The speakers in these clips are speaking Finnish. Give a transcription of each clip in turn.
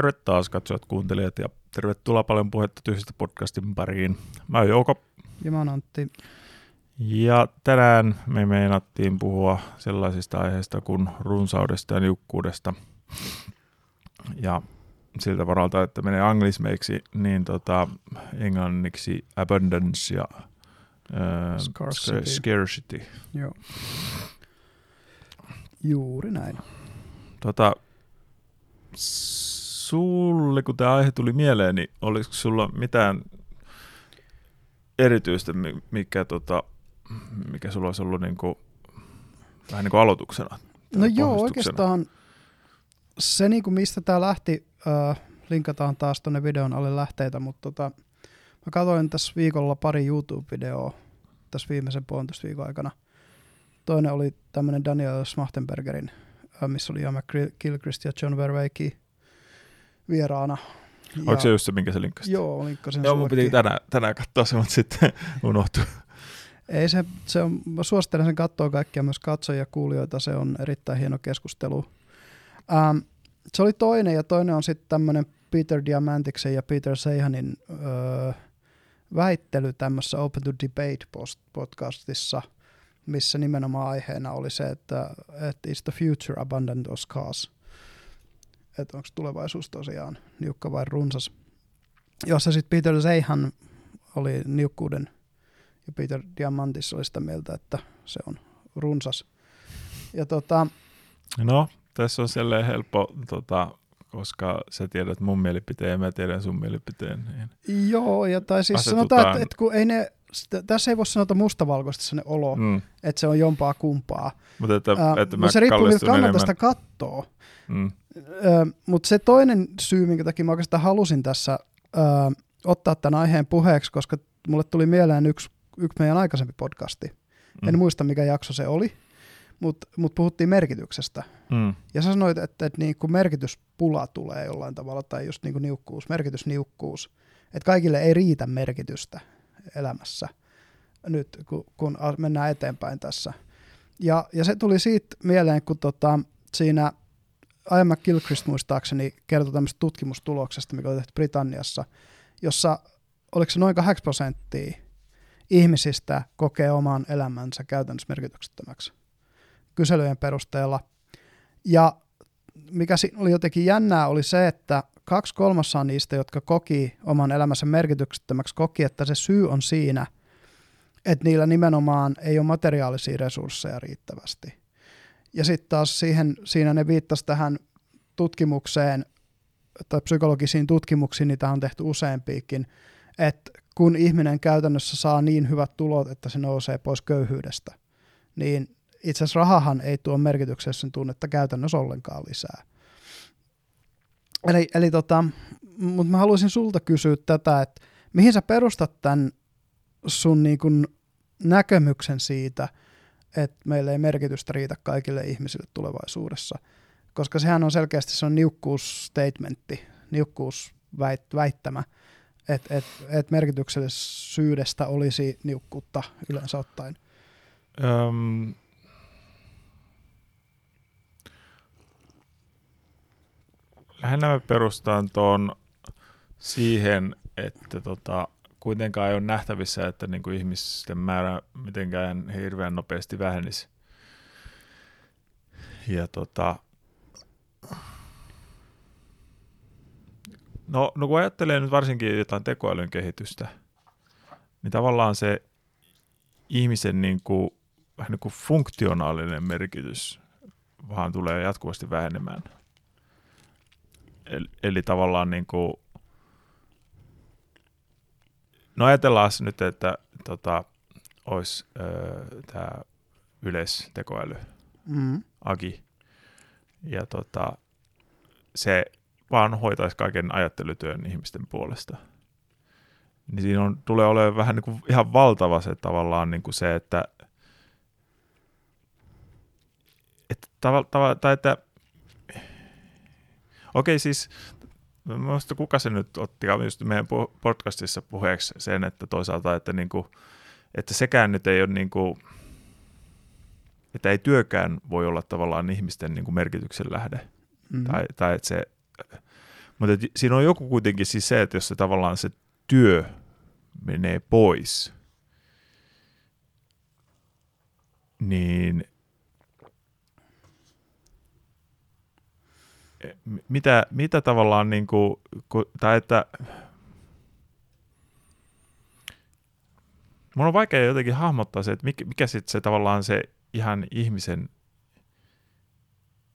terve taas katsojat, kuuntelijat ja tervetuloa paljon puhetta tyhjistä podcastin pariin. Mä oon Jouko. Ja mä oon Antti. Ja tänään me meinattiin puhua sellaisista aiheista kuin runsaudesta ja niukkuudesta. Ja siltä varalta, että menee anglismeiksi, niin tota, englanniksi abundance ja äh, Scarcity. scarcity. Joo. Juuri näin. Tota, sulle, kun tämä aihe tuli mieleen, niin olisiko sulla mitään erityistä, mi- mikä, tota, mikä sulla olisi ollut niinku, vähän niin kuin aloituksena? No joo, oikeastaan se, niin kuin mistä tämä lähti, äh, linkataan taas tuonne videon alle lähteitä, mutta tota, mä katsoin tässä viikolla pari YouTube-videoa tässä viimeisen puolentoista viikon aikana. Toinen oli tämmöinen Daniel Smachtenbergerin, missä oli Ian McGilchrist ja John Verweiki vieraana. Oliko se just se, minkä se linkkasi? Joo, linkkasin Joo, mun piti tänään, tänään katsoa se, mutta sitten unohtui. Ei se, se on, mä suosittelen sen katsoa kaikkia myös katsojia ja kuulijoita, se on erittäin hieno keskustelu. Ähm, se oli toinen ja toinen on sitten tämmöinen Peter Diamantiksen ja Peter Seihanin öö, väittely tämmöisessä Open to Debate post- podcastissa, missä nimenomaan aiheena oli se, että, että is the future abundant or scarce? Että onko tulevaisuus tosiaan niukka vai runsas? Jossa sitten Peter Seihan oli niukkuuden ja Peter Diamantis oli sitä mieltä, että se on runsas. Ja tota, No, tässä on silleen helppo, tota, koska sä tiedät mun mielipiteen ja mä tiedän sun mielipiteen. Niin. joo, ja tai siis Asetutaan- sanotaan, että, että kun ei ne, sitä, tässä ei voi sanota mustavalkoista se olo, mm. Että se on jompaa kumpaa. Mutta että, Ää, että mä se riippuu miltä kannalta sitä kattoo. Mm. Mutta se toinen syy, minkä takia mä oikeastaan halusin tässä ö, ottaa tämän aiheen puheeksi, koska mulle tuli mieleen yksi, yksi meidän aikaisempi podcasti. Mm. En muista, mikä jakso se oli, mutta mut puhuttiin merkityksestä. Mm. Ja sä sanoit, että, että niin kuin merkityspula tulee jollain tavalla, tai just niin kuin niukkuus, merkitysniukkuus. Että kaikille ei riitä merkitystä elämässä nyt, kun, kun mennään eteenpäin tässä. Ja, ja se tuli siitä mieleen, kun tota, siinä Ian McGilchrist muistaakseni kertoi tämmöistä tutkimustuloksesta, mikä oli tehty Britanniassa, jossa oliko se noin 8 prosenttia ihmisistä kokee oman elämänsä käytännössä merkityksettömäksi kyselyjen perusteella. Ja mikä siinä oli jotenkin jännää oli se, että kaksi kolmasosaa niistä, jotka koki oman elämänsä merkityksettömäksi, koki, että se syy on siinä, että niillä nimenomaan ei ole materiaalisia resursseja riittävästi. Ja sitten taas siihen, siinä ne viittasi tähän tutkimukseen, tai psykologisiin tutkimuksiin, niitä on tehty useampiakin, että kun ihminen käytännössä saa niin hyvät tulot, että se nousee pois köyhyydestä, niin itse asiassa rahahan ei tuo merkityksessä tunnetta käytännössä ollenkaan lisää. Eli, eli tota, mutta mä haluaisin sulta kysyä tätä, että mihin sä perustat tämän sun niin kun näkemyksen siitä, että meillä ei merkitystä riitä kaikille ihmisille tulevaisuudessa, koska sehän on selkeästi se on niukkuusstatementti, niukkuusväittämä, että et, et merkityksellisyydestä olisi niukkuutta yleensä ottaen. Öm, lähinnä mä perustan tuon siihen, että tota, kuitenkaan ei ole nähtävissä, että niinku ihmisten määrä mitenkään hirveän nopeasti vähenisi. Ja tota, no, no kun ajattelee nyt varsinkin jotain tekoälyn kehitystä, niin tavallaan se ihmisen niin kuin, vähän niin kuin funktionaalinen merkitys vaan tulee jatkuvasti vähenemään. Eli, eli tavallaan niin kuin, no ajatellaan nyt, että tota, olisi tämä yleistekoäly, Mm. AGI, ja tota, se vaan hoitaisi kaiken ajattelutyön ihmisten puolesta. Niin siinä on, tulee olemaan vähän niin kuin ihan valtava se tavallaan niin kuin se, että, että, tava, tava, tai että okei siis Minusta kuka se nyt otti just meidän podcastissa puheeksi sen, että toisaalta, että, niinku, että sekään nyt ei ole niinku, että ei työkään voi olla tavallaan ihmisten niinku merkityksen lähde. Mm. Tai, tai että se, Mutta et siinä on joku kuitenkin siis se, että jos se tavallaan se työ menee pois, niin mitä, mitä tavallaan niin kuin, tai että Mun on vaikea jotenkin hahmottaa se, että mikä, mikä sitten se tavallaan se ihan ihmisen,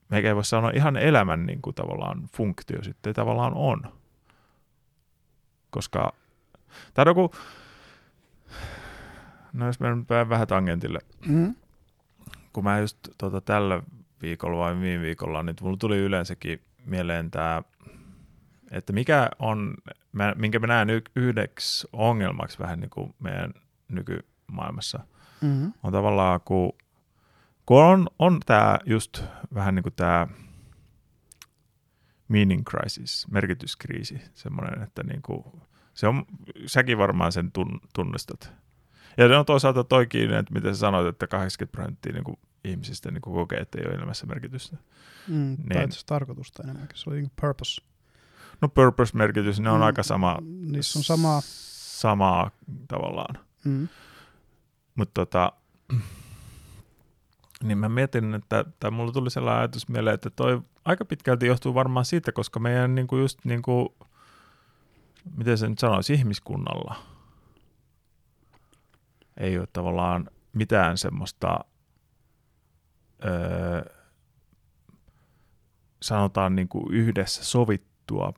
meikä ei voi sanoa ihan elämän niin kuin tavallaan funktio sitten tavallaan on. Koska, tai joku, no jos menen vähän tangentille, mm. kun mä just tota, tällä viikolla vai viime viikolla, niin mulla tuli yleensäkin mieleen tämä, että mikä on, minkä mä näen yhdeksi ongelmaksi vähän niin kuin meidän nykymaailmassa, mm-hmm. on tavallaan, kun, kun on, on tämä just vähän niin kuin tämä meaning crisis, merkityskriisi, semmoinen, että niin kuin, se on, säkin varmaan sen tun, tunnistat. Ja on toisaalta toikin, että miten sä sanoit, että 80 prosenttia niin kuin ihmisistä niin kuin kokee, että ei ole elämässä merkitystä. Mm, niin, tai tarkoitusta enemmänkin, se oli niin purpose. No purpose-merkitys, ne on mm, aika sama. Niissä on samaa. Samaa tavallaan. Mm. Mutta tota, niin mä mietin, että tai mulla tuli sellainen ajatus mieleen, että toi aika pitkälti johtuu varmaan siitä, koska meidän niinku just niinku, miten se nyt sanoisi, ihmiskunnalla ei ole tavallaan mitään semmoista sanotaan niin kuin yhdessä sovittua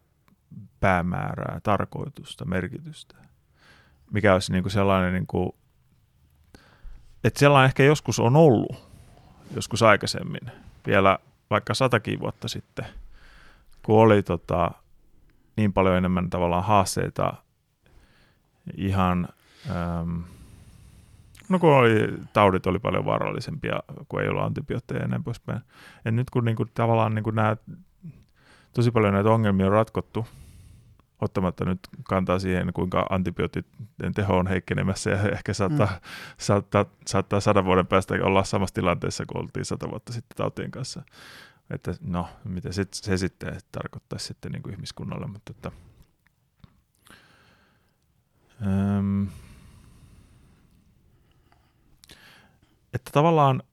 päämäärää, tarkoitusta, merkitystä. Mikä olisi niin kuin sellainen, niin kuin, että sellainen ehkä joskus on ollut, joskus aikaisemmin, vielä vaikka satakin vuotta sitten, kun oli tota, niin paljon enemmän tavallaan haasteita ihan, äm, no kun oli, taudit oli paljon vaarallisempia, kun ei ollut antibiootteja ja näin poispäin. Ja nyt kun niin kuin, tavallaan niin kuin nämä, tosi paljon näitä ongelmia on ratkottu, ottamatta nyt kantaa siihen, kuinka antibioottien teho on heikkenemässä ja ehkä saattaa, mm. saattaa, saattaa sadan vuoden päästä olla samassa tilanteessa kuin oltiin sata vuotta sitten tautien kanssa. Että no, mitä se, se sitten tarkoittaisi sitten niin kuin ihmiskunnalle, mutta että, äm, että tavallaan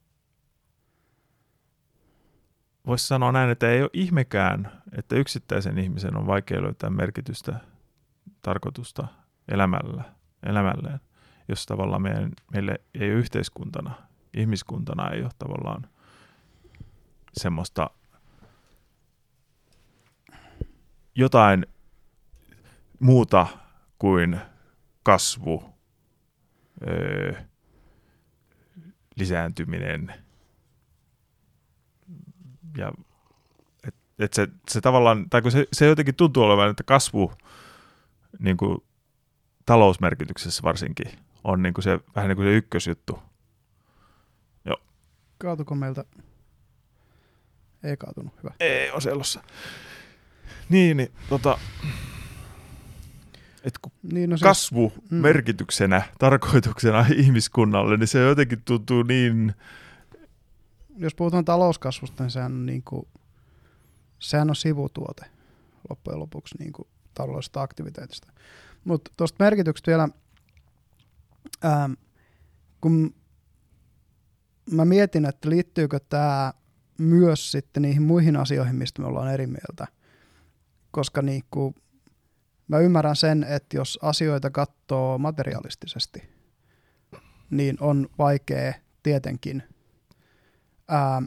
voisi sanoa näin, että ei ole ihmekään, että yksittäisen ihmisen on vaikea löytää merkitystä, tarkoitusta elämällä, elämälleen, jos tavallaan meidän, meille ei ole yhteiskuntana, ihmiskuntana ei ole tavallaan semmoista jotain muuta kuin kasvu, öö, lisääntyminen – ja et, et se, se tavallaan, tai kun se, se jotenkin tuntuu olevan, että kasvu niin kuin talousmerkityksessä varsinkin on niin kuin se, vähän niin kuin se ykkösjuttu. Joo. Kaatuko meiltä? Ei kaatunut, hyvä. Ei, on sellossa. Niin, niin tota, et kun niin, no se, kasvu mm. merkityksenä, tarkoituksena ihmiskunnalle, niin se jotenkin tuntuu niin jos puhutaan talouskasvusta, niin sehän on, niin kuin, sehän on sivutuote loppujen lopuksi niin kuin taloudellisesta aktiviteetista. Mutta tuosta merkityksestä vielä, ää, kun mä mietin, että liittyykö tämä myös sitten niihin muihin asioihin, mistä me ollaan eri mieltä. Koska niin kuin, mä ymmärrän sen, että jos asioita katsoo materialistisesti, niin on vaikea tietenkin ää,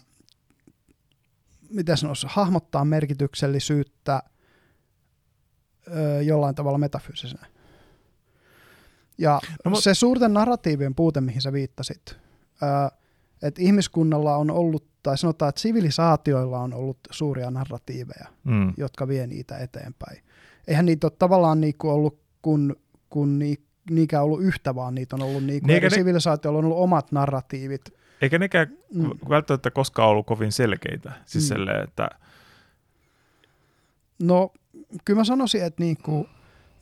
miten sanoisi, hahmottaa merkityksellisyyttä ää, jollain tavalla metafyysisenä. Ja no, se suurten narratiivien puute, mihin sä viittasit, että ihmiskunnalla on ollut, tai sanotaan, että sivilisaatioilla on ollut suuria narratiiveja, mm. jotka vie niitä eteenpäin. Eihän niitä ole tavallaan niinku ollut kun, kun ni, niinkään ollut yhtä, vaan niitä on ollut niinku, niin eri ne... sivilisaatioilla on ollut omat narratiivit, eikä nekään mm. välttämättä koskaan ollut kovin selkeitä. Siis mm. selleen, että... No, kyllä mä sanoisin, että niinku,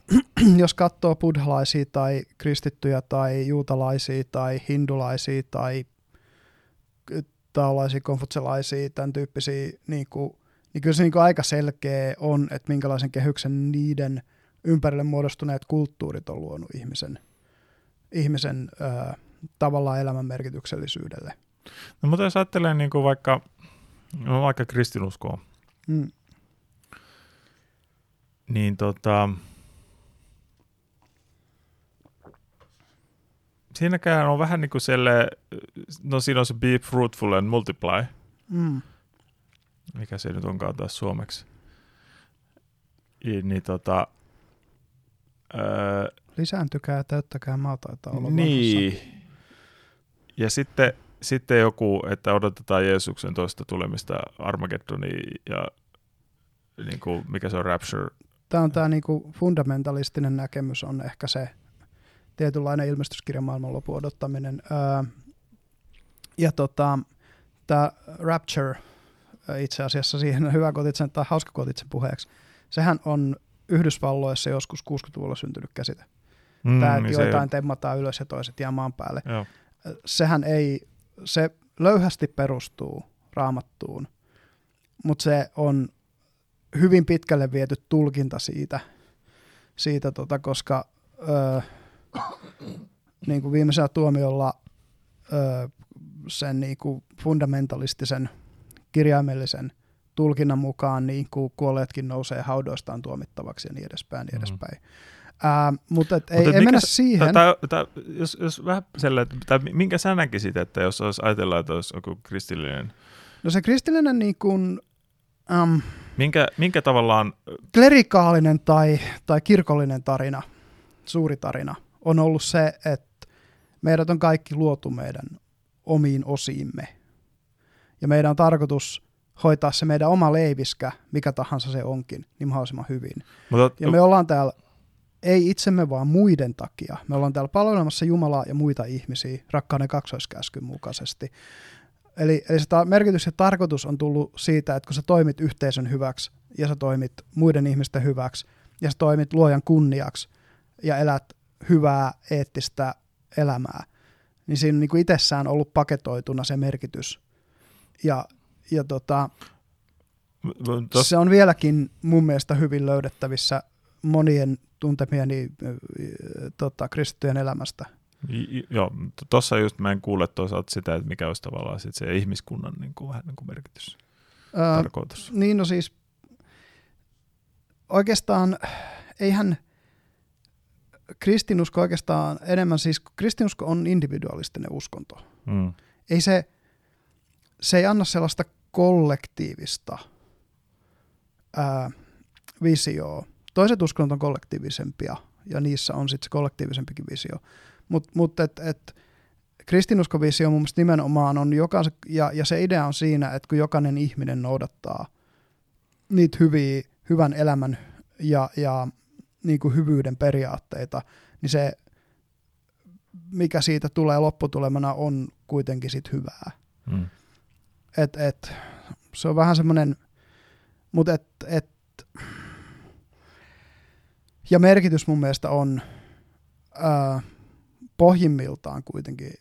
jos katsoo buddhalaisia tai kristittyjä tai juutalaisia tai hindulaisia tai taolaisia, konfutselaisia, tämän tyyppisiä, niinku, niin kyllä se niin kuin aika selkeä on, että minkälaisen kehyksen niiden ympärille muodostuneet kulttuurit on luonut ihmisen, ihmisen ö, tavallaan elämän merkityksellisyydelle. No mutta jos ajattelee niin kuin vaikka, no vaikka kristinuskoa, Mm. niin tota, siinäkään on vähän niin kuin selle, no siinä on se be fruitful and multiply, Mm. Mikä se nyt onkaan taas suomeksi. I, niin tota, öö, Lisääntykää ja täyttäkää maa taitaa olla vanhassa. niin. Ja sitten, sitten joku, että odotetaan Jeesuksen toista tulemista Armageddoniin ja niin kuin, mikä se on Rapture. Tämä on tämä niinku fundamentalistinen näkemys on ehkä se tietynlainen ilmestyskirjan maailmanlopun odottaminen. Öö, ja tota, tämä Rapture itse asiassa siihen hyvä kun otit sen, tai hauska kun otit sen puheeksi. Sehän on Yhdysvalloissa joskus 60-luvulla syntynyt käsite. Mm, Tämä, että niin ei joitain temmataan ylös ja toiset jää maan päälle. Joo. sehän ei, se löyhästi perustuu raamattuun, mutta se on hyvin pitkälle viety tulkinta siitä, siitä tota, koska öö, niin kuin viimeisellä tuomiolla öö, sen niin kuin fundamentalistisen kirjaimellisen tulkinnan mukaan niin kuin kuolleetkin nousee haudoistaan tuomittavaksi ja niin edespäin. Niin Mhm. edespäin. Ää, mutta et ei, Mutta ei mennä se- siihen. Tai, tai, jos, jos vähän selle, tai minkä sä näkisit, että jos olisi ajatellaan, että olisi joku kristillinen, No se kristillinen niin kuin, äm, minkä, minkä tavallaan, klerikaalinen tai, tai kirkollinen tarina, suuri tarina, on ollut se, että meidät on kaikki luotu meidän omiin osiimme. Ja meidän on tarkoitus hoitaa se meidän oma leiviskä, mikä tahansa se onkin, niin mahdollisimman hyvin. mutta, Ja me ollaan täällä ei itsemme, vaan muiden takia. Me ollaan täällä palvelemassa Jumalaa ja muita ihmisiä rakkauden kaksoiskäskyn mukaisesti. Eli, eli se ta- merkitys ja tarkoitus on tullut siitä, että kun sä toimit yhteisön hyväksi ja sä toimit muiden ihmisten hyväksi ja sä toimit luojan kunniaksi ja elät hyvää eettistä elämää, niin siinä on niin kuin itsessään ollut paketoituna se merkitys. Ja, ja tota, se on vieläkin mun mielestä hyvin löydettävissä monien tuntemieni tota, kristittyjen elämästä. joo, tuossa just mä en kuule toisaalta sitä, että mikä olisi tavallaan sit se ihmiskunnan niin kuin, vähän niin kuin merkitys, Ö, tarkoitus. niin no siis oikeastaan eihän kristinusko oikeastaan enemmän siis, kristinusko on individualistinen uskonto. Mm. Ei se, se ei anna sellaista kollektiivista ää, visioa. Toiset uskonnot on kollektiivisempia ja niissä on sitten se kollektiivisempikin visio. Mutta mut et, et, kristinuskovisio mun mielestä nimenomaan on jokaisen, ja, ja se idea on siinä, että kun jokainen ihminen noudattaa niitä hyviä, hyvän elämän ja, ja niin kuin hyvyyden periaatteita, niin se, mikä siitä tulee lopputulemana, on kuitenkin sit hyvää. Mm. Et, et, se on vähän semmoinen, mutta et, et, ja merkitys mun mielestä on ää, pohjimmiltaan kuitenkin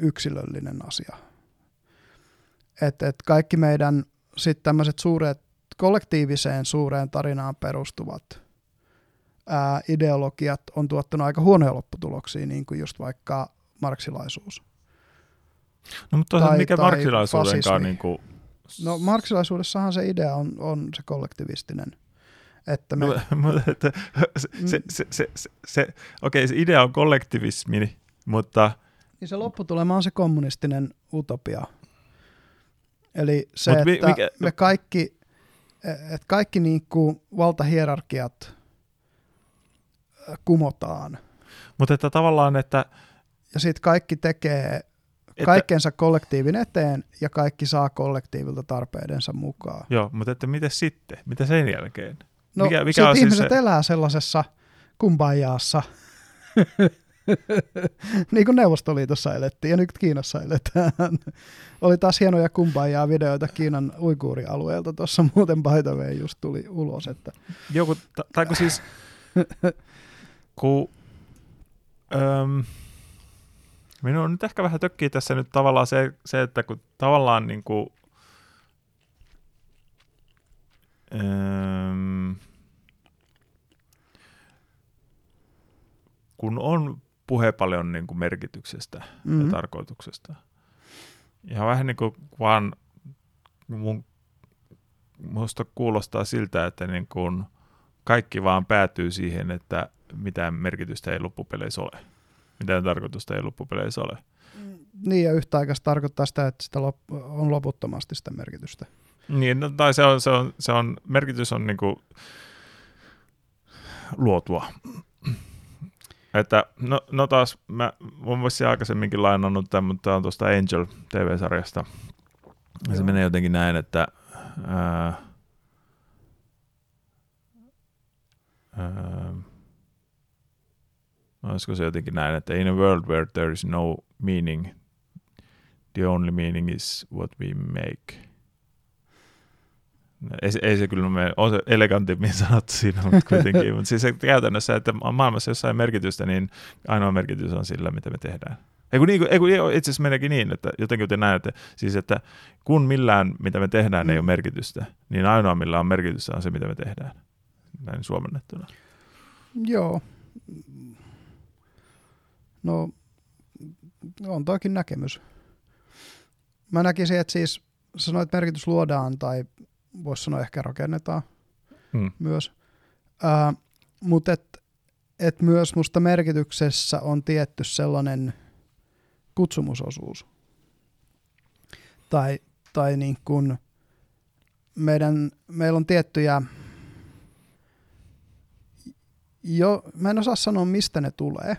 yksilöllinen asia. Et, et kaikki meidän sitten tämmöiset suuret, kollektiiviseen suureen tarinaan perustuvat ää, ideologiat on tuottanut aika huonoja lopputuloksia, niin kuin just vaikka marksilaisuus. No mutta Tai- mikä tai marksilaisuudenkaan niin kuin, No marksilaisuudessahan se idea on, on se kollektivistinen. Että me, No, mutta että se, se, se, se, se, se, okei, se idea on kollektivismi, mutta niin se lopputulema on se kommunistinen utopia. Eli se, Mut mi- että mikä- me kaikki, että kaikki niinku valtahierarkiat äh, kumotaan. mutta että tavallaan, että, Ja sitten kaikki tekee että kaikkensa kollektiivin eteen ja kaikki saa kollektiivilta tarpeidensa mukaan. joo, mutta että mitä sitten, mitä sen jälkeen? No Mikä- mikä on siis ihmiset se- elää sellaisessa kumbajaassa, niin kuin Neuvostoliitossa elettiin ja nyt Kiinassa eletään. Oli taas hienoja kumbajaa videoita Kiinan uikuurialueelta. Tuossa muuten by just tuli ulos, että Joku, ta- tai kun siis, kun, öm, Minun nyt ehkä vähän tökkii tässä nyt tavallaan se, se että kun tavallaan niin kuin, öö, kun on puhe paljon niin kuin merkityksestä mm-hmm. ja tarkoituksesta. Ja vähän niin kuin vaan mun, musta kuulostaa siltä, että niin kuin kaikki vaan päätyy siihen, että mitään merkitystä ei loppupeleissä ole. Mitään tarkoitusta ei loppupeleissä ole. Niin, ja yhtä aikaa tarkoittaa sitä, että sitä lop- on loputtomasti sitä merkitystä. Niin, no, tai se on, se on, se on, merkitys on niin kuin luotua. Että, no, no taas, mä voisin aikaisemminkin lainannut tämän, mutta tämä on tuosta Angel TV-sarjasta. Ja se menee jotenkin näin, että ää, ää, olisiko se jotenkin näin, että in a world where there is no meaning, the only meaning is what we make. Ei, ei se kyllä mene, on se elegantimmin sanottu siinä, mutta kuitenkin. mutta siis se käytännössä, että maailmassa jossain merkitystä, niin ainoa merkitys on sillä, mitä me tehdään. Eiku, niin, eiku, itse asiassa meneekin niin, että jotenkin te näette, siis että kun millään, mitä me tehdään, mm. ei ole merkitystä, niin ainoa, millä on merkitystä, on se, mitä me tehdään. Näin suomennettuna. Joo. No, on toikin näkemys. Mä näkisin, että siis sanoit, että merkitys luodaan tai voisi sanoa ehkä rakennetaan hmm. myös. Uh, Mutta et, et myös musta merkityksessä on tietty sellainen kutsumusosuus. Tai, tai niin kun meidän, meillä on tiettyjä, jo, mä en osaa sanoa mistä ne tulee.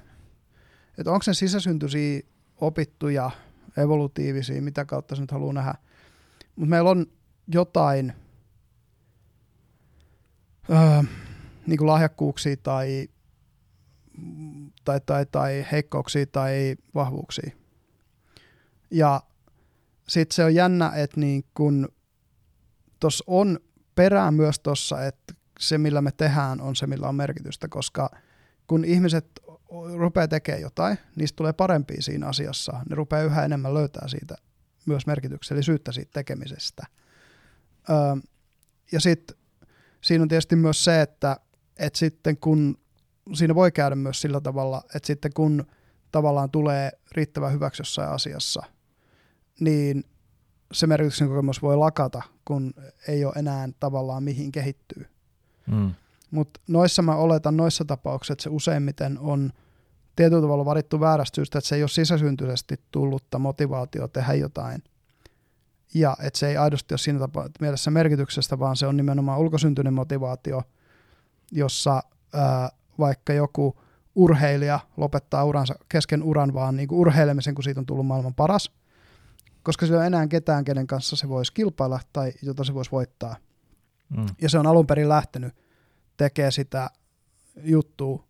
Että onko ne sisäsyntyisiä, opittuja, evolutiivisia, mitä kautta se nyt haluaa nähdä. Mutta meillä on jotain – öö, niin kuin lahjakkuuksia tai, tai, tai, tai heikkouksia tai vahvuuksia. Ja sitten se on jännä, että niin kun tuossa on perää myös tuossa, että se millä me tehdään on se millä on merkitystä, koska kun ihmiset rupeaa tekemään jotain, niistä tulee parempia siinä asiassa. Ne rupeaa yhä enemmän löytää siitä myös merkityksellisyyttä siitä tekemisestä. Öö, ja sitten siinä on tietysti myös se, että, että sitten kun siinä voi käydä myös sillä tavalla, että sitten kun tavallaan tulee riittävän hyväksi jossain asiassa, niin se merkityksen kokemus voi lakata, kun ei ole enää tavallaan mihin kehittyy. Mm. Mutta noissa mä oletan, noissa tapauksissa, että se useimmiten on tietyllä tavalla varittu väärästä syystä, että se ei ole sisäsyntyisesti tullutta motivaatio tehdä jotain – ja että se ei aidosti ole siinä tapa, mielessä merkityksestä, vaan se on nimenomaan ulkosyntyinen motivaatio, jossa ää, vaikka joku urheilija lopettaa uransa kesken uran vaan niin kuin urheilemisen, kun siitä on tullut maailman paras, koska sillä ei ole enää ketään, kenen kanssa se voisi kilpailla tai jota se voisi voittaa. Mm. Ja se on alun perin lähtenyt tekemään sitä juttua.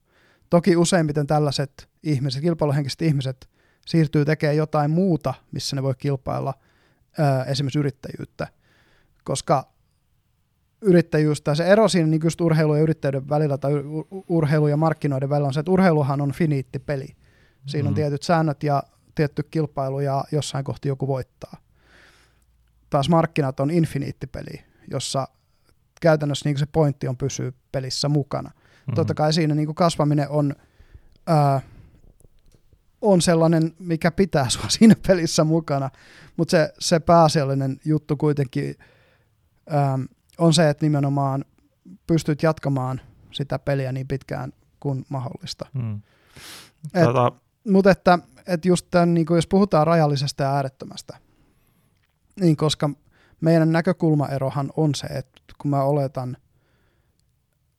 Toki useimmiten tällaiset ihmiset, kilpailuhenkiset ihmiset, siirtyy tekemään jotain muuta, missä ne voi kilpailla – esimerkiksi yrittäjyyttä, koska yrittäjyys tai se ero siinä niin just urheilu ja yrittäjyyden välillä tai urheilu ja markkinoiden välillä on se, että urheiluhan on finiitti peli. Siinä on mm. tietyt säännöt ja tietty kilpailu ja jossain kohti joku voittaa. Taas markkinat on infiniitti peli, jossa käytännössä niin se pointti on pysyä pelissä mukana. Mm-hmm. Totta kai siinä niin kasvaminen on ää, on sellainen, mikä pitää sua siinä pelissä mukana, mutta se, se pääasiallinen juttu kuitenkin ähm, on se, että nimenomaan pystyt jatkamaan sitä peliä niin pitkään kuin mahdollista. Hmm. Et, tota... Mutta että, että just tämän, niin jos puhutaan rajallisesta ja äärettömästä, niin koska meidän näkökulmaerohan on se, että kun mä oletan,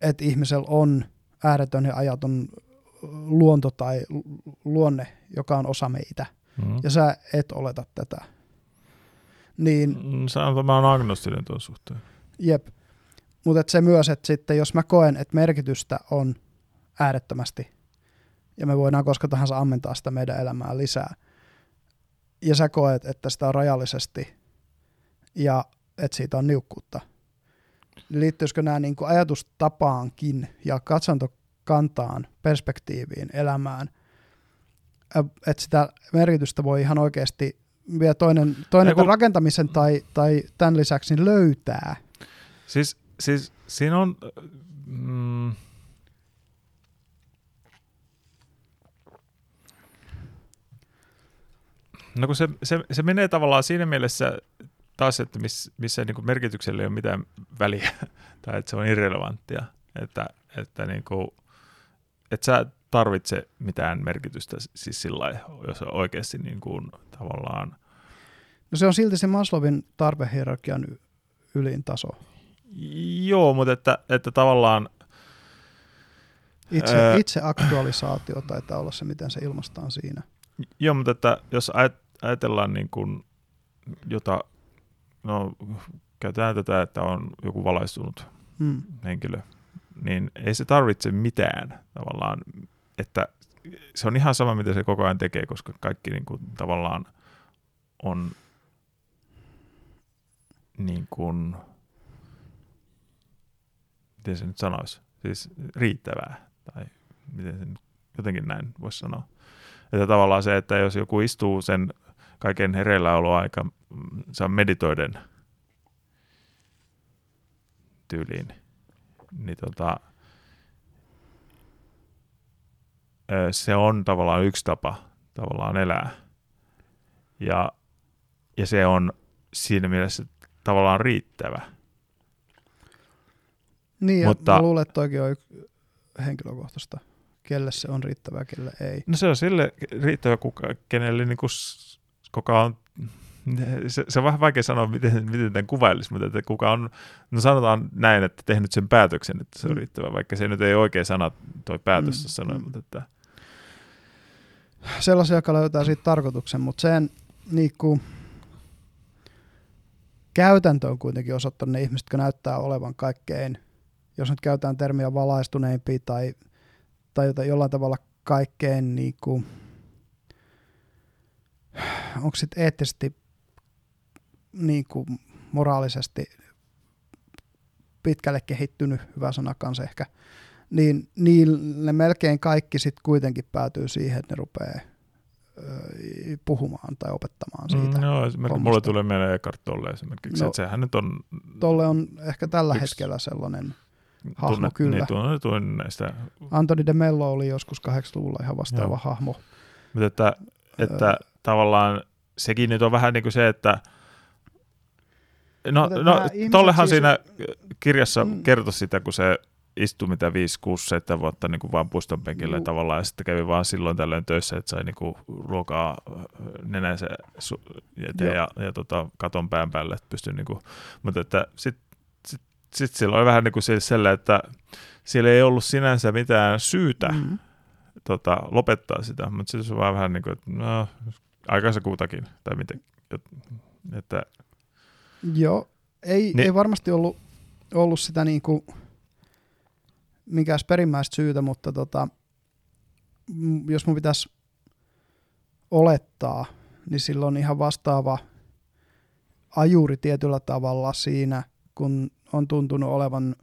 että ihmisellä on ääretön ja ajaton luonto tai luonne, joka on osa meitä, mm. ja sä et oleta tätä. Niin, mm, sä on, mä oon agnostinen tuon suhteen. Jep. Mutta se myös, että sitten jos mä koen, että merkitystä on äärettömästi, ja me voidaan koska tahansa ammentaa sitä meidän elämää lisää, ja sä koet, että sitä on rajallisesti, ja että siitä on niukkuutta, liittyisikö nämä niin kuin ajatustapaankin ja katsantokantaan, perspektiiviin, elämään, että sitä merkitystä voi ihan oikeasti vielä toinen, toinen kun... rakentamisen tai, tai tämän lisäksi niin löytää. Siis, siis siinä on... Mm, No kun se, se, se menee tavallaan siinä mielessä taas, että miss, missä niin kuin merkityksellä ei ole mitään väliä, tai että se on irrelevanttia, että, että, niin kuin, että sä tarvitse mitään merkitystä siis sillä jos oikeasti niin kuin, tavallaan... No se on silti se Maslowin tarvehierarkian ylin taso. Joo, mutta että, että tavallaan... Itse, ää... itse aktualisaatio taitaa olla se, miten se ilmaistaan siinä. Joo, mutta että jos ajatellaan niin kuin jota, no käytetään tätä, että on joku valaistunut hmm. henkilö, niin ei se tarvitse mitään tavallaan, että se on ihan sama, mitä se koko ajan tekee, koska kaikki niin kuin, tavallaan on niin kuin, miten se nyt sanoisi, siis riittävää, tai miten se nyt jotenkin näin voisi sanoa. Että tavallaan se, että jos joku istuu sen kaiken hereilläoloaika saa meditoiden tyyliin, niin tota, se on tavallaan yksi tapa tavallaan elää. Ja, ja se on siinä mielessä tavallaan riittävä. Niin, Mutta, mä luulen, että toikin on henkilökohtaista. Kelle se on riittävää, kelle ei. No se on sille riittävä, kuka, kenelle niin kuin, kuka on se, se on vähän vaikea sanoa, miten, miten tämän kuvailisi, mutta että kuka on, no sanotaan näin, että tehnyt sen päätöksen, että se on mm. riittävä, vaikka se nyt ei oikein sana toi päätös mm. sanoa, mm. mutta että... Sellaisia, joka löytää siitä tarkoituksen, mutta sen niin kuin, käytäntö on kuitenkin osoittanut ne ihmiset, jotka näyttää olevan kaikkein, jos nyt käytetään termiä valaistuneimpia tai, tai jollain tavalla kaikkein niin kuin, onko sitten eettisesti niin kuin moraalisesti pitkälle kehittynyt, hyvä sana kanssa ehkä, niin niille melkein kaikki sitten kuitenkin päätyy siihen, että ne rupeaa puhumaan tai opettamaan siitä. Mm, no, esimerkiksi mulle tulee mieleen Eckhart Tolle esimerkiksi, no, että sehän nyt on... Tolle on ehkä tällä yksi, hetkellä sellainen hahmo tunne, kyllä. Niin, tunnetuin näistä... Antoni de Mello oli joskus 80-luvulla ihan vastaava Joo. hahmo. Mutta että, että öö, tavallaan sekin nyt on vähän niin kuin se, että No, no tollehan siis... siinä kirjassa mm. kertoi sitä, kun se istui mitä 5, 6, 7 vuotta niin kuin vaan puiston penkillä tavallaan, ja sitten kävi vaan silloin tällöin töissä, että sai niin kuin ruokaa äh, nenänsä su- ja, ja, ja tota, katon pään päälle, että pystyi niin kuin, mutta että sitten sit, sit silloin oli vähän niin kuin sille, että siellä ei ollut sinänsä mitään syytä mm. tota, lopettaa sitä, mutta sitten se on vaan vähän niin kuin, että no, aikansa kuutakin, tai miten, että Joo, ei, niin. ei varmasti ollut, ollut sitä niin kuin mikään perimmäistä syytä, mutta tota, jos mun pitäisi olettaa, niin silloin ihan vastaava ajuri tietyllä tavalla siinä, kun on tuntunut olevan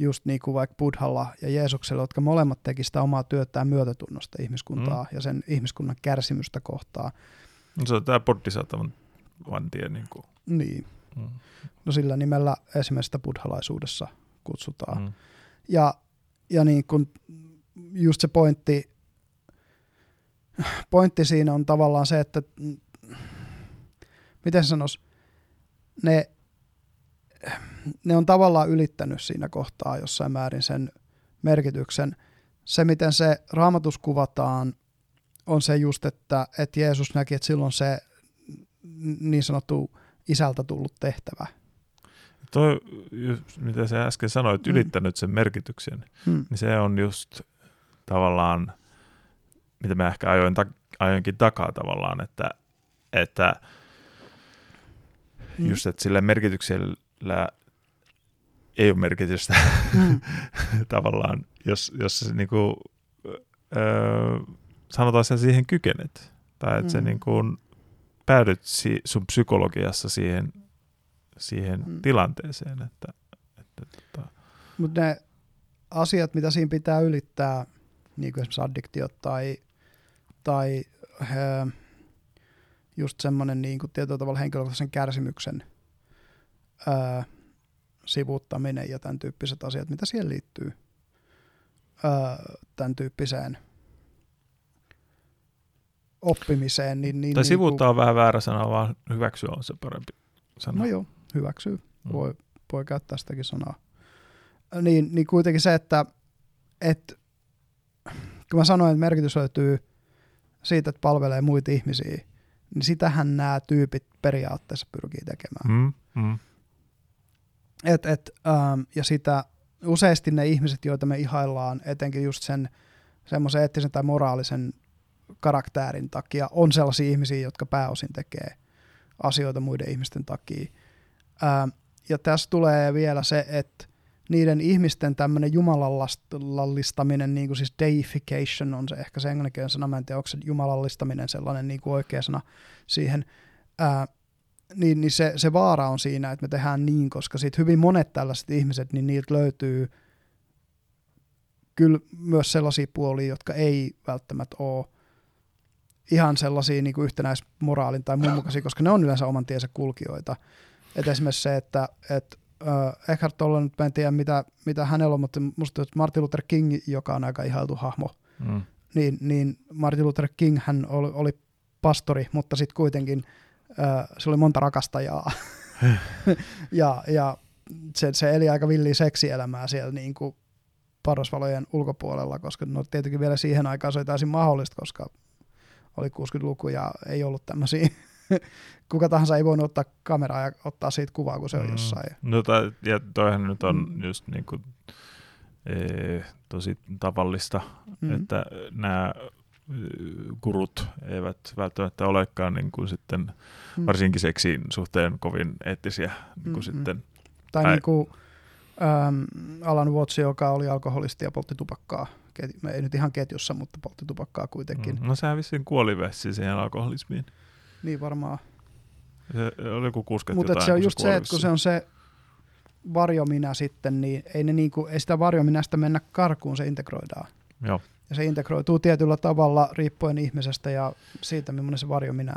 just niin kuin vaikka Buddhalla ja Jeesuksella, jotka molemmat teki sitä omaa työtään myötätunnosta ihmiskuntaa mm. ja sen ihmiskunnan kärsimystä kohtaa. No se on tämä bodhisattavan vantie. Niin, kuin. niin. Mm. No sillä nimellä esimerkiksi buddhalaisuudessa kutsutaan. Mm. Ja, ja niin kun just se pointti, pointti siinä on tavallaan se, että miten sanois, ne, ne on tavallaan ylittänyt siinä kohtaa jossain määrin sen merkityksen. Se, miten se raamatus kuvataan, on se just, että, että Jeesus näki, että silloin se niin sanottu isältä tullut tehtävä. Toi, mitä sä äsken sanoit, mm. ylittänyt sen merkityksen, mm. niin se on just tavallaan, mitä mä ehkä ajoin ta- ajoinkin takaa tavallaan, että, että mm. just, että sillä merkityksellä ei ole merkitystä mm. tavallaan, jos, jos se niinku, öö, sanotaan sen siihen kykenet, tai että mm. se niinku päädyt si- sun psykologiassa siihen, siihen mm. tilanteeseen. Että, että, tota... Mutta ne asiat, mitä siinä pitää ylittää, niin kuin esimerkiksi addiktiot tai, tai he, just semmoinen niin kuin tietyllä tavalla henkilökohtaisen kärsimyksen ää, sivuuttaminen ja tämän tyyppiset asiat, mitä siihen liittyy ää, tämän tyyppiseen – oppimiseen. Niin, niin, tai niin sivuuttaa on vähän väärä sana, vaan hyväksyä on se parempi sana. No joo, hyväksyy. Mm. Voi, voi käyttää sitäkin sanaa. Niin, niin kuitenkin se, että, että kun mä sanoin, että merkitys löytyy siitä, että palvelee muita ihmisiä, niin sitähän nämä tyypit periaatteessa pyrkii tekemään. Mm, mm. Et, et, ähm, ja sitä useasti ne ihmiset, joita me ihaillaan, etenkin just sen semmoisen eettisen tai moraalisen karaktäärin takia, on sellaisia ihmisiä, jotka pääosin tekee asioita muiden ihmisten takia. Ähm, ja tässä tulee vielä se, että niiden ihmisten tämmöinen jumalallistaminen, niin kuin siis deification on se ehkä se englanninkielinen sana, mä en tiedä, onko se jumalallistaminen sellainen niin kuin oikea sana siihen, ää, niin, niin se, se vaara on siinä, että me tehdään niin, koska sitten hyvin monet tällaiset ihmiset, niin niiltä löytyy kyllä myös sellaisia puolia, jotka ei välttämättä ole ihan sellaisia niin kuin yhtenäismoraalin tai muun mukaisia, koska ne on yleensä oman tiensä kulkijoita. Et esimerkiksi se, että et, äh, Eckhart Tolle, nyt mä en tiedä mitä, mitä hänellä on, mutta musta että Martin Luther King, joka on aika ihailtu hahmo, Mm. niin, niin Martin Luther King hän oli, oli pastori, mutta sitten kuitenkin se oli monta rakastajaa. ja ja se, se eli aika villiä seksielämää siellä niin kuin parosvalojen ulkopuolella, koska no tietenkin vielä siihen aikaan se oli täysin mahdollista, koska oli 60-luku ja ei ollut tämmöisiä, kuka tahansa ei voinut ottaa kameraa ja ottaa siitä kuvaa, kun se on Mm. jossain. No, tai, ja toihan nyt on Mm. just niin kuin, ee, tosi tavallista, Mm. että nämä kurut eivät välttämättä olekaan niin kuin sitten Mm. varsinkin seksin suhteen kovin eettisiä niin kuin Mm, mm. sitten. Tai Ai- niin kuin ähm, Alan Watts, joka oli alkoholisti ja poltti tupakkaa. Ket- ei nyt ihan ketjussa, mutta poltti tupakkaa kuitenkin. Mm. No sehän vissiin kuoli vessi siihen alkoholismiin. Niin varmaan. Se oli joku 60 Mutta se on just se, että kun se on se varjominä sitten, niin ei, ne niinku, ei sitä varjominästä mennä karkuun, se integroidaan. Joo. Ja se integroituu tietyllä tavalla riippuen ihmisestä ja siitä, millainen se varjominä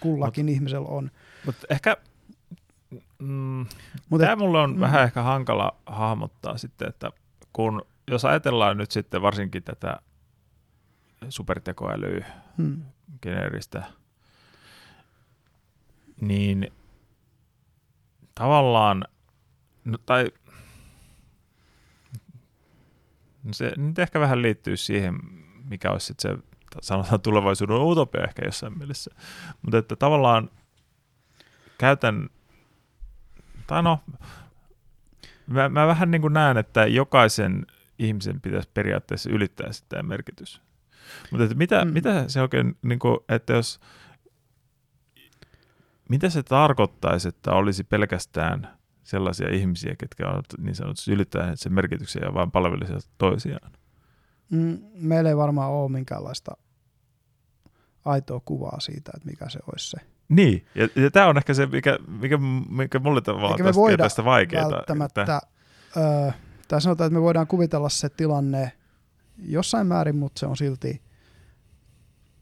kullakin Mut, ihmisellä on. Mutta ehkä mm, Mutta tämä mulle on mm. vähän ehkä hankala hahmottaa sitten, että kun jos ajatellaan nyt sitten varsinkin tätä supertekoälyä, hmm, geneeristä, niin tavallaan, no, tai no se nyt ehkä vähän liittyy siihen, mikä olisi sitten se, sanotaan tulevaisuuden utopia ehkä jossain mielessä, mutta että tavallaan käytän, tai no, mä, mä vähän niin kuin näen, että jokaisen ihmisen pitäisi periaatteessa ylittää sitä merkitys. Mutta että mitä, mm. mitä se oikein, niin kuin, että jos, mitä se tarkoittaisi, että olisi pelkästään sellaisia ihmisiä, ketkä ovat niin sanotusti ylittäneet sen merkityksen ja vain palvelisivat toisiaan? mm, meillä ei varmaan ole minkäänlaista aitoa kuvaa siitä, että mikä se olisi se. Niin, ja, ja tämä on ehkä se, mikä, mikä, mikä mulle tavallaan Eikä me tästä, voida tästä vaikeaa. välttämättä, Että, öö, tai sanotaan, että me voidaan kuvitella se tilanne jossain määrin, mutta se on silti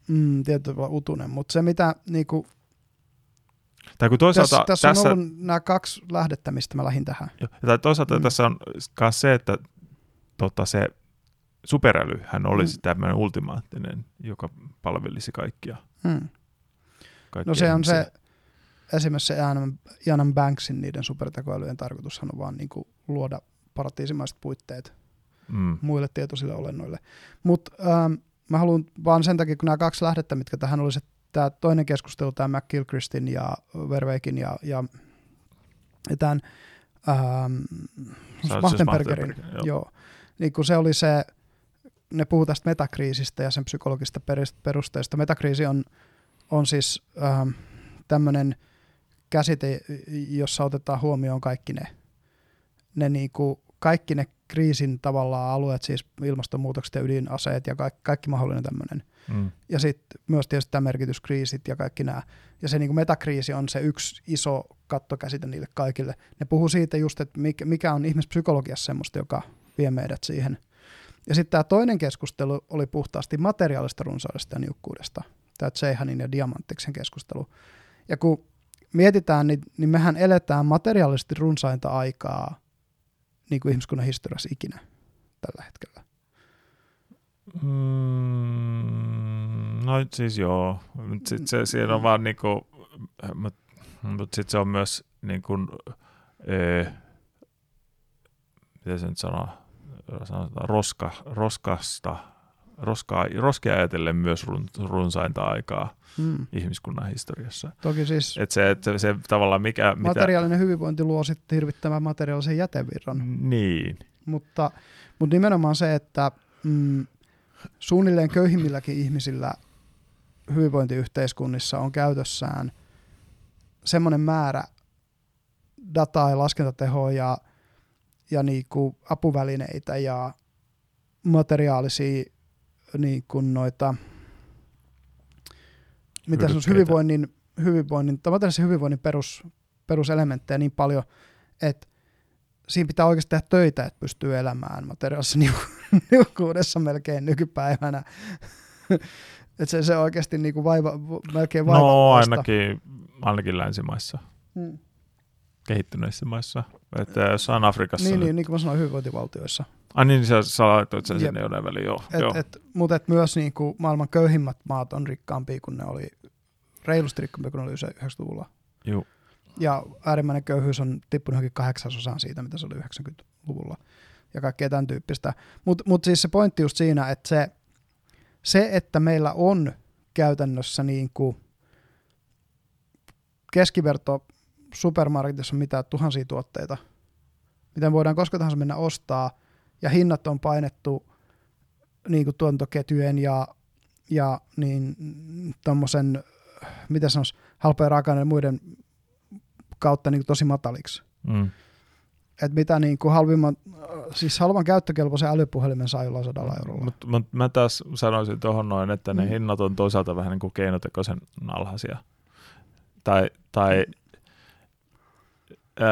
mm, tietyllä utunen. Mutta se, mitä niinku, tai kun toisaalta tässä, tässä, tässä, on ollut nämä kaksi lähdettä, mistä mä lähdin tähän. Jo, ja tai toisaalta Mm. mm. tässä on myös se, että tota, se superälyhän olisi Mm. mm. tämmöinen ultimaattinen, joka palvelisi kaikkia. Hmm. kaikkia No se on ihmisiä. se, esimerkiksi se Ianan, Ianan Banksin niiden supertekoälyjen tarkoitushan on vaan niinku luoda paratiisimaiset puitteet Mm. muille tietoisille olennoille. Mutta ähm, mä haluan vaan sen takia, kun nämä kaksi lähdettä, mitkä tähän oli se tämä toinen keskustelu, tämä McGilchristin ja Verweikin ja, ja, ja tämän ähm, siis Machtenbergerin, joo. joo. Niin kun se oli se, ne puhuu tästä metakriisistä ja sen psykologista perusteista. Metakriisi on, on siis ähm, tämmöinen käsite, jossa otetaan huomioon kaikki ne, ne niinku, kaikki ne kriisin tavallaan alueet, siis ilmastonmuutokset ja ydinaseet ja kaikki, kaikki mahdollinen tämmöinen. Mm. Ja sitten myös tietysti tämä merkityskriisit ja kaikki nämä. Ja se niinku metakriisi on se yksi iso kattokäsite niille kaikille. Ne puhuu siitä just, että mikä, mikä on ihmispsykologiassa semmoista, joka vie meidät siihen. Ja sitten tämä toinen keskustelu oli puhtaasti materiaalista runsaudesta ja niukkuudesta. Tämä Tseihanin ja Diamanttiksen keskustelu. Ja kun mietitään, niin, niin mehän eletään materiaalisesti runsainta aikaa niin kuin ihmiskunnan historiassa ikinä tällä hetkellä. Mm, No siis joo, mutta sitten se, siinä on vaan niinku, mutta mut sitten se on myös niin kuin, ee, miten se nyt sanoo, sanotaan, roska, roskasta, roskaa, roskia ajatellen myös run, runsainta aikaa Mm. ihmiskunnan historiassa. Toki siis Et se, että se tavallaan mikä... materiaalinen hyvinvointi luo sitten hirvittävän materiaalisen jätevirran. mitä, niin, Mutta, mutta nimenomaan se, että mm, suunnilleen köyhimmilläkin ihmisillä hyvinvointiyhteiskunnissa on käytössään semmoinen määrä dataa ja laskentatehoa ja, ja niinku apuvälineitä ja materiaalisia niin kuin noita, mitä se on, hyvinvoinnin, hyvinvoinnin, tai hyvinvoinnin perus, peruselementtejä niin paljon, että siinä pitää oikeasti tehdä töitä, että pystyy elämään materiaalisessa niu- niukkuudessa melkein nykypäivänä. että se, se oikeasti niinku vaiva, melkein no vaivaavaista. ainakin, ainakin länsimaissa, Hmm. kehittyneissä maissa. Että jossain Afrikassa... Niin, nyt- niin, niin kuin mä sanoin, hyvinvointivaltioissa. Ai niin, sä, sä laitoit sen Jep. sinne jonain väliin, joo. Et, joo. et, mutta et myös niinku maailman köyhimmät maat on rikkaampia kuin ne oli, reilusti rikkaampia kuin ne oli 90-luvulla. Juu. Ja äärimmäinen köyhyys on tippunut johonkin kahdeksasosaan siitä, mitä se oli 90-luvulla. Ja kaikkea tämän tyyppistä. Mutta mut siis se pointti just siinä, että se, se, että meillä on käytännössä niin kuin keskiverto supermarketissa on mitä tuhansia tuotteita, mitä me voidaan koska tahansa mennä ostaa, ja hinnat on painettu niin kuin tuotantoketjujen ja, ja niin, tommosen, mitä sanoisi, halpojen raaka muiden kautta niin kuin tosi mataliksi. Mm. Et mitä niin kuin halvimman, siis halvan käyttökelpoisen älypuhelimen saa jollain sadalla eurolla. Mutta mut mä taas sanoisin tuohon noin, että ne Mm. hinnat on toisaalta vähän niin kuin keinotekoisen alhaisia. Tai, tai öö,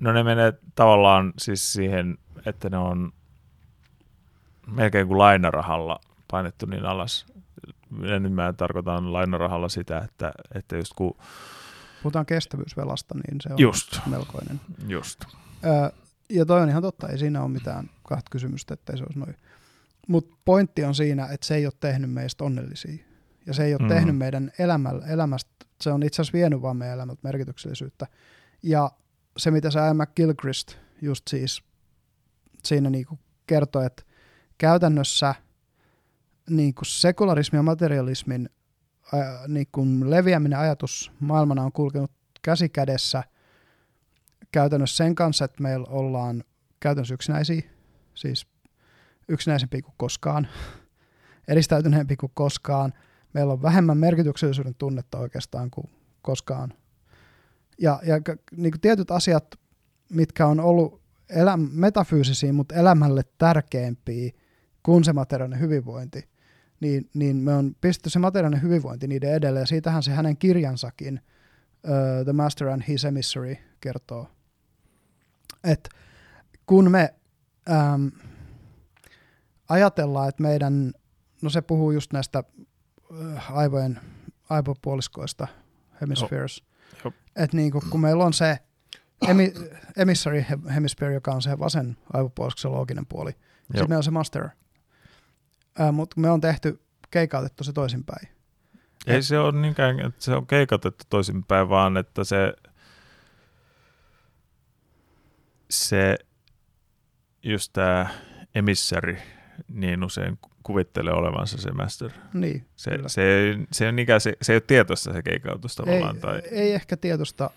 no ne menee tavallaan siis siihen, että ne on melkein kuin lainarahalla painettu niin alas. Ja nyt mä tarkoitan lainarahalla sitä, että, että just kun, Puhutaan kestävyysvelasta, niin se on just, melkoinen. just. Ö, ja toi on ihan totta, ei siinä ole mitään kahta kysymystä, että se olisi noin. Mutta pointti on siinä, että se ei ole tehnyt meistä onnellisia. Ja se ei ole Mm. tehnyt meidän elämällä, elämästä, se on itse asiassa vienyt vaan meidän elämältä merkityksellisyyttä. Ja se, mitä se Ian McGilchrist just siis siinä niinku kertoi, että käytännössä niinku sekularismin ja materialismin ää, niinku leviäminen ajatus maailmana on kulkenut käsi kädessä käytännössä sen kanssa, että meillä ollaan käytännössä yksinäisiä, siis yksinäisempiä kuin koskaan, eristäytyneempi kuin koskaan. Meillä on vähemmän merkityksellisyyden tunnetta oikeastaan kuin koskaan. Ja, ja niin kuin tietyt asiat, mitkä on ollut eläm- metafyysisiä, mutta elämälle tärkeämpiä kuin se materiaalinen hyvinvointi, niin, niin me on pistetty se materiaalinen hyvinvointi niiden edelle, ja siitähän se hänen kirjansakin, uh, The Master and His Emissary, kertoo. Et kun me äm, ajatellaan, että meidän, no se puhuu just näistä äh, aivojen, aivopuoliskoista, hemispheres, että niinku, kun meillä on se emi, emissary he- hemisphere, joka on se vasen aivopuolisko, se looginen puoli, sitten meillä on se master, mutta me on tehty, keikautettu se toisinpäin. Ei se ole niinkään, että se on keikatettu toisinpäin, vaan että se, se just tämä emissäri niin usein kuvittelee olevansa se master. Niin, Se, Kyllä. se, se, on ikään, se, se ei ole tietoista se keikautus tavallaan. ei, tai, ei ehkä tietosta,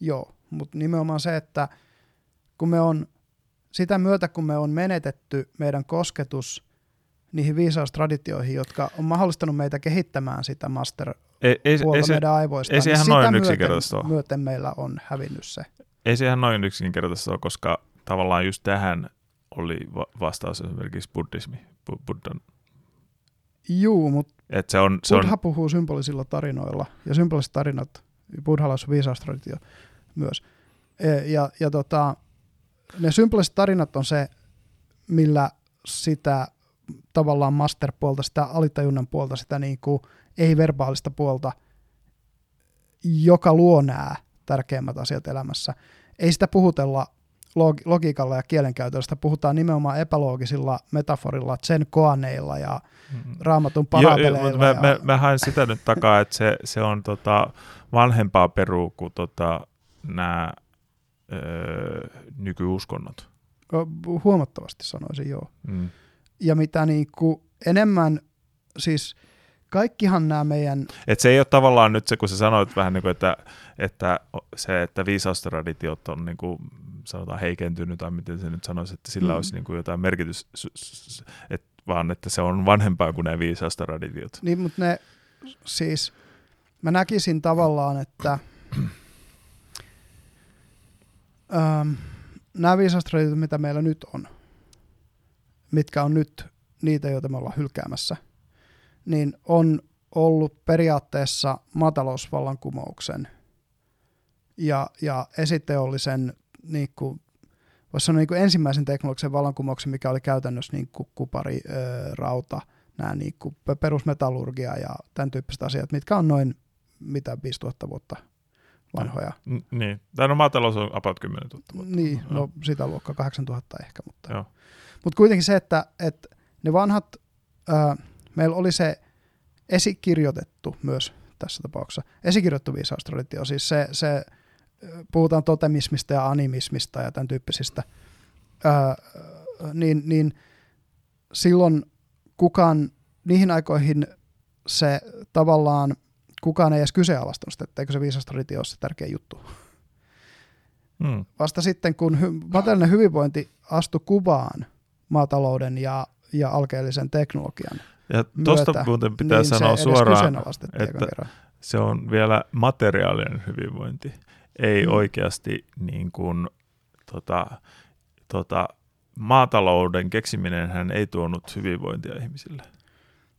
joo, mutta nimenomaan se, että kun me on sitä myötä, kun me on menetetty meidän kosketus niihin viisaustraditioihin, jotka on mahdollistanut meitä kehittämään sitä master ei, ei, puolta ei, se, meidän aivoista, ei se niin ihan noin myöten, yksinkertaista ole. myöten meillä on hävinnyt se. ei se ihan noin yksinkertaista ole, koska tavallaan just tähän oli va- vastaus esimerkiksi buddhismi. Bu- Buddhan. Juu, mutta Et se on, se Buddha on, puhuu symbolisilla tarinoilla, ja symboliset tarinat, buddhalaisuus viisaustraditio myös. E, Ja, ja tota, ne symboliset tarinat on se, millä sitä tavallaan master-puolta, sitä alitajunnan puolta, sitä niin kuin ei-verbaalista puolta, joka luo nämä tärkeimmät asiat elämässä. Ei sitä puhutella log- logiikalla ja kielenkäytöllä, sitä puhutaan nimenomaan epäloogisilla metaforilla, sen koaneilla ja raamatun parabeleilla. Joo, mä, ja... mä, mä haen sitä nyt takaa, että se, se on tota vanhempaa peruu kuin tota, nämä öö, nykyuskonnot. Huomattavasti sanoisin, joo. Mm. Ja mitä niin kuin enemmän, siis kaikkihan nämä meidän... Et se ei ole tavallaan nyt se, kun sä sanoit vähän niin kuin, että, että se, että viisaustraditiot on niin kuin, sanotaan heikentynyt, tai miten se nyt sanoisi, että sillä mm. olisi niin kuin jotain merkitys, et, vaan että se on vanhempaa kuin ne viisaustraditiot. Niin, mutta ne siis, mä näkisin tavallaan, että ähm, nämä viisaustraditiot, mitä meillä nyt on, mitkä on nyt niitä, joita me ollaan hylkäämässä, niin on ollut periaatteessa maatalousvallankumouksen ja, ja esiteollisen, niin kuin, voisi sanoa niin kuin ensimmäisen teknologisen vallankumouksen, mikä oli käytännössä niin kuin kupari, ää, rauta, nämä niin kuin perusmetallurgia ja tämän tyyppiset asiat, mitkä on noin mitä 5000 vuotta vanhoja. N- niin, tai no maatalous on about 10 000 vuotta. Niin, no sitä luokkaa 8000 ehkä, mutta, mutta kuitenkin se, että, että ne vanhat, ää, meillä oli se esikirjoitettu myös tässä tapauksessa, esikirjoitettu viisaustraditio, siis se, se puhutaan totemismista ja animismista ja tämän tyyppisistä, ää, niin, niin silloin kukaan, niihin aikoihin se tavallaan, kukaan ei edes kyseenalaistanut sitä, etteikö se viisastraditio ole se tärkeä juttu. Hmm. Vasta sitten, kun hy- materiaalinen hyvinvointi astui kuvaan maatalouden ja, ja alkeellisen teknologian ja tuosta muuten pitää niin sanoa se suoraan, että se on vielä materiaalinen hyvinvointi ei mm. oikeasti niin kuin, tota, tota, maatalouden keksiminen hän ei tuonut hyvinvointia ihmisille.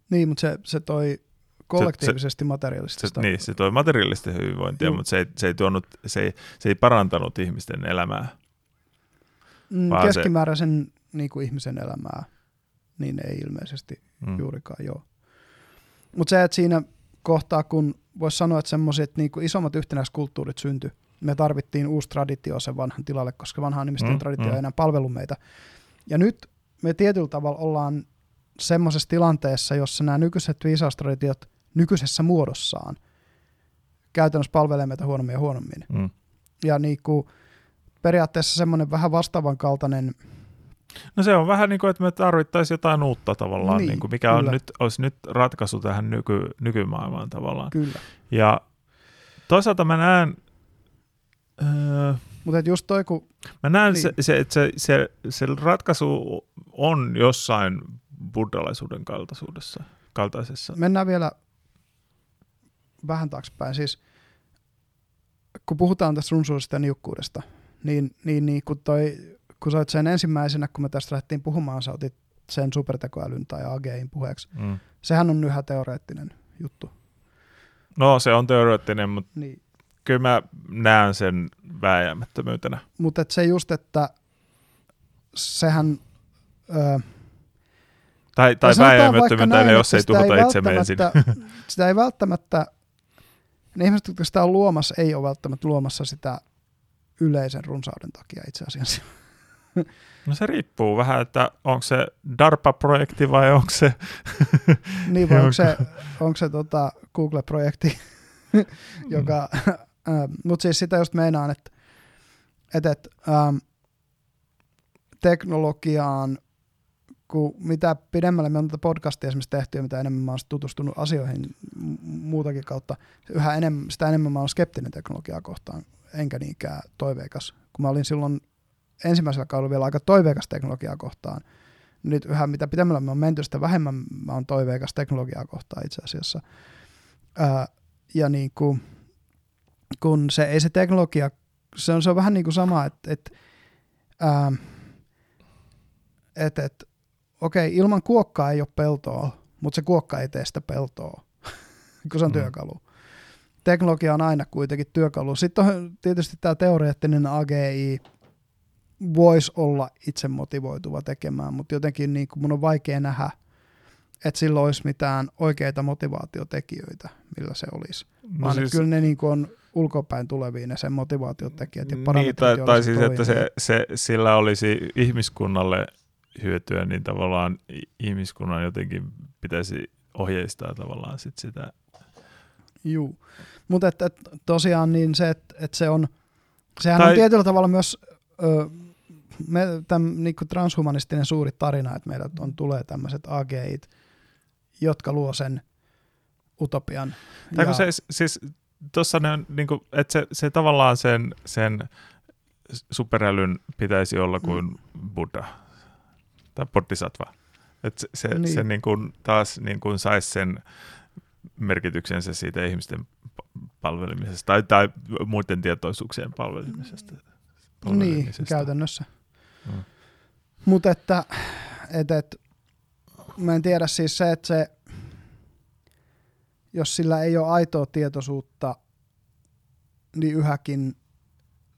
Niin, mutta se, se toi kollektiivisesti se, materiaalista. Se, niin, se toi materiaalista hyvinvointia, mm. mutta se ei, se, ei tuonut, se, ei, se ei parantanut ihmisten elämää. Mm, keskimääräisen se, niin kuin ihmisen elämää, niin ei ilmeisesti mm. juurikaan joo. Mutta se, että siinä kohtaa, kun voisi sanoa, että semmoiset niin isommat yhtenäiskulttuurit syntyi, me tarvittiin uusi traditio sen vanhan tilalle, koska vanha nimisten mm, traditio mm. ei enää palvelu meitä. Ja nyt me tietyllä tavalla ollaan semmoisessa tilanteessa, jossa nämä nykyiset viisaustraditiot nykyisessä muodossaan käytännössä palvelee meitä huonommin ja huonommin. Mm. Ja niin kuin, periaatteessa semmoinen vähän vastaavan kaltainen No se on vähän niin kuin, että me tarvittaisiin jotain uutta tavallaan, niin, niin kuin mikä on nyt, olisi nyt ratkaisu tähän nyky, nykymaailmaan tavallaan. Kyllä. Ja toisaalta mä näen Öö, Mutta just toi, kun... Mä näen, niin. se, se, että se, se, se ratkaisu on jossain buddhalaisuuden kaltaisuudessa, kaltaisessa. Mennään vielä vähän taaksepäin. Siis, kun puhutaan tästä runsuudesta ja niukkuudesta, niin, niin, niin kun, toi, kun sä oot sen ensimmäisenä, kun me tästä lähdettiin puhumaan, sä otit sen supertekoälyn tai AGIin puheeksi. Mm. Sehän on yhä teoreettinen juttu. No se on teoreettinen, mutta niin kyllä mä näen sen vääjäämättömyytenä. Mutta se just, että sehän... Öö, tai tai vääjäämättömyytenä, jos ei tuhota itse ensin. sitä ei välttämättä, ne ihmiset, jotka sitä on luomassa, ei ole välttämättä luomassa sitä yleisen runsauden takia itse asiassa. No se riippuu vähän, että onko se DARPA-projekti vai onko se... niin vai onko se, onko se tota Google-projekti, joka Ähm, Mutta siis sitä just meinaan, että et, et, ähm, teknologiaan, kun mitä pidemmälle me on tätä podcastia esimerkiksi tehty ja mitä enemmän mä oon tutustunut asioihin muutakin kautta, yhä enemmän, sitä enemmän mä oon skeptinen teknologiaa kohtaan, enkä niinkään toiveikas. Kun mä olin silloin ensimmäisellä kaudella vielä aika toiveikas teknologiaa kohtaan, nyt yhä mitä pidemmällä me on menty, sitä vähemmän mä oon toiveikas teknologiaa kohtaan itse asiassa. Ää, ja niin kuin, kun se ei se teknologia, se on, se on vähän niin kuin sama, että et, et, et, okei, ilman kuokkaa ei ole peltoa, mutta se kuokka ei tee sitä peltoa, kun se on mm. työkalu. Teknologia on aina kuitenkin työkalu. Sitten on tietysti tämä teoreettinen AGI, voisi olla itse motivoituva tekemään, mutta jotenkin niin kuin mun on vaikea nähdä, että sillä olisi mitään oikeita motivaatiotekijöitä, millä se olisi. No Vaan siis... kyllä ne niin kuin on ulkopäin tuleviin ne sen motivaatiotekijät ja Niin, parametrit, tai, joilla tai siis, että toimii. se, se, sillä olisi ihmiskunnalle hyötyä, niin tavallaan ihmiskunnan jotenkin pitäisi ohjeistaa tavallaan sit sitä. Juu. Mutta et, et, tosiaan niin se, että et se on, sehän Tai- on tietyllä tavalla myös ö, me, täm, niinku transhumanistinen suuri tarina, että meillä on, tulee tämmöiset AGIt, jotka luo sen utopian. Tai kun se, siis tuossa ne on, niin kuin, että se, se tavallaan sen, sen superälyn pitäisi olla kuin mm. Buddha tai Bodhisattva. Että se, se, Niin. niin. se niin kuin, taas niin kuin saisi sen merkityksensä siitä ihmisten pa- palvelemisesta tai, tai muiden tietoisuuksien palvelemisesta. niin, palvelemisesta. käytännössä. Mm. Mutta että, et, et, mä en tiedä siis se, että se, jos sillä ei ole aitoa tietoisuutta, niin yhäkin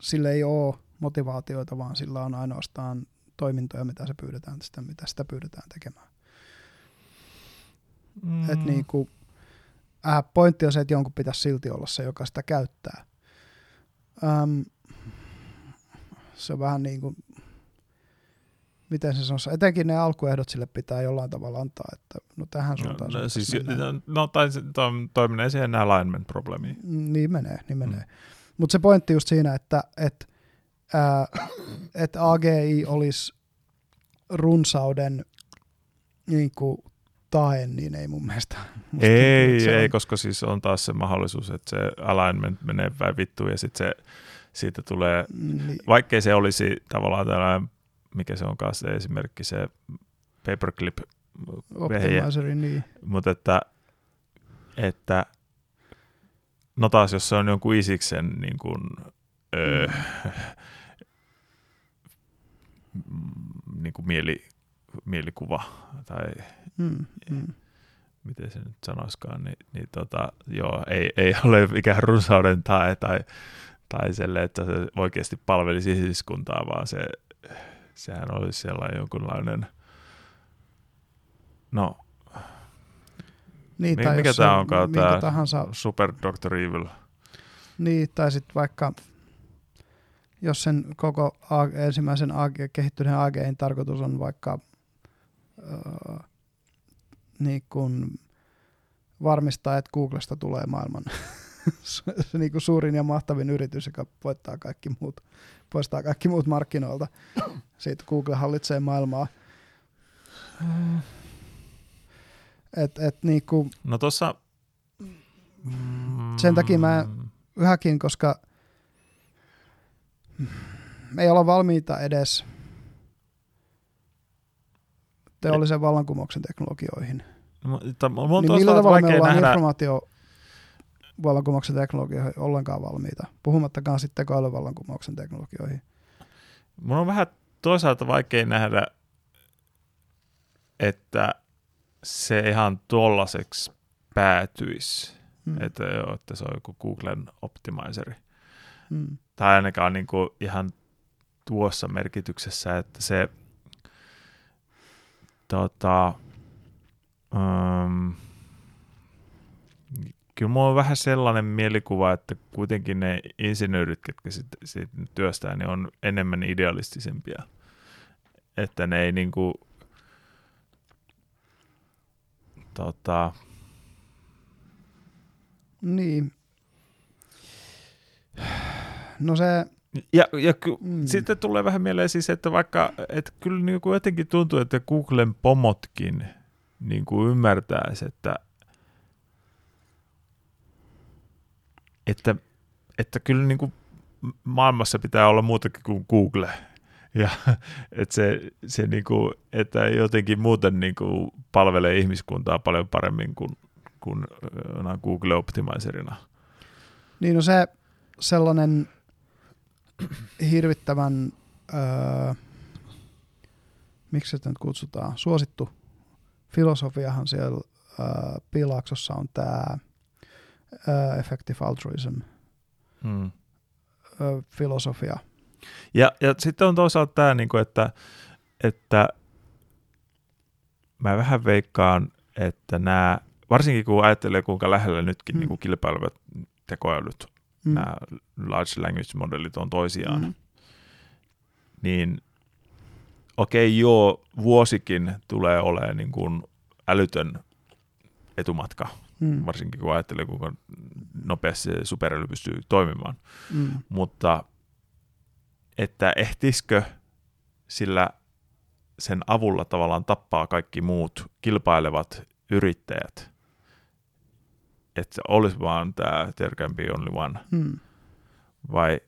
sillä ei ole motivaatioita, vaan sillä on ainoastaan toimintoja, mitä se pyydetään, sitä, mitä sitä pyydetään tekemään. Mm. Et niinku, äh, pointti on se, että jonkun pitäisi silti olla se, joka sitä käyttää. Öm, se on vähän niin kuin, miten se sanoisi, etenkin ne alkuehdot sille pitää jollain tavalla antaa, että no tähän suuntaan. No, no, se siis, mennään. no, tai to, toi menee siihen alignment-probleemiin. Niin menee, niin menee. Mm. Mutta se pointti just siinä, että et, ää, et AGI olisi runsauden niin kuin, tae, niin ei mun mielestä. Musta tuntuu, Ei, ei, on- koska siis on taas se mahdollisuus, että se alignment menee päin vittuun ja sitten se, siitä tulee, Niin, vaikkei se olisi tavallaan tällainen, mikä se onkaan se esimerkki, se paperclip optimizeri, niin. mutta että, että no taas jos se on jonkun isiksen niin kuin, öö, niin kuin mieli, mielikuva tai Mm, mm. miten se nyt sanoiskaan, niin, niin tota, joo, ei, ei ole mikään runsauden tae tai, tai selle, että se oikeasti palvelisi ihmiskuntaa, vaan se, sehän olisi sellainen jonkunlainen, no, Niin, Mi- tai mikä on onkaan tää? tahansa, super Dr. Evil. niin, tai sitten vaikka jos sen koko A, ensimmäisen AG, kehittyneen AGin tarkoitus on vaikka äh, niin kuin varmistaa, että Googlesta tulee maailman se, niin kuin suurin ja mahtavin yritys, joka voittaa kaikki muut, poistaa kaikki muut markkinoilta. Siitä Google hallitsee maailmaa. Et, et niin kuin, No tossa... Sen takia mä- yhäkin, koska me ei olla valmiita edes teollisen vallankumouksen teknologioihin. No, mutta on niin niin millä tavalla me ollaan nähdä, informaatio vallankumouksen teknologioihin ollenkaan valmiita, puhumattakaan sitten tekoälyvallankumouksen teknologioihin. Mun on vähän toisaalta vaikea nähdä, että se ihan tollaseksi päätyisi. Hmm. Että, joo, että se on joku Googlen optimizeri. Hmm. Tai ainakaan niin kuin ihan tuossa merkityksessä, että se tota, um, kyllä mulla on vähän sellainen mielikuva, että kuitenkin ne insinöörit, ketkä sit, sit työstää, ne on enemmän idealistisempia. Että ne ei niinku, tota, Niin. No se, Ja, ja ky- Mm. mm. sitten tulee vähän mieleen siis, että vaikka, että kyllä niin kuin jotenkin tuntuu, että Googlen pomotkin niin kuin ymmärtäisi, että, että, että kyllä niin kuin maailmassa pitää olla muutakin kuin Google. Ja että se, se niin kuin, että jotenkin muuten niin kuin palvelee ihmiskuntaa paljon paremmin kuin, kuin Google Optimizerina. niin no se sellainen hirvittävän, öö, miksi sitä nyt kutsutaan, suosittu filosofiahan siellä öö, Piilaaksossa on tämä öö, effective altruism Hmm. öö, filosofia. Ja, ja sitten on toisaalta tämä, niin että, että mä vähän veikkaan, että nämä, varsinkin kun ajattelee kuinka lähellä nytkin Hmm. hmm. niin kilpailevat tekoälyt mm. nämä large language modelit on toisiaan, mm. niin okei okay, joo, vuosikin tulee olemaan niin kuin älytön etumatka, mm. varsinkin kun ajattelee, kuinka nopeasti se pystyy toimimaan. Mm. Mutta että ehtisikö sillä sen avulla tavallaan tappaa kaikki muut kilpailevat yrittäjät, että olisi vaan tämä there can be only one, hmm. vai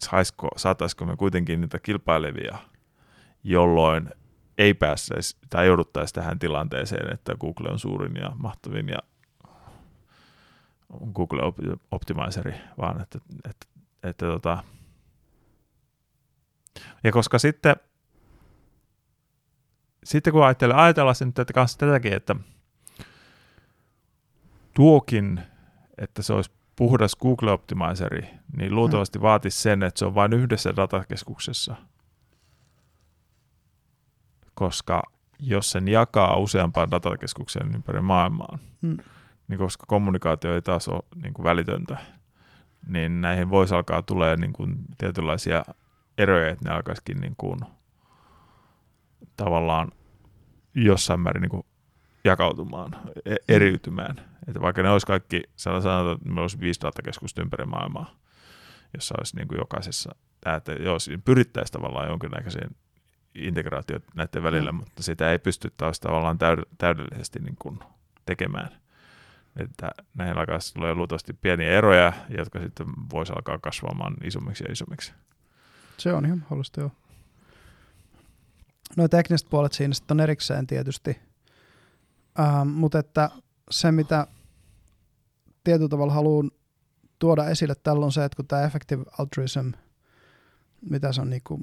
saisiko, saataisiko me kuitenkin niitä kilpailevia, jolloin ei päässeisi tai jouduttaisi tähän tilanteeseen, että Google on suurin ja mahtavin ja Google Optimizeri, vaan että, että, että, että tota, ja koska sitten, sitten kun ajatellaan, ajatellaan sen että kanssa tätäkin, että tuokin, että se olisi puhdas Google Optimizeri, niin luultavasti mm. vaatisi sen, että se on vain yhdessä datakeskuksessa. Koska jos sen jakaa useampaan datakeskukseen ympäri maailmaan, mm. Niin koska kommunikaatio ei taas ole niin kuin välitöntä, niin näihin voisi alkaa tulee niin kuin tietynlaisia eroja, että ne alkaisikin niin kuin, tavallaan jossain määrin niin kuin jakautumaan, e- eriytymään. Että vaikka ne olisi kaikki, sanotaan, että meillä olisi viisi datakeskusta ympäri maailmaa, jossa olisi niin kuin jokaisessa, että jos pyrittäisiin tavallaan jonkinnäköiseen integraatio näiden välillä, mm. mutta sitä ei pysty taas tavallaan täydellisesti niin kuin tekemään. Että näihin alkaisi tulee luultavasti pieniä eroja, jotka sitten voisi alkaa kasvamaan isommiksi ja isommiksi. Se on ihan mahdollista, joo. No tekniset puolet siinä sitten on erikseen tietysti, ähm, mutta että se mitä tietyllä tavalla haluan tuoda esille tällä on se, että kun tämä effective altruism, mitä se on niinku,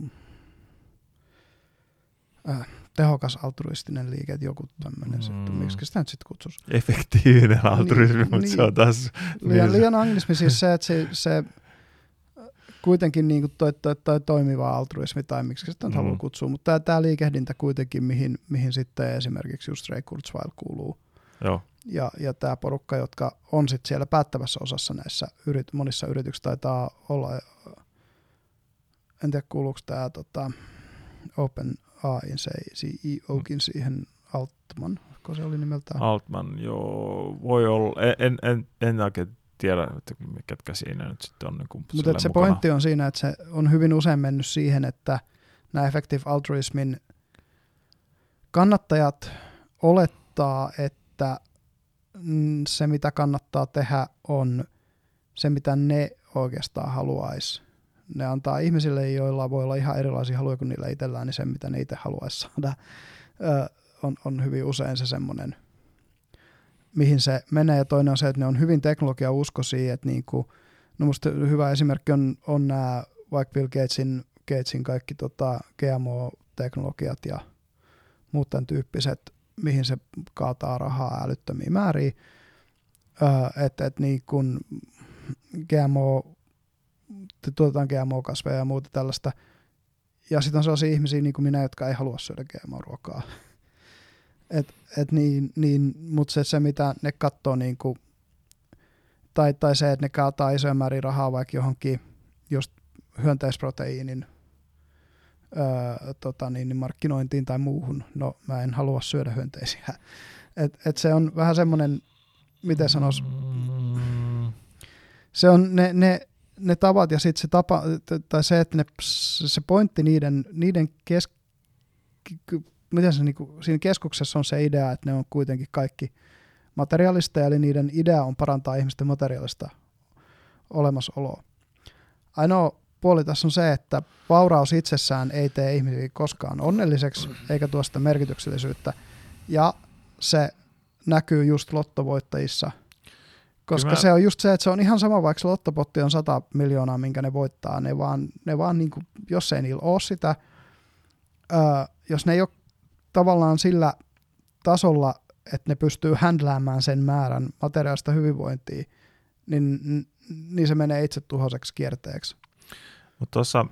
äh, tehokas altruistinen liike, että joku tämmöinen, mm. miksi sitä nyt sitten kutsuisi? Efektiivinen altruismi, niin, mutta niin, se on taas... Liian, liian anglismi siis se, että se, se kuitenkin niin kuin toi, toi, toi toimiva altruismi tai miksi sitä mm. haluaa kutsua, mutta tämä liikehdintä kuitenkin, mihin, mihin sitten esimerkiksi just Ray Kurzweil kuuluu. Joo. Ja, ja tämä porukka, jotka on sitten siellä päättävässä osassa näissä yrit, monissa yrityksissä taitaa olla, en tiedä kuuluuko tämä tota, Open AIn se CEOkin mm. siihen Altman, kun se oli nimeltään. Altman, joo, voi olla, en, en, en oikein tiedä, että ketkä siinä nyt sitten on. Niin Mutta se pointti on siinä, että se on hyvin usein mennyt siihen, että nämä effective altruismin kannattajat olettaa, että se mitä kannattaa tehdä on se mitä ne oikeastaan haluaisi. Ne antaa ihmisille, joilla voi olla ihan erilaisia haluja kuin niillä itsellään, niin se mitä ne itse haluaisi saada, on, on hyvin usein se semmoinen – mihin se menee. Ja toinen on se, että ne on hyvin teknologiauskoisia, että niin kuin, no musta hyvä esimerkki on, on nämä vaikka Bill Gatesin, Gatesin kaikki tota, GMO-teknologiat ja muut tämän tyyppiset, mihin se kaataa rahaa älyttömiä määriä. Öö, että et niin kun GMO, tuotetaan GMO-kasveja ja muuta tällaista. Ja sitten on sellaisia ihmisiä niin kuin minä, jotka ei halua syödä GMO-ruokaa. Et, et niin, niin, Mutta se, se, mitä ne katsoo, niin kuin, tai, tai se, että ne kaataa isoja määrin rahaa vaikka johonkin just hyönteisproteiinin öö, tota niin, niin markkinointiin tai muuhun. No mä en halua syödä hyönteisiä. Et, et se on vähän semmoinen, miten sanois, se on ne, ne, ne tavat ja sitten se tapa, tai se, että ne, se pointti niiden, niiden kes, miten se, niin kuin, siinä keskuksessa on se idea, että ne on kuitenkin kaikki materiaalista, eli niiden idea on parantaa ihmisten materiaalista olemassaoloa. Ainoa puoli tässä on se, että vauraus itsessään ei tee ihmisiä koskaan onnelliseksi, eikä tuo sitä merkityksellisyyttä, ja se näkyy just lottovoittajissa, koska Kyllä. se on just se, että se on ihan sama, vaikka lottopotti on 100 miljoonaa, minkä ne voittaa, ne vaan, ne vaan niin kuin, jos ei niillä ole sitä, öö, jos ne ei ole tavallaan sillä tasolla, että ne pystyy händläämään sen määrän materiaalista hyvinvointia, niin, niin se menee itse tuhoiseksi kierteeksi. Mutta tuossa,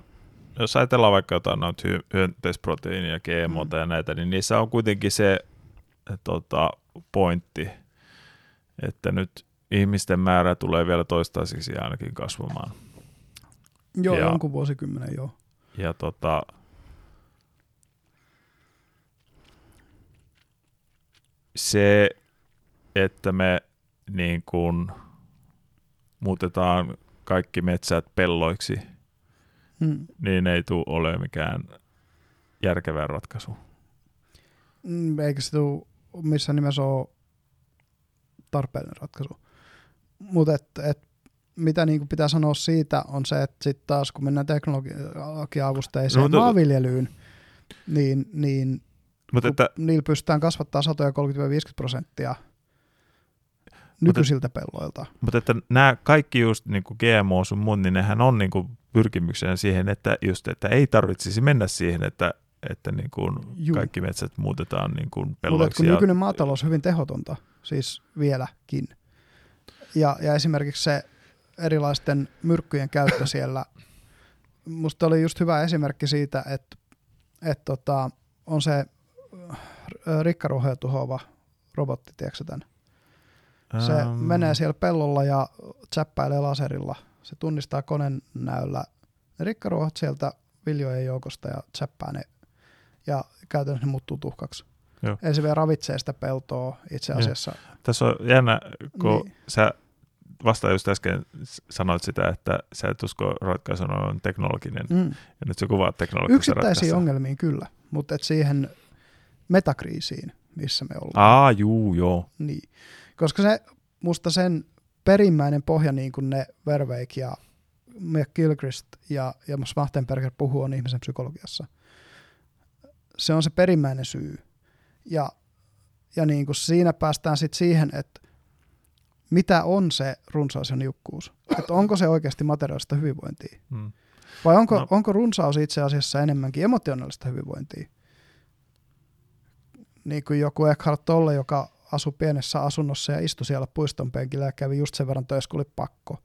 jos ajatellaan vaikka jotain noita hyönteisproteiinia, GMO mm. ja näitä, niin niissä on kuitenkin se tota, pointti, että nyt ihmisten määrä tulee vielä toistaiseksi ainakin kasvamaan. Joo, Ja- jonkun vuosikymmenen joo. Ja tota, se, että me niin kuin muutetaan kaikki metsät pelloiksi, Hmm. niin ei tule ole mikään järkevä ratkaisu. Mm, Eikä se tule missään nimessä ole tarpeellinen ratkaisu. Mutta et, et, mitä niinku pitää sanoa siitä on se, että sitten taas kun mennään teknologia-avusteiseen No, mutta- maanviljelyyn, niin, niin Mutta että, niillä pystytään kasvattaa satoja 30-50 prosenttia nykyisiltä pelloilta. mutta että nämä kaikki just niin kuin GMO sun muut, niin nehän on niin kuin pyrkimyksenä siihen, että just, että ei tarvitsisi mennä siihen, että, että niin kuin Juu. kaikki metsät muutetaan niin kuin Mutta pelloiksi. kun ja- nykyinen maatalous on hyvin tehotonta, siis vieläkin. Ja, ja esimerkiksi se erilaisten myrkkyjen käyttö siellä, musta oli just hyvä esimerkki siitä, että, että tota, on se äh, rikkaruohoja tuhoava robotti, tiedätkö tämän? Se Ähm, menee siellä pellolla ja chäppäilee laserilla. Se tunnistaa koneen näöllä ne rikkaruohot sieltä viljojen joukosta ja chäppää ne. Ja käytännössä ne muuttuu tuhkaksi. Joo. Ei se vielä ravitsee sitä peltoa itse Joo. asiassa. Tässä on jännä, kun Niin. sä vasta just äsken sanoit sitä, että sä et usko ratkaisun on teknologinen, mm. Ja nyt sä kuvaat teknologista Yksittäisiin ratkaisua. ongelmiin kyllä, mutta et siihen metakriisiin, missä me ollaan. Aa, juu, joo. Niin. Koska se, musta sen perimmäinen pohja, niin kuin ne Verveik ja McGilchrist ja, ja Smachtenberger puhuu, on ihmisen psykologiassa. Se on se perimmäinen syy. Ja, ja niin kuin siinä päästään sitten siihen, että mitä on se runsaus ja niukkuus. Että onko se oikeasti materiaalista hyvinvointia? Mm. Vai onko. No. onko runsaus itse asiassa enemmänkin emotionaalista hyvinvointia? Niin kuin joku Eckhart Tolle, joka asui pienessä asunnossa ja istui siellä puiston penkillä ja kävi just sen verran töissä, kun oli pakko.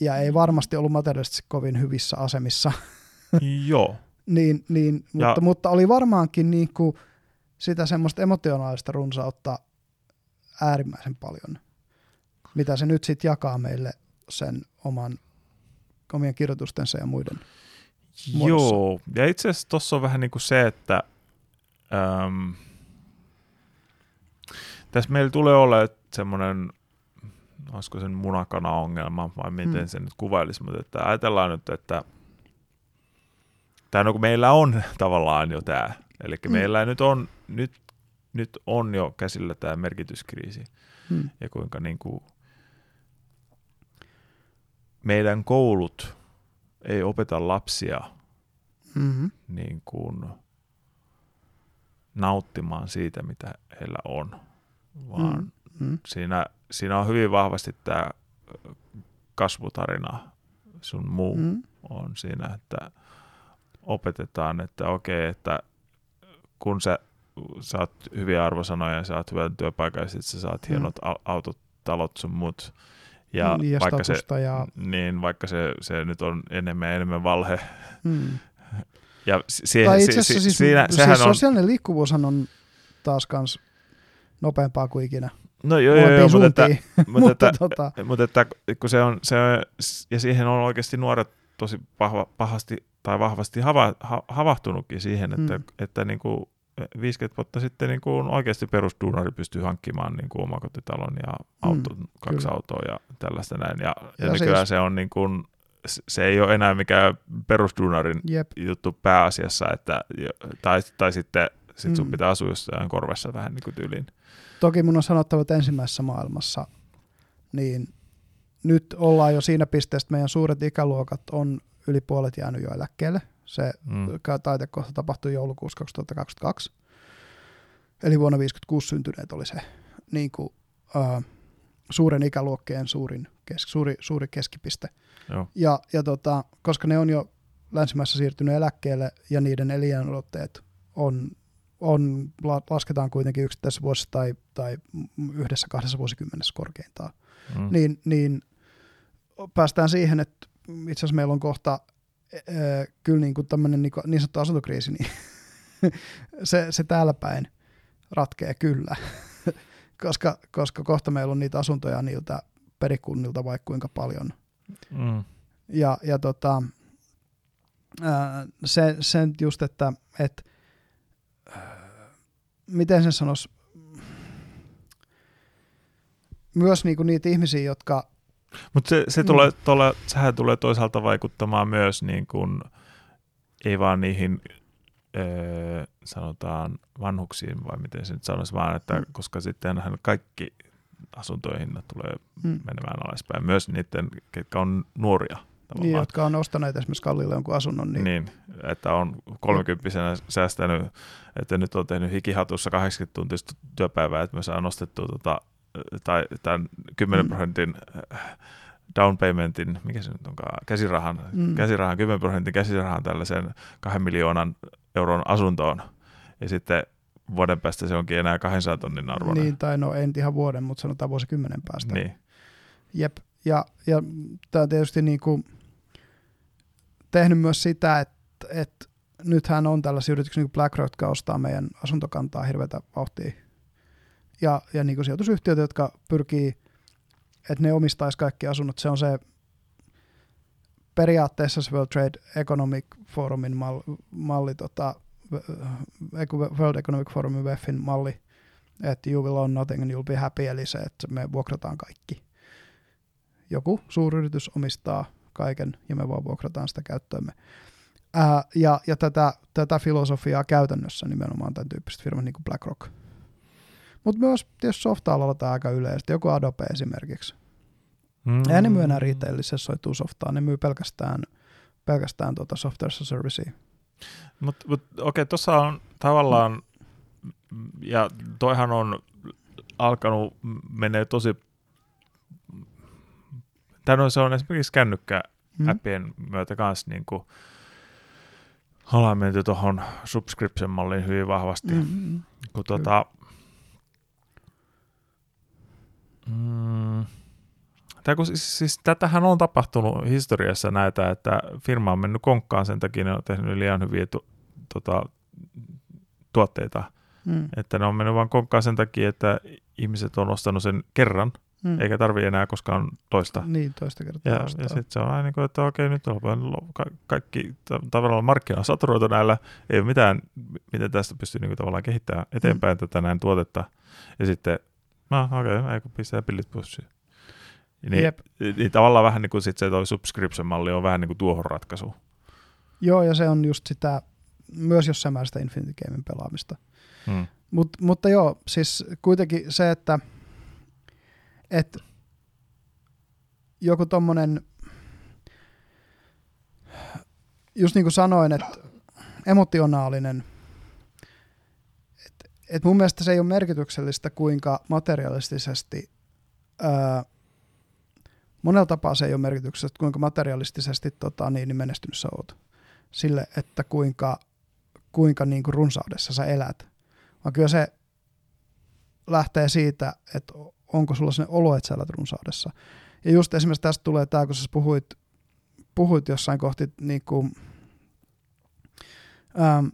Ja ei varmasti ollut materiaalisesti kovin hyvissä asemissa, joo. niin, niin, mutta, Ja- mutta oli varmaankin niin kuin sitä semmoista emotionaalista runsautta äärimmäisen paljon, mitä se nyt sitten jakaa meille sen oman, omien kirjoitustensa ja muiden muodossa. Joo, ja itse asiassa tuossa on vähän niin kuin se, että äm, tässä meillä tulee olemaan semmoinen, olisiko sen munakana-ongelma, vai miten Mm. mm. se nyt kuvailisi, mutta että ajatellaan nyt, että tai no kun meillä on tavallaan jo tämä, eli Mm. mm. meillä nyt on, nyt, nyt on jo käsillä tämä merkityskriisi, Hmm. ja kuinka niin kuin meidän koulut ei opeta lapsia Mm-hmm. niin kuin nauttimaan siitä, mitä heillä on, vaan mm. Mm. siinä, siinä on hyvin vahvasti tämä kasvutarina, sun muu mm. Mm. on siinä, että opetetaan, että okei, että kun sä saat hyviä arvosanoja ja saat hyvän työpaikan ja sit sä saat Mm. hienot au- autot, talot sun muut, ja, Niin, ja vaikka se, ja, niin, vaikka se, se nyt on enemmän ja enemmän valhe, mm. ja si- Tai itse asiassa si- siis, siinä, siis sehän on, sosiaalinen liikkuvuushan on taas kans nopeampaa kuin ikinä. no joo, joo, joo mutta, että, mutta, mutta että, tota, mutta että kun se on, se on, ja siihen on oikeasti nuoret tosi pahva, pahasti tai vahvasti hava, ha, havahtunutkin siihen, että, Mm. mm. että niin kuin 50 vuotta sitten niin kuin oikeasti perusduunari pystyy hankkimaan niin kuin omakotitalon ja auton, mm, kaksi kyllä. autoa ja tällaista näin. Ja, ja, Ja ja nykyään siis- se on niin kuin, se ei ole enää mikään perusduunarin jep, juttu pääasiassa, että, tai, tai sitten sit sun Mm. pitää asua jossain korvessa vähän niin kuin tyyliin. toki mun on sanottava, että ensimmäisessä maailmassa, niin nyt ollaan jo siinä pisteessä, että meidän suuret ikäluokat on yli puolet jäänyt jo eläkkeelle. Se Mm. taitekohta tapahtui joulukuussa 2022. Eli vuonna 56 syntyneet oli se niin kuin, uh, suuren ikäluokkien suurin, kes, suuri, suuri keskipiste. Joo. Ja, ja tota, koska ne on jo länsimässä siirtynyt eläkkeelle ja niiden elinolotteet on, on, la- lasketaan kuitenkin yksittäisessä vuosissa tai, tai yhdessä kahdessa vuosikymmenessä korkeintaan, Mm. niin, niin päästään siihen, että itse asiassa meillä on kohta kyllä niin, kuin tämmöinen niin, niin sanottu asuntokriisi, niin se, se täällä päin ratkee kyllä, koska, koska kohta meillä on niitä asuntoja niiltä perikunnilta vaikka kuinka paljon. Mm. Ja, ja tota, ää, se, sen just, että et, miten sen sanoisi, myös niinku niitä ihmisiä, jotka Mutta se, se Mm. tulee, tolle, sehän tulee toisaalta vaikuttamaan myös niin kuin, ei vaan niihin öö, sanotaan vanhuksiin, vai miten se nyt sanoisi, vaan että Mm. koska sittenhän kaikki asuntojen hinnat tulee mm, menemään alaspäin, myös niiden, ketkä on nuoria niin, tavallaan. jotka on ostaneet esimerkiksi kalliille jonkun asunnon, niin, Niin, että on 30 säästänyt, että nyt on tehnyt hikihatussa 80 tuntista työpäivää, että me saan nostettua tota, tai tämän 10 Mm. prosentin äh, down paymentin, mikä se nyt onkaan, käsirahan, Mm. käsirahan 10 prosentin käsirahan tällaisen 2 miljoonan euron asuntoon, ja sitten vuoden päästä se onkin enää 200 tonnin arvoinen. niin, tai no ei nyt ihan vuoden, mutta sanotaan vuosikymmenen päästä. niin. Jep, ja, ja tämä on tietysti niin kuin tehnyt myös sitä, että, että nythän on tällaisia yrityksiä niin kuin BlackRock, jotka ostaa meidän asuntokantaa hirveätä vauhtia. Ja, ja niin kuin sijoitusyhtiöt, jotka pyrkii, että ne omistaisi kaikki asunnot. Se on se periaatteessa se World Trade Economic Forumin malli, malli tota, World Economic Forumin WEFin malli, että you will own nothing and you'll be happy, eli se, että me vuokrataan kaikki joku suuryritys omistaa kaiken ja me vaan vuokrataan sitä käyttöömme. Ää, ja ja tätä, tätä filosofiaa käytännössä nimenomaan tämän tyyppiset firmat niin kuin BlackRock. Mutta myös tietysti softa-alalla tämä aika yleistä. Joku Adobe esimerkiksi. Mm. Eihän ne myy enää retailissa, soituu softaa. Ne myy pelkästään, pelkästään tuota software as a servicea. Mutta mut, okei, tuossa on tavallaan, ja toihan on alkanut menee tosi, tai no se on esimerkiksi kännykkä-appien myötä kanssa niin kuin, ollaan menty tuohon subscription-malliin hyvin vahvasti. Mm, mm, kun tota, mm, tai kun, siis, siis, tätähän on tapahtunut historiassa näitä, että firma on mennyt konkkaan sen takia, ne on tehnyt liian hyviä tu, tota, tuotteita, mm, että ne on mennyt vaan konkkaan sen takia, että ihmiset on ostanut sen kerran, mm. eikä tarvitse enää koskaan toista. Niin, toista kertaa. Ja, ja sitten se on aina niin kuin, että okei, nyt on ka- kaikki ta- tavallaan markkina saturoitu näillä, ei ole mitään, miten tästä pystyy niin kuin, tavallaan kehittämään eteenpäin mm. tätä näin tuotetta. Ja sitten, no okei, okay, ei kun pistää pillit pussiin. Niin, Jep. niin, tavallaan vähän niin kuin sit se toi subscription-malli on vähän niin kuin tuohon ratkaisu. Joo, ja se on just sitä, myös jossain määrin sitä Infinity Gamein pelaamista. Hmm. Mut, mutta joo, siis kuitenkin se, että et joku tommonen, just niin kuin sanoin, että emotionaalinen, et mun mielestä se ei ole merkityksellistä, kuinka materialistisesti, ää, monella tapaa se ei ole merkityksellistä, kuinka materialistisesti tota, niin, niin menestynyt sä oot. Sille, että kuinka, kuinka niin kuin runsaudessa sä elät. Vaan kyllä se lähtee siitä, että onko sulla sellainen olo, että sä elät runsaudessa. Ja just esimerkiksi tästä tulee tämä, kun sä puhuit, puhuit jossain kohti niin kuin, ähm,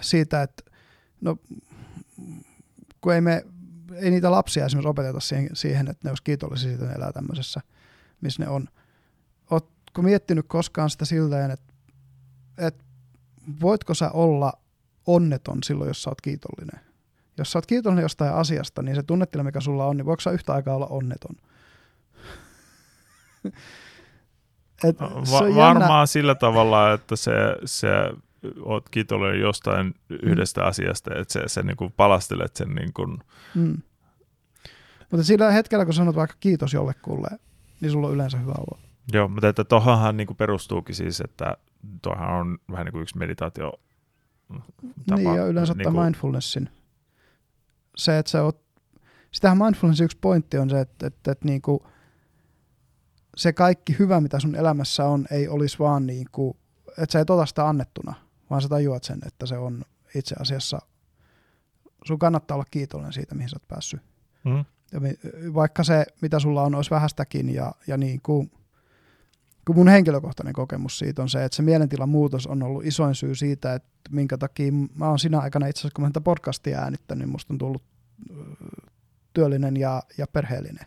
siitä, että no, kun ei, me, ei niitä lapsia esimerkiksi opeteta siihen, siihen että ne olisi kiitollisia siitä, että ne elää tämmöisessä, missä ne on. Ootko miettinyt koskaan sitä silleen, että, että voitko sä olla onneton silloin, jos sä oot kiitollinen? Jos sä oot kiitollinen jostain asiasta, niin se tunnetila, mikä sulla on, niin voiko sä yhtä aikaa olla onneton? Et Va- varmaan jännä- sillä tavalla, että se, se oot kiitollinen jostain yhdestä asiasta, että se, se niin kuin palastelet sen niin kuin, Mm. Mutta sillä hetkellä, kun sanot vaikka kiitos jollekulle, niin sulla on yleensä hyvä olo. Joo, mutta että tohonhan niin kuin perustuukin siis, että tuohan on vähän niin kuin yksi meditaatio tapa. niin, ja yleensä niin ottaa mindfulnessin. Se, että sä oot, sitähän mindfulnessin yksi pointti on se, että, että, että niin kuin se kaikki hyvä, mitä sun elämässä on, ei olisi vaan niin kuin, että sä et ota sitä annettuna, vaan sä tajuat sen, että se on itse asiassa, sun kannattaa olla kiitollinen siitä, mihin sä oot päässyt. Mm. Ja vaikka se, mitä sulla on, olisi vähästäkin ja, ja niin kuin, kun mun henkilökohtainen kokemus siitä on se, että se mielentilan muutos on ollut isoin syy siitä, että minkä takia mä oon sinä aikana itse asiassa, kun mä tätä podcastia äänittänyt, niin musta on tullut työllinen ja, ja perheellinen.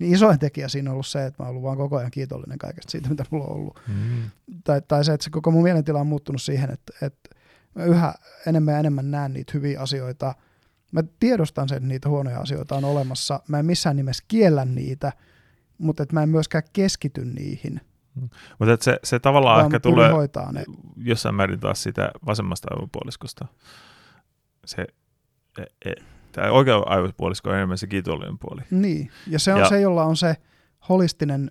Niin isoin tekijä siinä on ollut se, että mä oon ollut vaan koko ajan kiitollinen kaikesta siitä, mitä mulla on ollut. Mm. Tai, tai se, että se koko mun mielentila on muuttunut siihen, että, että mä yhä enemmän ja enemmän näen niitä hyviä asioita. Mä tiedostan sen, että niitä huonoja asioita on olemassa. Mä en missään nimessä kiellä niitä, mutta että mä en myöskään keskity niihin. Mutta se, se tavallaan vaan ehkä tulee hoitaa ne. jossain määrin taas sitä vasemmasta aivopuoliskosta. Se, e, e, tämä oikea aivopuolisko on enemmän se kiitollinen puoli. Niin, ja se on Ja- se, jolla on se holistinen,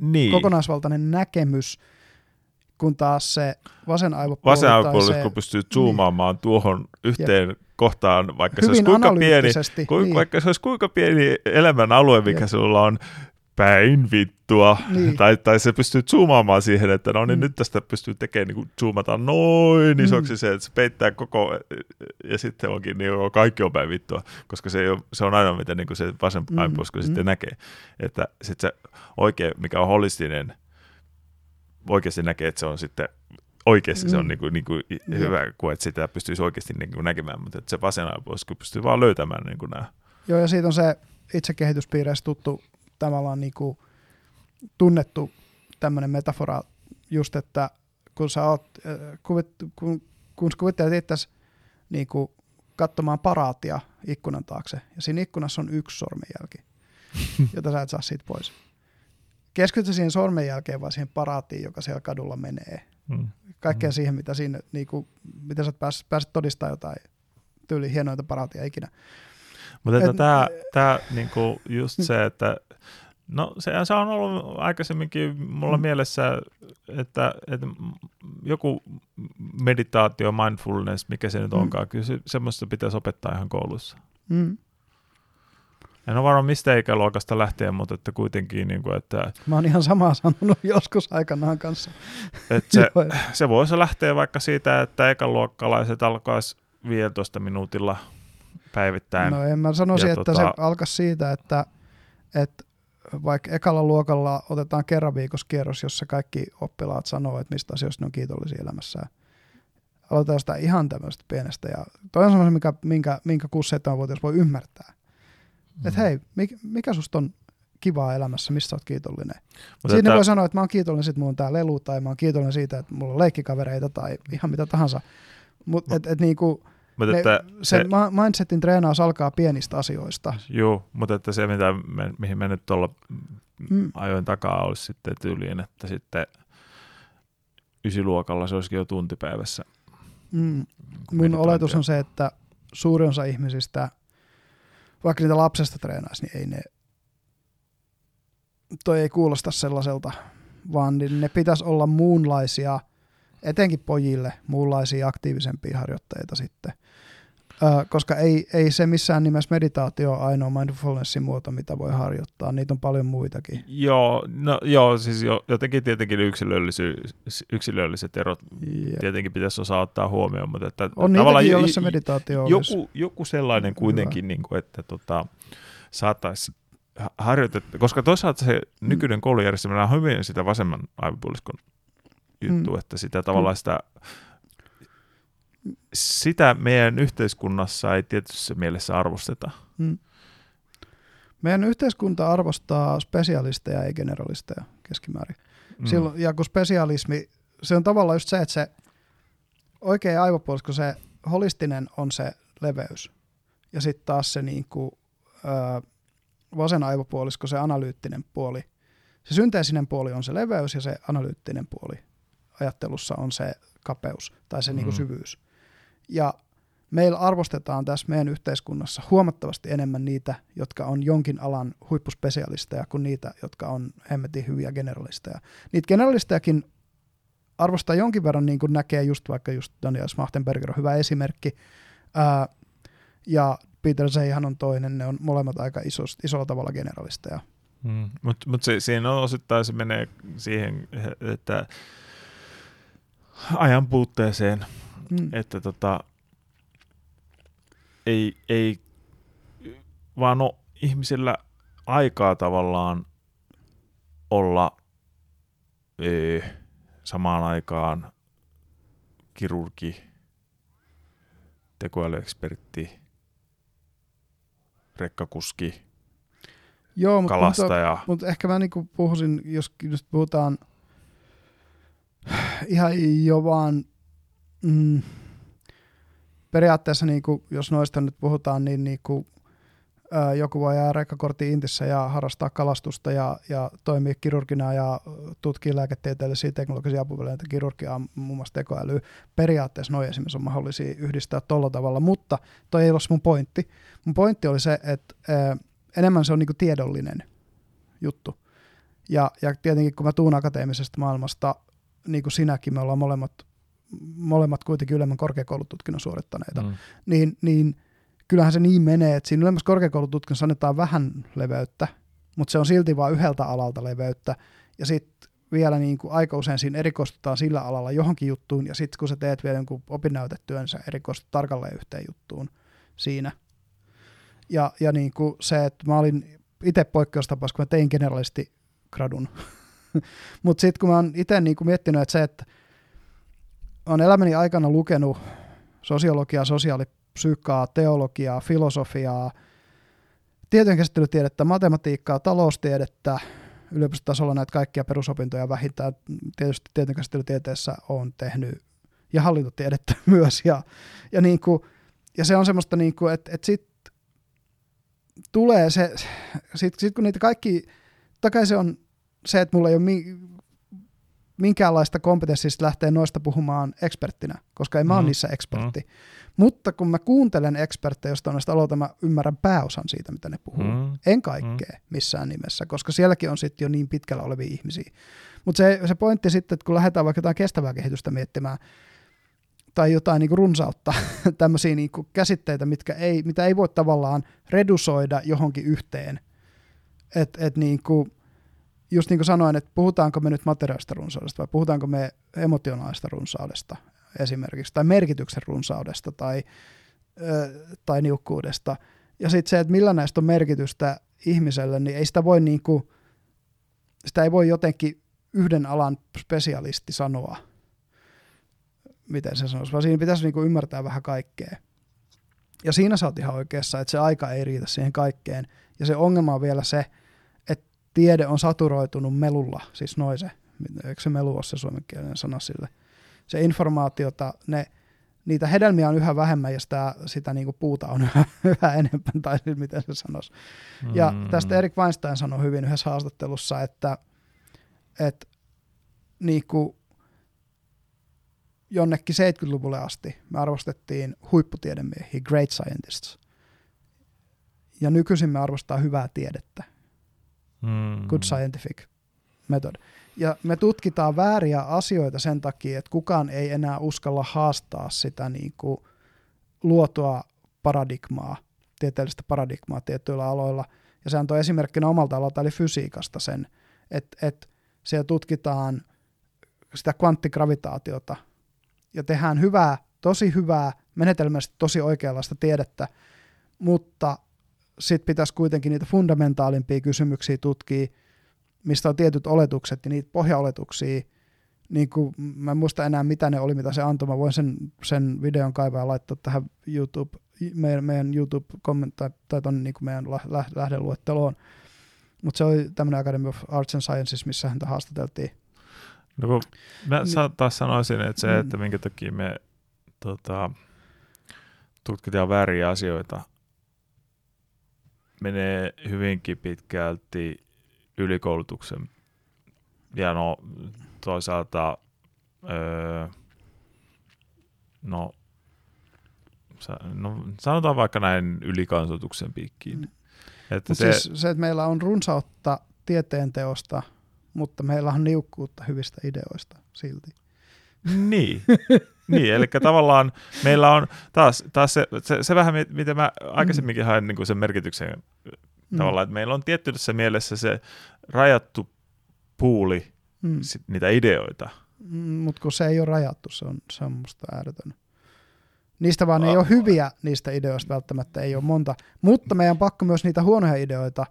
Niin. kokonaisvaltainen näkemys, kun taas se vasen aivopuoli Vasen aivopuolisko se pystyy zoomaamaan tuohon yhteen kohtaan, vaikka se olisi kuinka pieni, ku, niin, vaikka se olisi kuinka pieni elämän alue, mikä Jep. sulla on päin vittua, Niin. tai, tai se pystyy zoomaamaan siihen, että no niin Mm. nyt tästä pystyy tekemään, niin kuin zoomata noin Mm. isoksi se, että se peittää koko, ja sitten onkin niin joo, kaikki on päin vittua, koska se, ei ole, se on aina miten niin kuin se vasen Mm, aivopuolisko mm. sitten näkee, että sitten se oikein, mikä on holistinen, oikeasti näkee, että se on sitten oikeasti se on Mm. niin kuin, niin kuin hyvä, kun että sitä pystyisi oikeasti niin kuin näkemään, mutta että se vasen aivopuolisko pystyy vaan löytämään niin kuin nämä. Joo, ja siitä on se itsekehityspiireissä tuttu tavallaan niin kuin tunnettu tämmöinen metafora just, että kun sä oot, äh, kuvit, kun, kun sä kuvittelet itse niin kuin katsomaan paraatia ikkunan taakse, ja siinä ikkunassa on yksi sormenjälki, jota sä et saa siitä pois. Keskityt siihen sormenjälkeen vai siihen paraattiin, joka siellä kadulla menee. Mm. Kaikkea Mm. siihen, mitä siinä, niin kuin, mitä sä pääset, pääset todistamaan jotain tyyli hienointa paraatia ikinä. Mutta että Et- tämä, tämä niinku just se, että no se, se on ollut aikaisemminkin mulla Mm. mielessä, että, että joku meditaatio, mindfulness, mikä se nyt Mm. onkaan, kyllä se, semmoista pitäisi opettaa ihan koulussa. Mm. En ole varma mistä ikäluokasta lähtien, mutta että kuitenkin, niin kuin, että, Mä oon ihan samaa sanonut joskus aikanaan kanssa. että se, se voisi lähteä vaikka siitä, että ekaluokkalaiset alkaisi 15 minuutilla päivittäin. no en mä sanoisin, Ja että tota- se alkaisi siitä, että, että vaikka ekalla luokalla otetaan kerran viikossa kierros, jossa kaikki oppilaat sanoo, että mistä asioista ne on kiitollisia elämässään. Aloitetaan sitä ihan tämmöistä pienestä. Ja toi on semmoinen, mikä, minkä, minkä 6-7-vuotias voi ymmärtää. Mm. Että hei, mikä, mikä susta on kivaa elämässä, mistä oot kiitollinen? Mutta Siinä että- voi sanoa, että mä oon kiitollinen siitä, että mulla on tää lelu, tai mä oon kiitollinen siitä, että mulla on leikkikavereita, tai ihan mitä tahansa. Mutta et, et niinku, mutta ne, että se, se- ma- mindsetin treenaus alkaa pienistä asioista. Joo, mutta että se, mitä me, mihin me nyt tuolla Mm. ajoin takaa, olisi sitten tyyliin, että sitten ysiluokalla se olisikin jo tuntipäivässä. Mm. Mun oletus on se, että suurin osa ihmisistä, vaikka niitä lapsesta treenaisi, niin ei ne, toi ei kuulosta sellaiselta, vaan niin ne pitäisi olla muunlaisia, etenkin pojille, muunlaisia aktiivisempia harjoitteita sitten. Koska ei, ei se missään nimessä meditaatio ole ainoa mindfulnessin muoto, mitä voi harjoittaa. Niitä on paljon muitakin. Joo, no joo, siis jo, jotenkin tietenkin yksilölliset erot Ja tietenkin pitäisi osaa ottaa huomioon, mutta että on tavallaan niitäkin, jo- joille se meditaatio olisi. joku, joku sellainen kuitenkin, niin kuin, että tota, saataisiin harjoitettu, koska toisaalta se Mm. nykyinen koulujärjestelmä on hyvin sitä vasemman aivopuoliskon juttu, Mm. että sitä tavallaan sitä, sitä meidän yhteiskunnassa ei tietyssä mielessä arvosteta. Mm. Meidän yhteiskunta arvostaa spesialisteja ei generalisteja keskimäärin. Mm. Silloin, ja kun spesialismi, se on tavallaan just se, että se oikea aivopuolisko, se holistinen on se leveys. Ja sitten taas se niinku, ö, vasen aivopuolisko, se analyyttinen puoli. Se synteesinen puoli on se leveys ja se analyyttinen puoli ajattelussa on se kapeus tai se mm. niinku Mm. syvyys. Ja meillä arvostetaan tässä meidän yhteiskunnassa huomattavasti enemmän niitä, jotka on jonkin alan huippuspesialisteja kuin niitä, jotka on hemmetin hyviä generalisteja. Niitä generalistejakin arvostaa jonkin verran, niin kuin näkee just vaikka just Daniel Smachtenberger on hyvä esimerkki, Ää, ja Peter Zeihan on toinen, ne on molemmat aika isos, isolla tavalla generalisteja. Mm. Mutta mut siinä on osittain se menee siihen, että ajan puutteeseen, Mm. että tota, ei, ei vaan ole ihmisillä aikaa tavallaan olla ee, samaan aikaan kirurgi, tekoälyekspertti, rekkakuski, Joo, mutta, mutta, kalastaja. mutta ehkä mä niinku puhuisin, jos just puhutaan ihan jo vaan mm, periaatteessa, niinku, jos noista nyt puhutaan, niin niinku, ää, joku voi jää rekkakortti Intissä ja harrastaa kalastusta ja, ja toimia kirurgina ja tutkii lääketieteellisiä teknologisia apuvälineitä, kirurgiaa, muun muassa tekoälyä. Periaatteessa noin esimerkiksi on mahdollisia yhdistää tuolla tavalla, mutta toi ei ole mun pointti. Mun pointti oli se, että ää, enemmän se on niinku tiedollinen juttu. Ja, ja tietenkin kun mä tuun akateemisesta maailmasta, niin kuin sinäkin, me ollaan molemmat, molemmat kuitenkin ylemmän korkeakoulututkinnon suorittaneita, mm. niin, niin kyllähän se niin menee, että siinä ylemmässä korkeakoulututkinnossa annetaan vähän leveyttä, mutta se on silti vain yhdeltä alalta leveyttä, ja sitten vielä niin kuin aika usein siinä erikoistutaan sillä alalla johonkin juttuun, ja sitten kun sä teet vielä jonkun opinnäytetyön, niin sä erikoistut tarkalleen yhteen juttuun siinä. Ja, ja niin kuin se, että mä olin itse poikkeustapaus, kun mä tein generalisti gradun. Mutta sitten kun mä oon itse niinku miettinyt, että se, että on elämäni aikana lukenut sosiologiaa, sosiaalipsyykkaa, teologiaa, filosofiaa, tietojenkäsittelytiedettä, matematiikkaa, taloustiedettä, yliopistotasolla näitä kaikkia perusopintoja vähintään. Tietysti tietojenkäsittelytieteessä on tehnyt ja hallintotiedettä myös. Ja, ja, niin kuin, ja se on semmoista, niin kuin, että, että sitten tulee se, sitten sit kun niitä kaikki, takai se on se, että mulla ei ole mi, minkäänlaista kompetenssista lähteä noista puhumaan eksperttinä, koska en mä mm. ole niissä ekspertti. Mm. Mutta kun mä kuuntelen eksperttejä, josta noista aloita, mä ymmärrän pääosan siitä, mitä ne puhuu. Mm. En kaikkea mm. missään nimessä, koska sielläkin on sitten jo niin pitkällä olevia ihmisiä. Mutta se, se pointti sitten, että kun lähdetään vaikka jotain kestävää kehitystä miettimään, tai jotain niin kuin runsautta, tämmöisiä niin kuin käsitteitä, mitkä ei, mitä ei voi tavallaan redusoida johonkin yhteen. Et, et niin kuin, just niin kuin sanoin, että puhutaanko me nyt materiaalista runsaudesta vai puhutaanko me emotionaalista runsaudesta esimerkiksi, tai merkityksen runsaudesta tai, ö, tai niukkuudesta. Ja sitten se, että millä näistä on merkitystä ihmiselle, niin ei sitä voi niin kuin, sitä ei voi jotenkin yhden alan spesialisti sanoa, miten se sanoisi, vaan siinä pitäisi niinku ymmärtää vähän kaikkea. Ja siinä sä oot ihan oikeassa, että se aika ei riitä siihen kaikkeen. Ja se ongelma on vielä se, tiede on saturoitunut melulla, siis noin se, eikö se melu ole se suomenkielinen sana sille. Se informaatiota, ne, niitä hedelmiä on yhä vähemmän ja sitä, sitä niinku puuta on yhä, yhä enemmän, tai siis miten se sanoisi. Mm. Ja tästä Erik Weinstein sanoi hyvin yhdessä haastattelussa, että, että niinku, jonnekin 70-luvulle asti me arvostettiin huipputiedemiehiä, great scientists. Ja nykyisin me arvostaa hyvää tiedettä. Mm. Good scientific method. Ja me tutkitaan vääriä asioita sen takia, että kukaan ei enää uskalla haastaa sitä niin kuin luotua paradigmaa, tieteellistä paradigmaa tietyillä aloilla. Ja se antoi esimerkkinä omalta alalta, eli fysiikasta sen, että, että siellä tutkitaan sitä kvanttigravitaatiota, ja tehdään hyvää, tosi hyvää, menetelmästi tosi oikeanlaista tiedettä, mutta sitten pitäisi kuitenkin niitä fundamentaalimpia kysymyksiä tutkia, mistä on tietyt oletukset ja niitä pohjaoletuksia, niin kuin, mä en muista enää mitä ne oli, mitä se antoi, mä voin sen, sen videon kaivaa ja laittaa tähän YouTube, meidän, meidän YouTube tai, tai ton, niin kuin meidän lähdeluetteloon. Mutta se oli tämmöinen Academy of Arts and Sciences, missä häntä haastateltiin No kun mä niin. taas sanoisin, että se, mm. että minkä takia me tota, tutkitaan vääriä asioita, menee hyvinkin pitkälti ylikoulutuksen ja no toisaalta öö, no, no sanotaan vaikka näin ylikansoituksen piikkiin. Mm. Että se, siis se, että meillä on runsautta tieteen teosta – mutta meillä on niukkuutta hyvistä ideoista silti. Niin, niin eli tavallaan meillä on taas, taas se, se, se vähän, miten mä aikaisemminkin mm. hain niin sen merkityksen mm. tavallaan, että meillä on tietyssä mielessä se rajattu puuli mm. sit, niitä ideoita. Mm, mutta kun se ei ole rajattu, se on, se on musta ääretön. Niistä vaan oh. ei ole hyviä niistä ideoista välttämättä, ei ole monta, mutta meidän on pakko myös niitä huonoja ideoita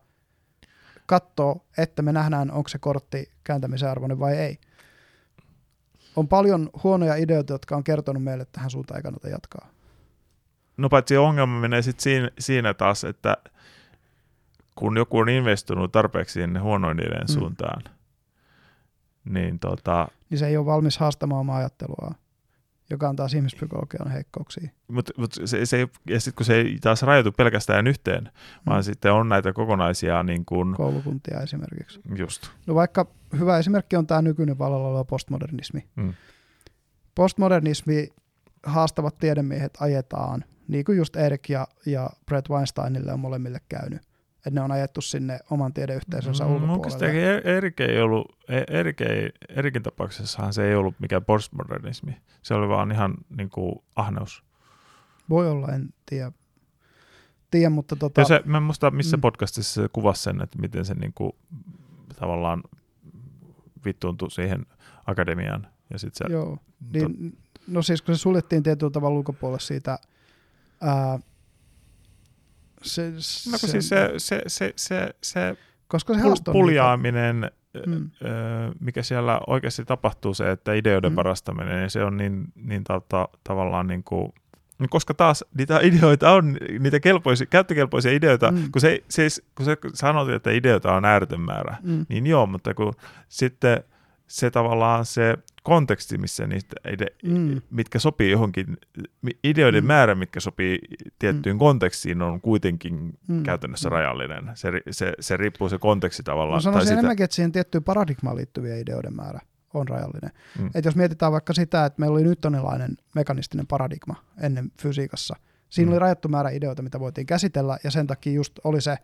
katsoa, että me nähdään, onko se kortti kääntämisen arvoinen vai ei. On paljon huonoja ideoita, jotka on kertonut meille, että tähän suuntaan ei kannata jatkaa. No paitsi ongelma menee sitten siinä, siinä taas, että kun joku on investoinut tarpeeksi sinne huonoin idean Mm. suuntaan, niin tota, Niin se ei ole valmis haastamaan omaa ajattelua, joka on taas ihmispsykologian heikkouksia. Mutta mut se, se, ja sitten kun se ei taas rajoitu pelkästään yhteen, vaan Mm. sitten on näitä kokonaisia niin kuin, Koulukuntia esimerkiksi. just. No vaikka hyvä esimerkki on tämä nykyinen vallalla oleva postmodernismi. Mm. Postmodernismi haastavat tiedemiehet ajetaan, niin kuin just Erik ja, ja Brett Weinsteinille on molemmille käynyt. Että ne on ajettu sinne oman tiedeyhteisönsä Mm, ulkopuolelle. Er- Erik ei ollut, E- Erik ei, Erikin tapauksessahan se ei ollut mikään postmodernismi. Se oli vaan ihan niin kuin ahneus. Voi olla, en tiedä. tiedä mutta tota, Ja se, mä en muista, missä Mm. podcastissa se kuvasi sen, että miten se niin kuin, tavallaan vittuuntui siihen akademiaan. Ja sit se, joo, tot, niin, no siis kun se suljettiin tietyllä tavalla ulkopuolelle siitä, ää, se, no kun siis se, se, se, se, se koska se pul- puljaaminen, Mm. öö, mikä siellä oikeasti tapahtuu, se, että ideoiden Mm. varastaminen, niin se on niin, niin ta- tavallaan niin kuin, niin koska taas niitä ideoita on, niitä kelpoisia, käyttökelpoisia ideoita, Mm. kun, se, siis, kun se sanot, että ideoita on ääretön määrä, Mm. niin joo, mutta kun sitten se tavallaan se konteksti, missä niistä ide, Mm. mitkä sopii johonkin, ideoiden Mm. määrä, mitkä sopii tiettyyn kontekstiin, on kuitenkin Mm. käytännössä Mm. rajallinen. Se, se, se riippuu se konteksti tavallaan. No sanoisin sitä- enemmänkin, että siihen tiettyyn paradigmaan liittyviä ideoiden määrä on rajallinen. Mm. Et jos mietitään vaikka sitä, että meillä oli newtonilainen mekanistinen paradigma ennen fysiikassa, siinä Mm. oli rajattu määrä ideoita, mitä voitiin käsitellä, ja sen takia just oli se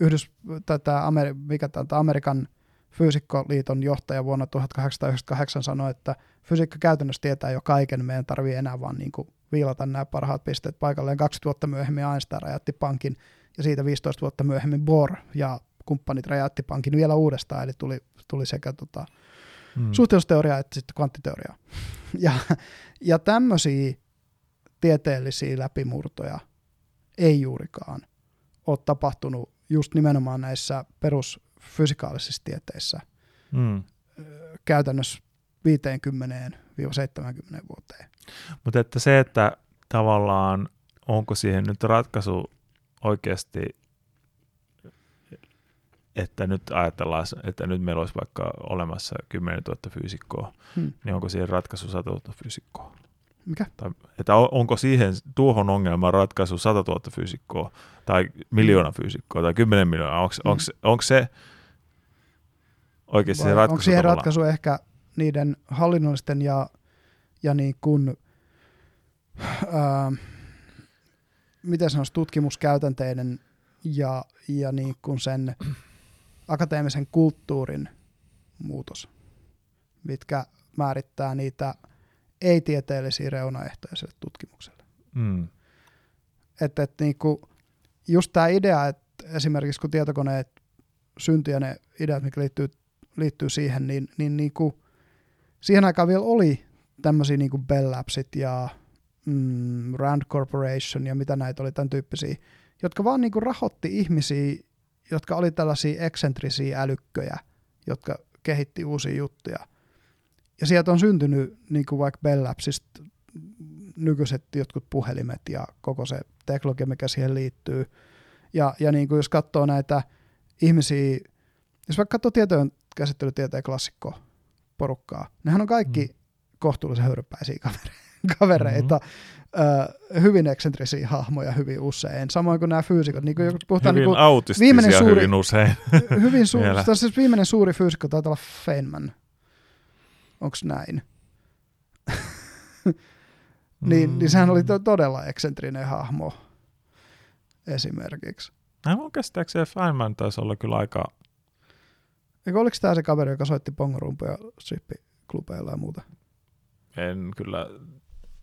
Yhdys, tätä Ameri, mikä tämä Amerikan fyysikkoliiton johtaja vuonna 1898 sanoi, että fysiikka käytännössä tietää jo kaiken, meidän tarvii enää vaan niin kuin viilata nämä parhaat pisteet paikalleen. 20 vuotta myöhemmin Einstein rajatti pankin, ja siitä 15 vuotta myöhemmin Bohr ja kumppanit rajatti pankin vielä uudestaan, eli tuli, tuli sekä tota, Mm. suhteellisuusteoriaa että sitten kvanttiteoriaa. Ja, ja tämmöisiä tieteellisiä läpimurtoja ei juurikaan ole tapahtunut just nimenomaan näissä perusfysikaalisissa tieteissä Mm. käytännössä 50-70 vuoteen. Mutta että se, että tavallaan onko siihen nyt ratkaisu oikeasti, että nyt ajatellaan, että nyt meillä olisi vaikka olemassa 10 000 fyysikkoa, Hmm. niin onko siihen ratkaisu 100 000 fyysikkoa? Mikä? Tai, että on- onko siihen tuohon ongelmaan ratkaisu 100 000 fyysikkoa tai miljoona fyysikkoa tai 10 miljoonaa? Onko, Mm. onko, onko se oikeasti se ratkaisu? onko siihen tavallaan? ratkaisu ehkä niiden hallinnollisten ja, ja niin kuin, ää, miten sanoisi, tutkimuskäytänteiden ja, ja niin kuin sen akateemisen kulttuurin muutos, mitkä määrittää niitä ei-tieteellisiä reunaehtoja sille tutkimukselle. Mm. Että et niinku, just tämä idea, että esimerkiksi kun tietokoneet syntyi ja ne ideat, mitkä liittyy, liittyy siihen, niin, niin niinku, siihen aikaan vielä oli tämmöisiä niinku Bell Labsit ja mm, Rand Corporation ja mitä näitä oli, tämän tyyppisiä, jotka vaan niinku rahoitti ihmisiä, jotka oli tällaisia eksentrisiä älykköjä, jotka kehitti uusia juttuja. Ja sieltä on syntynyt niin kuin vaikka Bell Labsista nykyiset jotkut puhelimet ja koko se teknologia, mikä siihen liittyy. Ja, ja niin kuin jos katsoo näitä ihmisiä, jos vaikka katsoo tietojen käsittelytieteen klassikko porukkaa, nehän on kaikki mm. kohtuullisen höyrypäisiä kavere- kavereita, mm-hmm. ö, hyvin eksentrisiä hahmoja hyvin usein, samoin kuin nämä fyysikot. Niin kuin puhutaan Hyvin niin autistisia viimeinen suuri- hyvin usein. kuin, hyvin suuri, siis viimeinen suuri fyysikko taitaa olla Feynman. Onko näin? niin, niin sehän oli to- todella eksentrinen hahmo esimerkiksi. No, mun käsittääkseni Feynman taisi olla kyllä aika... Eikö oliko tämä se kaveri, joka soitti pongorumpuja sippiklubeilla ja muuta? En kyllä...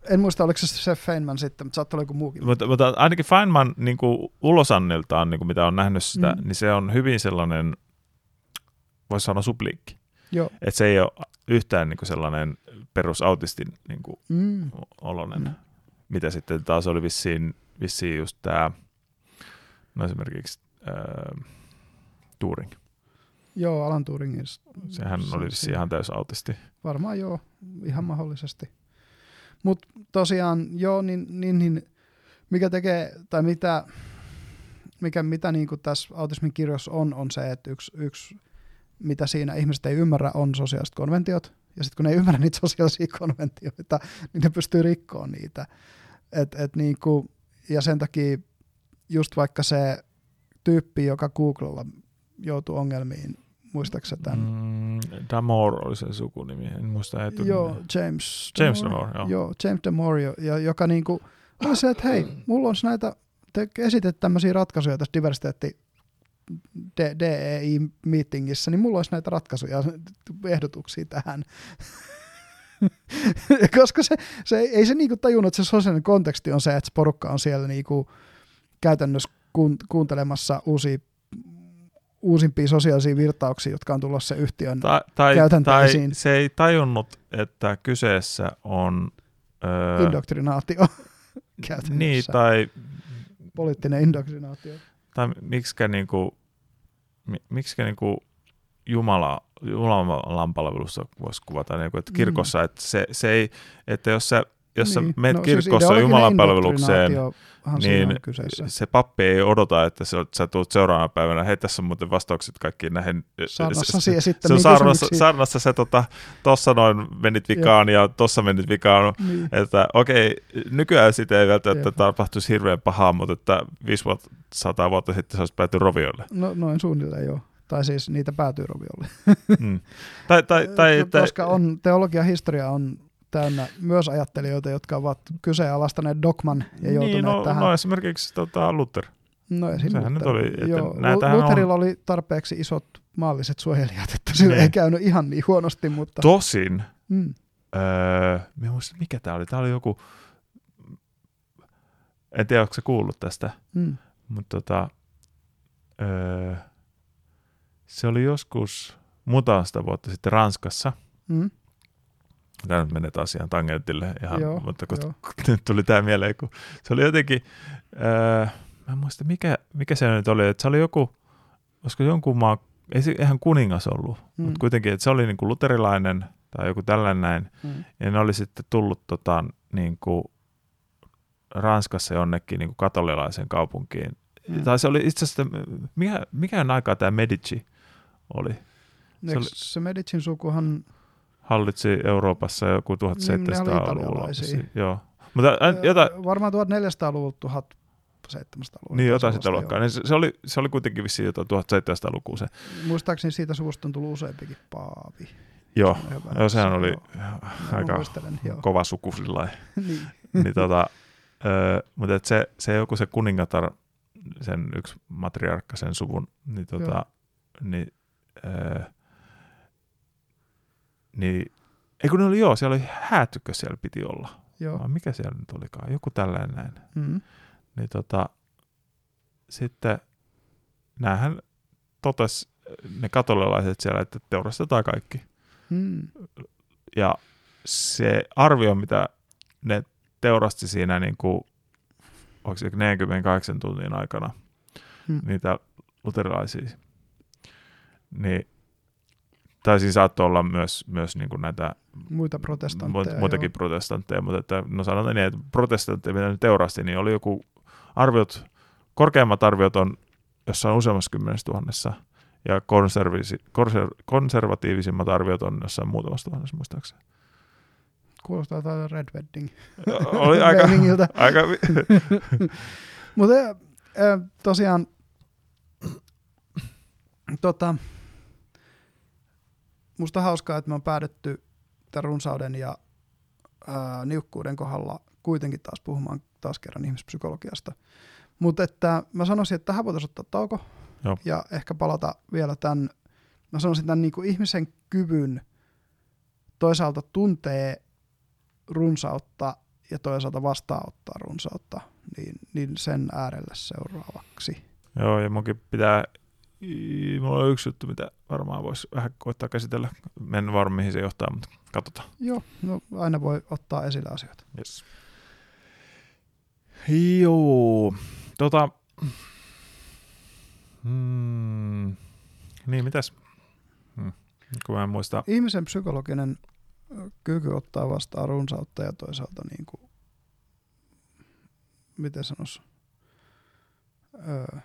En muista, oliko se se Feynman sitten, mutta saattoi olla joku muukin. Mutta, mutta ainakin Feynman niin kuin ulosanniltaan, niin kuin mitä on nähnyt sitä, Mm. niin se on hyvin sellainen, voisi sanoa supliikki. Joo. Että se ei ole yhtään niin kuin sellainen perusautistin niin kuin Mm. oloinen. Mm. Mm. Mitä sitten taas oli vissiin, vissiin just tämä, no esimerkiksi äh, Turing. Joo, Alan Turingin. Sehän se- oli vissiin ihan täys autisti. Varmaan joo, ihan mahdollisesti. Mutta tosiaan, joo, niin, niin, niin mikä tekee, tai mitä, mikä, mitä niin kuin tässä autismin kirjossa on, on se, että yksi, yksi, mitä siinä ihmiset ei ymmärrä, on sosiaaliset konventiot. Ja sitten kun ne ei ymmärrä niitä sosiaalisia konventioita, niin ne pystyy rikkoon niitä. Et, et niin kuin, ja sen takia just vaikka se tyyppi, joka Googlella joutuu ongelmiin, muistaakseni tämän? Mm, Damore oli se sukunimi, en muista etunimiä. Joo, James. James Damore, joo. joo. James Damore, ja joka niinku, oli se, että hei, mulla on näitä, te esitet tämmöisiä ratkaisuja tässä diversiteetti DEI-meetingissä, niin mulla olisi näitä ratkaisuja, ehdotuksia tähän. Koska se, se, ei se niinku tajunnut, että se sosiaalinen konteksti on se, että se porukka on siellä niinku käytännössä kuuntelemassa uusia uusimpia sosiaalisia virtauksia, jotka on tulossa yhtiön tai, tai, käytänteisiin. Tai se ei tajunnut, että kyseessä on... Öö, Indoktrinaatio Niin, tai... Poliittinen indoktrinaatio. Tai miksikä niinku, miksikä niinku Jumala, Jumalan palvelussa voisi kuvata, niin kuin, että kirkossa, mm. että se, se ei, että jos sä jos niin. menet no, siis kirkossa siis Jumalan palvelukseen, niin se pappi ei odota, että sä, sä tulet seuraavana päivänä, hei tässä on muuten vastaukset kaikkiin näihin. Se on saarnassa, saarnassa se tota, tossa noin menit vikaan ja, ja tossa menit vikaan, niin. että okei, nykyään sitä ei välttämättä tapahtuisi hirveän pahaa, mutta että 500 vuotta sitten se olisi pääty roviolle. No noin suunnilleen joo. Tai siis niitä päätyy roviolle. mm. tai, tai, tai, Koska on, teologia historia on täynnä myös ajattelijoita, jotka ovat kyseenalaistaneet dogman ja niin, joutuneet niin, no, tähän. No esimerkiksi tota, Luther. No esim. Sehän Luther. nyt oli, että Joo, Lutherilla on... oli tarpeeksi isot maalliset suojelijat, että sillä ei käynyt ihan niin huonosti. Mutta... Tosin, mm. öö, muista, mikä tämä oli, tämä oli joku, en tiedä, onko se kuullut tästä, mm. mutta tota, öö, se oli joskus muutaman vuotta sitten Ranskassa, mm Tämä nyt menee taas ihan tangentille, ihan, joo, mutta kun joo. nyt tuli tämä mieleen, kun se oli jotenkin, ää, mä en muista mikä, mikä se nyt oli, että se oli joku, olisiko jonkun maa, ei se ihan kuningas ollut, mm. mutta kuitenkin, että se oli niin kuin luterilainen tai joku tällainen näin, mm. ja ne oli sitten tullut tota, niin kuin Ranskassa jonnekin niin kuin katolilaisen kaupunkiin. Mm. Tai se oli itse asiassa, mikä, mikä aikaa tämä Medici oli? Se, oli, se Medicin sukuhan hallitsi Euroopassa joku 1700-luvulla. Niin, joo. Mutta ä, jota, Varmaan 1400-luvulta 1700-luvulla. Niin, jotain sitä luokkaa. Niin se, se, oli, se oli kuitenkin vissiin jotain 1700-lukua se. Muistaakseni siitä suvusta on tullut useampikin paavi. Joo, joo sehän oli joo. aika joo. kova suku sillä niin. niin tota, ö, mutta et se, se joku se kuningatar, sen yksi matriarkka, sen suvun, niin, tota, niin ö, niin, ei kun ne oli joo, siellä oli häätykö siellä piti olla. Joo. Vai mikä siellä nyt olikaan, joku tällainen näin. Mm. Niin tota, sitten näähän totes ne katolilaiset siellä, että teurastetaan kaikki. Mm. Ja se arvio, mitä ne teurasti siinä niin kuin, onko se 48 tunnin aikana mm. niitä luterilaisia, niin tai siis saattoi olla myös, myös niin kuin näitä Muita protestantteja. Muitakin joo. protestantteja, mutta että, no sanotaan niin, että protestantteja, mitä nyt teurasti, niin oli joku arviot, korkeammat arviot on jossain useammassa kymmenessä tuhannessa, ja konser, konservatiivisimmat arviot on jossain muutamassa tuhannessa muistaakseni. Kuulostaa täältä Red Wedding. Oli aika, aika... Mutta tosiaan tota, musta hauskaa, että me on päädytty tämän runsauden ja ää, niukkuuden kohdalla kuitenkin taas puhumaan taas kerran ihmispsykologiasta. Mutta että mä sanoisin, että tähän voitaisiin ottaa tauko Joo. ja ehkä palata vielä tämän, mä sanoisin tämän niin kuin ihmisen kyvyn toisaalta tuntee runsautta ja toisaalta vastaanottaa runsautta, niin, niin sen äärelle seuraavaksi. Joo, ja munkin pitää Mulla on yksi juttu, mitä varmaan voisi vähän koittaa käsitellä. En varma, mihin se johtaa, mutta katsotaan. Joo, no aina voi ottaa esille asioita. Yes. Joo, tota... Hmm. Niin, mitäs? Hmm. Kun mä en muista. Ihmisen psykologinen kyky ottaa vastaan runsautta ja toisaalta niin kuin, miten sanoisi, öö,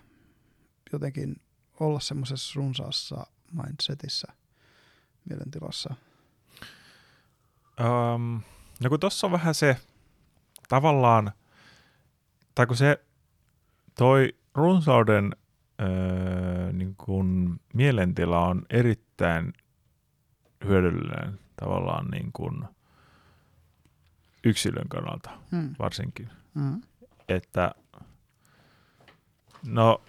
jotenkin olla semmoisessa runsaassa mindsetissä, mielentilassa. Um, no kun tuossa on vähän se tavallaan, tai kun se toi runsauden öö, niin kun mielentila on erittäin hyödyllinen tavallaan niin kun yksilön kannalta Mm. varsinkin. Mm. Että no,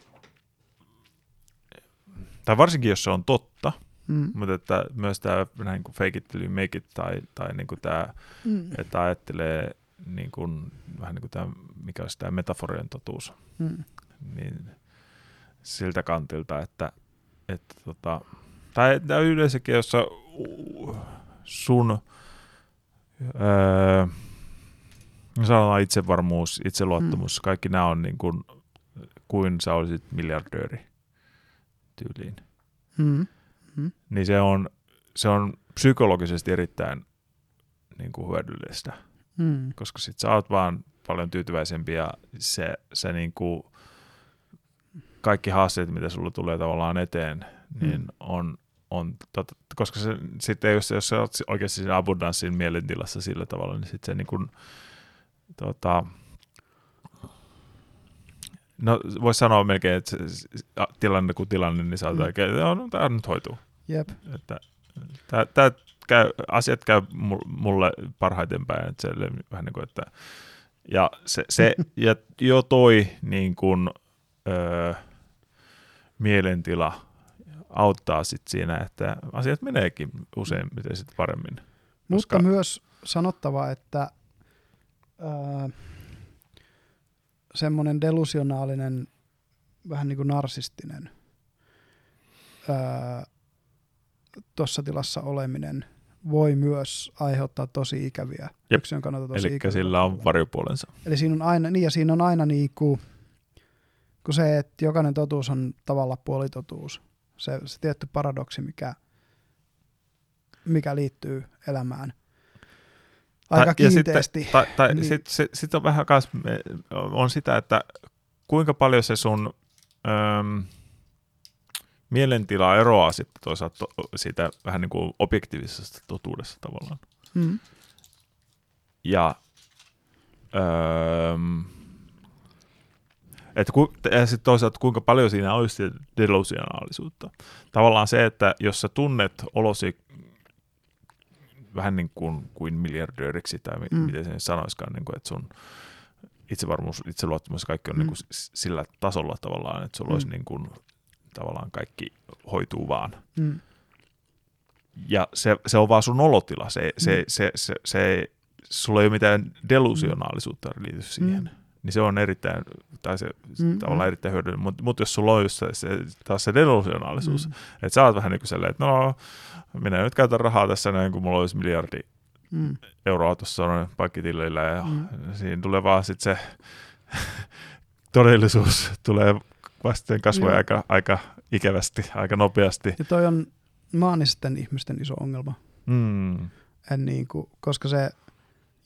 tai varsinkin jos se on totta, Mm. mutta että myös tämä näin kuin fake it till you make it tai, tai niin kuin tämä, Mm. että ajattelee niin kuin, vähän niin kuin tämä, mikä olisi tämä metaforien totuus, Mm. niin siltä kantilta, että, että tota, tai, tai yleensäkin, jos sun öö, sanotaan itsevarmuus, itseluottamus, kaikki nämä on niin kuin, kuin sä olisit miljardööri tyyliin. Mm. Niin se on, se on psykologisesti erittäin niin kuin hyödyllistä, Mm. koska sit sä oot vaan paljon tyytyväisempi ja se, se niin kuin kaikki haasteet, mitä sulla tulee tavallaan eteen, niin Mm. on, on tot, koska se, sitten jos, jos sä oot oikeasti siinä abundanssin mielentilassa sillä tavalla, niin sitten se niin kuin, tota, no voisi sanoa melkein, että tilanne kuin tilanne, niin oot Mm. että no, tämä nyt hoituu. Jep. Että tää, tää käy, asiat käy mu- mulle parhaiten päin, että se vähän niin kuin, että ja, se, se, ja jo toi niin kuin, öö, mielentila auttaa sit siinä, että asiat meneekin useimmiten sit paremmin. Mutta Koska- myös sanottava, että öö, semmoinen delusionaalinen, vähän niin kuin narsistinen öö, tuossa tilassa oleminen voi myös aiheuttaa tosi ikäviä, Jep. yksilön kannalta tosi Eli sillä on varjopuolensa. Eli siinä on aina, niin ja siinä on aina niin kuin, kun se, että jokainen totuus on tavallaan puolitotuus. Se, se tietty paradoksi, mikä, mikä liittyy elämään. Aika Tai- ja kiinteästi. Sitten, tai, tai Niin. sitten sit, sit on vähän kans, me- on sitä, että kuinka paljon se sun öm, mielentila eroaa sitten toisaalta to, siitä vähän niin kuin objektiivisesta totuudesta tavallaan. Mm. Ja öm, että ku, ja sitten toisaalta kuinka paljon siinä olisi delusionaalisuutta. Tavallaan se, että jos sä tunnet olosi vähän niin kuin, kuin miljardööriksi tai mi- Mm. miten sen sanoiskaan, niin kuin, että sun itsevarmuus, itseluottamus, kaikki on Mm. niin kuin s- sillä tasolla tavallaan, että sulla olisi Mm. niin kuin, tavallaan kaikki hoituu vaan. Mm. Ja se, se on vaan sun olotila, se, se, Mm. se, se, se, ei- sulla ei ole mitään delusionaalisuutta liity siihen. Mm. Niin se on erittäin, tai se Mm, mm, tavallaan erittäin hyödyllinen, mutta mut jos sulla on just se, se, taas se delusionaalisuus, Mm. että sä oot vähän niin kuin sellainen, että no, minä nyt käytän rahaa tässä näin, kun mulla olisi miljardi Mm. euroa tuossa pankkitilillä ja Mm. siinä tulee vaan sitten se todellisuus tulee vasten kasvoja Joo. aika, aika ikävästi, aika nopeasti. Ja toi on maanisten ihmisten iso ongelma. Mm. En niin kuin, koska se,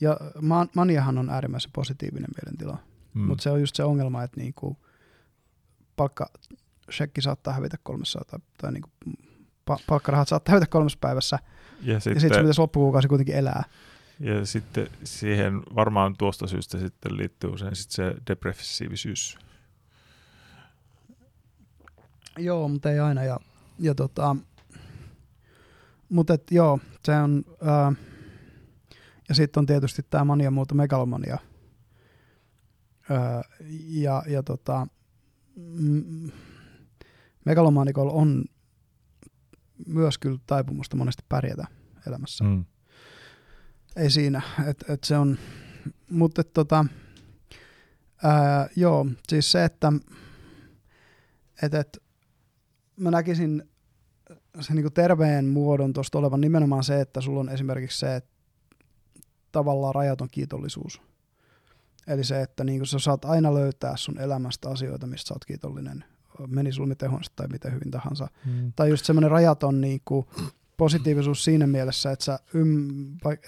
ja man, maniahan on äärimmäisen positiivinen mielentila. Mm. Mutta se on just se ongelma, että niinku palkka, shekki saattaa hävitä kolmessa tai, tai niinku pa- palkkarahat saattaa hävitä kolmessa päivässä. ja Ja sitten, sitten sun pitäisi loppukuukausi kuitenkin elää. ja sitten siihen varmaan tuosta syystä sitten liittyy usein sitten se depressiivisyys. Joo, mutta ei aina. Ja, ja tota, mutta et, joo, se on, ää, ja sitten on tietysti tämä mania muuta megalomania. Ää, ja, ja tota, mm, megalomaanikolla on myös kyllä taipumusta monesti pärjätä elämässä. Mm. Ei siinä, että et se on, mutta tota, ää, joo, siis se, että et, et, mä näkisin sen niinku terveen muodon tuosta olevan nimenomaan se, että sulla on esimerkiksi se, että tavallaan rajaton kiitollisuus. Eli se, että niinku sä saat aina löytää sun elämästä asioita, mistä sä oot kiitollinen. Meni sulla miten huonosti tai miten hyvin tahansa Mm. tai just semmoinen rajaton niinku positiivisuus siinä mielessä, että sä, ym,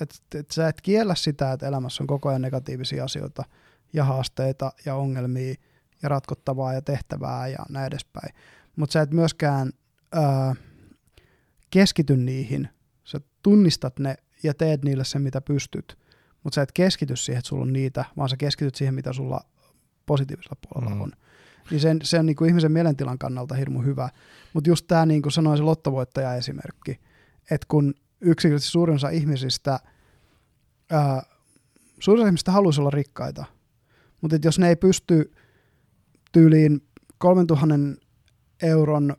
et, et sä et kiellä sitä, että elämässä on koko ajan negatiivisia asioita ja haasteita ja ongelmia ja ratkottavaa ja tehtävää ja näin edespäin. Mutta sä et myöskään ää, keskity niihin. Sä tunnistat ne ja teet niille sen, mitä pystyt. Mutta sä et keskity siihen, että sulla on niitä, vaan sä keskityt siihen, mitä sulla positiivisella puolella mm. on. Niin sen, se on niin kuin ihmisen mielentilan kannalta hirmu hyvä. Mutta just tämä, niin kuin sanoin, se lottovoittaja-esimerkki, että kun yksinkertaisesti suurin osa ihmisistä, ää, suurin osa ihmisistä haluaisi olla rikkaita, mutta jos ne ei pysty tyyliin 3000 euron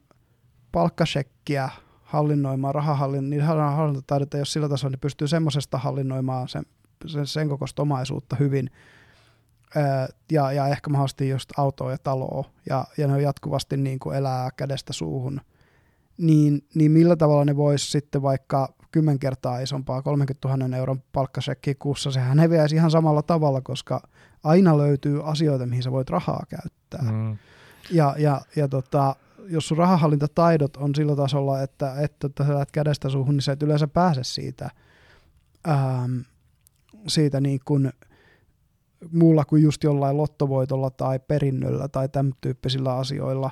palkkasekkiä hallinnoimaan rahahallinnon, niin hallintotaidot ei ole sillä tasolla, niin pystyy semmoisesta hallinnoimaan sen, sen, sen kokoista omaisuutta hyvin, ja, ja ehkä mahdollisesti just autoa ja taloa, ja, ja ne on jatkuvasti niin kuin elää kädestä suuhun, niin, niin millä tavalla ne vois sitten vaikka 10 kertaa isompaa 30 000 euron palkkasekkiä kuussa, sehän heviäisi ihan samalla tavalla, koska aina löytyy asioita, mihin sä voit rahaa käyttää. Mm. Ja, ja, ja tota, jos sun rahahallintataidot on sillä tasolla, että, että, että sä kädestä suuhun, niin sä et yleensä pääse siitä, ähm, siitä niin kuin, muulla kuin just jollain lottovoitolla tai perinnöllä tai tämän tyyppisillä asioilla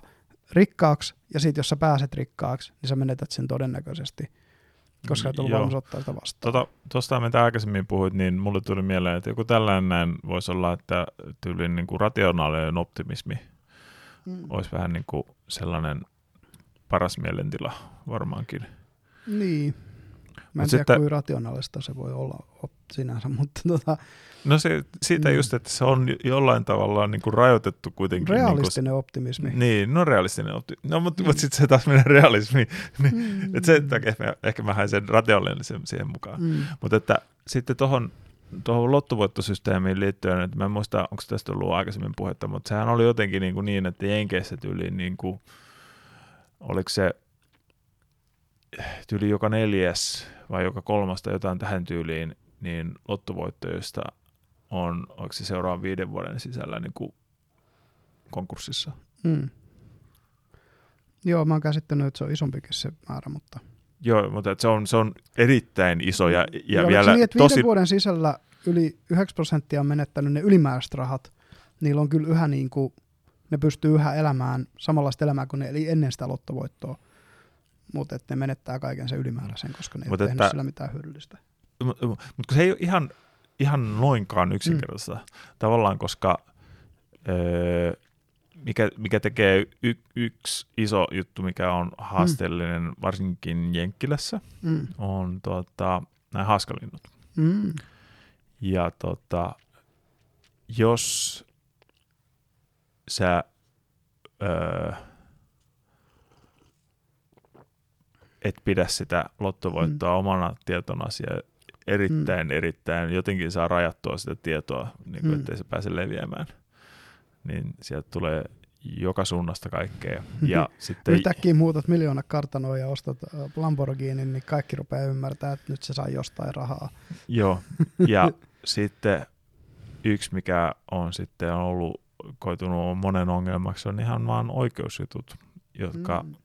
rikkaaksi, ja sitten jos sä pääset rikkaaksi, niin sä menetät sen todennäköisesti, koska et ollut valmis ottaa sitä vastaan. Tota, tuosta mitä aikaisemmin puhuit, niin mulle tuli mieleen, että joku tällainen voisi olla, että tyylin niin kuin rationaalinen optimismi mm. olisi vähän niin kuin sellainen paras mielentila varmaankin. Niin. Mä en tiedä, sitten, kuinka rationaalista se voi olla sinänsä, mutta tota, No se, siitä mm. just, että se on jollain tavalla niin kuin rajoitettu kuitenkin. Niinku realistinen niin kuin, optimismi. Niin, no realistinen optimismi. No, mutta, mm. mutta sitten se taas menee realismiin. Niin, mm. että sen takia ehkä, ehkä mä sen rationaalisen siihen mukaan. Mm. Mutta että sitten tuohon tuohon lottovoittosysteemiin liittyen, että mä en muista, onko tästä ollut aikaisemmin puhetta, mutta sehän oli jotenkin niin, kuin niin että Jenkeissä tyyliin, niin kuin, oliko se tyyli joka neljäs vai joka kolmasta jotain tähän tyyliin, niin lottovoittoista on, onko se seuraavan viiden vuoden sisällä niin kuin konkurssissa. Mm. Joo, mä oon käsittänyt, että se on isompikin se määrä, mutta... Joo, mutta se on, se on erittäin iso ja, ja Joo, vielä niin, että tosi... viiden vuoden sisällä yli 9 prosenttia on menettänyt ne ylimääräiset rahat. Niillä on kyllä yhä niin kuin, ne pystyy yhä elämään samanlaista elämää kuin ne eli ennen sitä lottovoittoa. Mutta ne menettää kaiken sen ylimääräisen, koska ne ei ole tehnyt sillä mitään hyödyllistä. Mutta mut se ei ole ihan ihan noinkaan yksinkertaista. Mm. Tavallaan, koska öö, mikä, mikä tekee y, yksi iso juttu, mikä on haasteellinen mm. varsinkin Jenkkilässä, mm. on tota, nämä haaskalinnut. Mm. Ja tota, jos sä öö, et pidä sitä lottovoittoa mm. omana tietonasi ja erittäin, mm. erittäin, jotenkin saa rajattua sitä tietoa, niin kuin, mm. ettei se pääse leviämään. Niin sieltä tulee joka suunnasta kaikkea. Ja sitten... Yhtäkkiä muutat miljoona kartanoa ja ostat äh, Lamborghinin, niin kaikki rupeaa ymmärtää, että nyt se saa jostain rahaa. Joo, ja sitten yksi, mikä on sitten ollut koitunut monen ongelmaksi, on ihan vaan oikeusjutut, jotka mm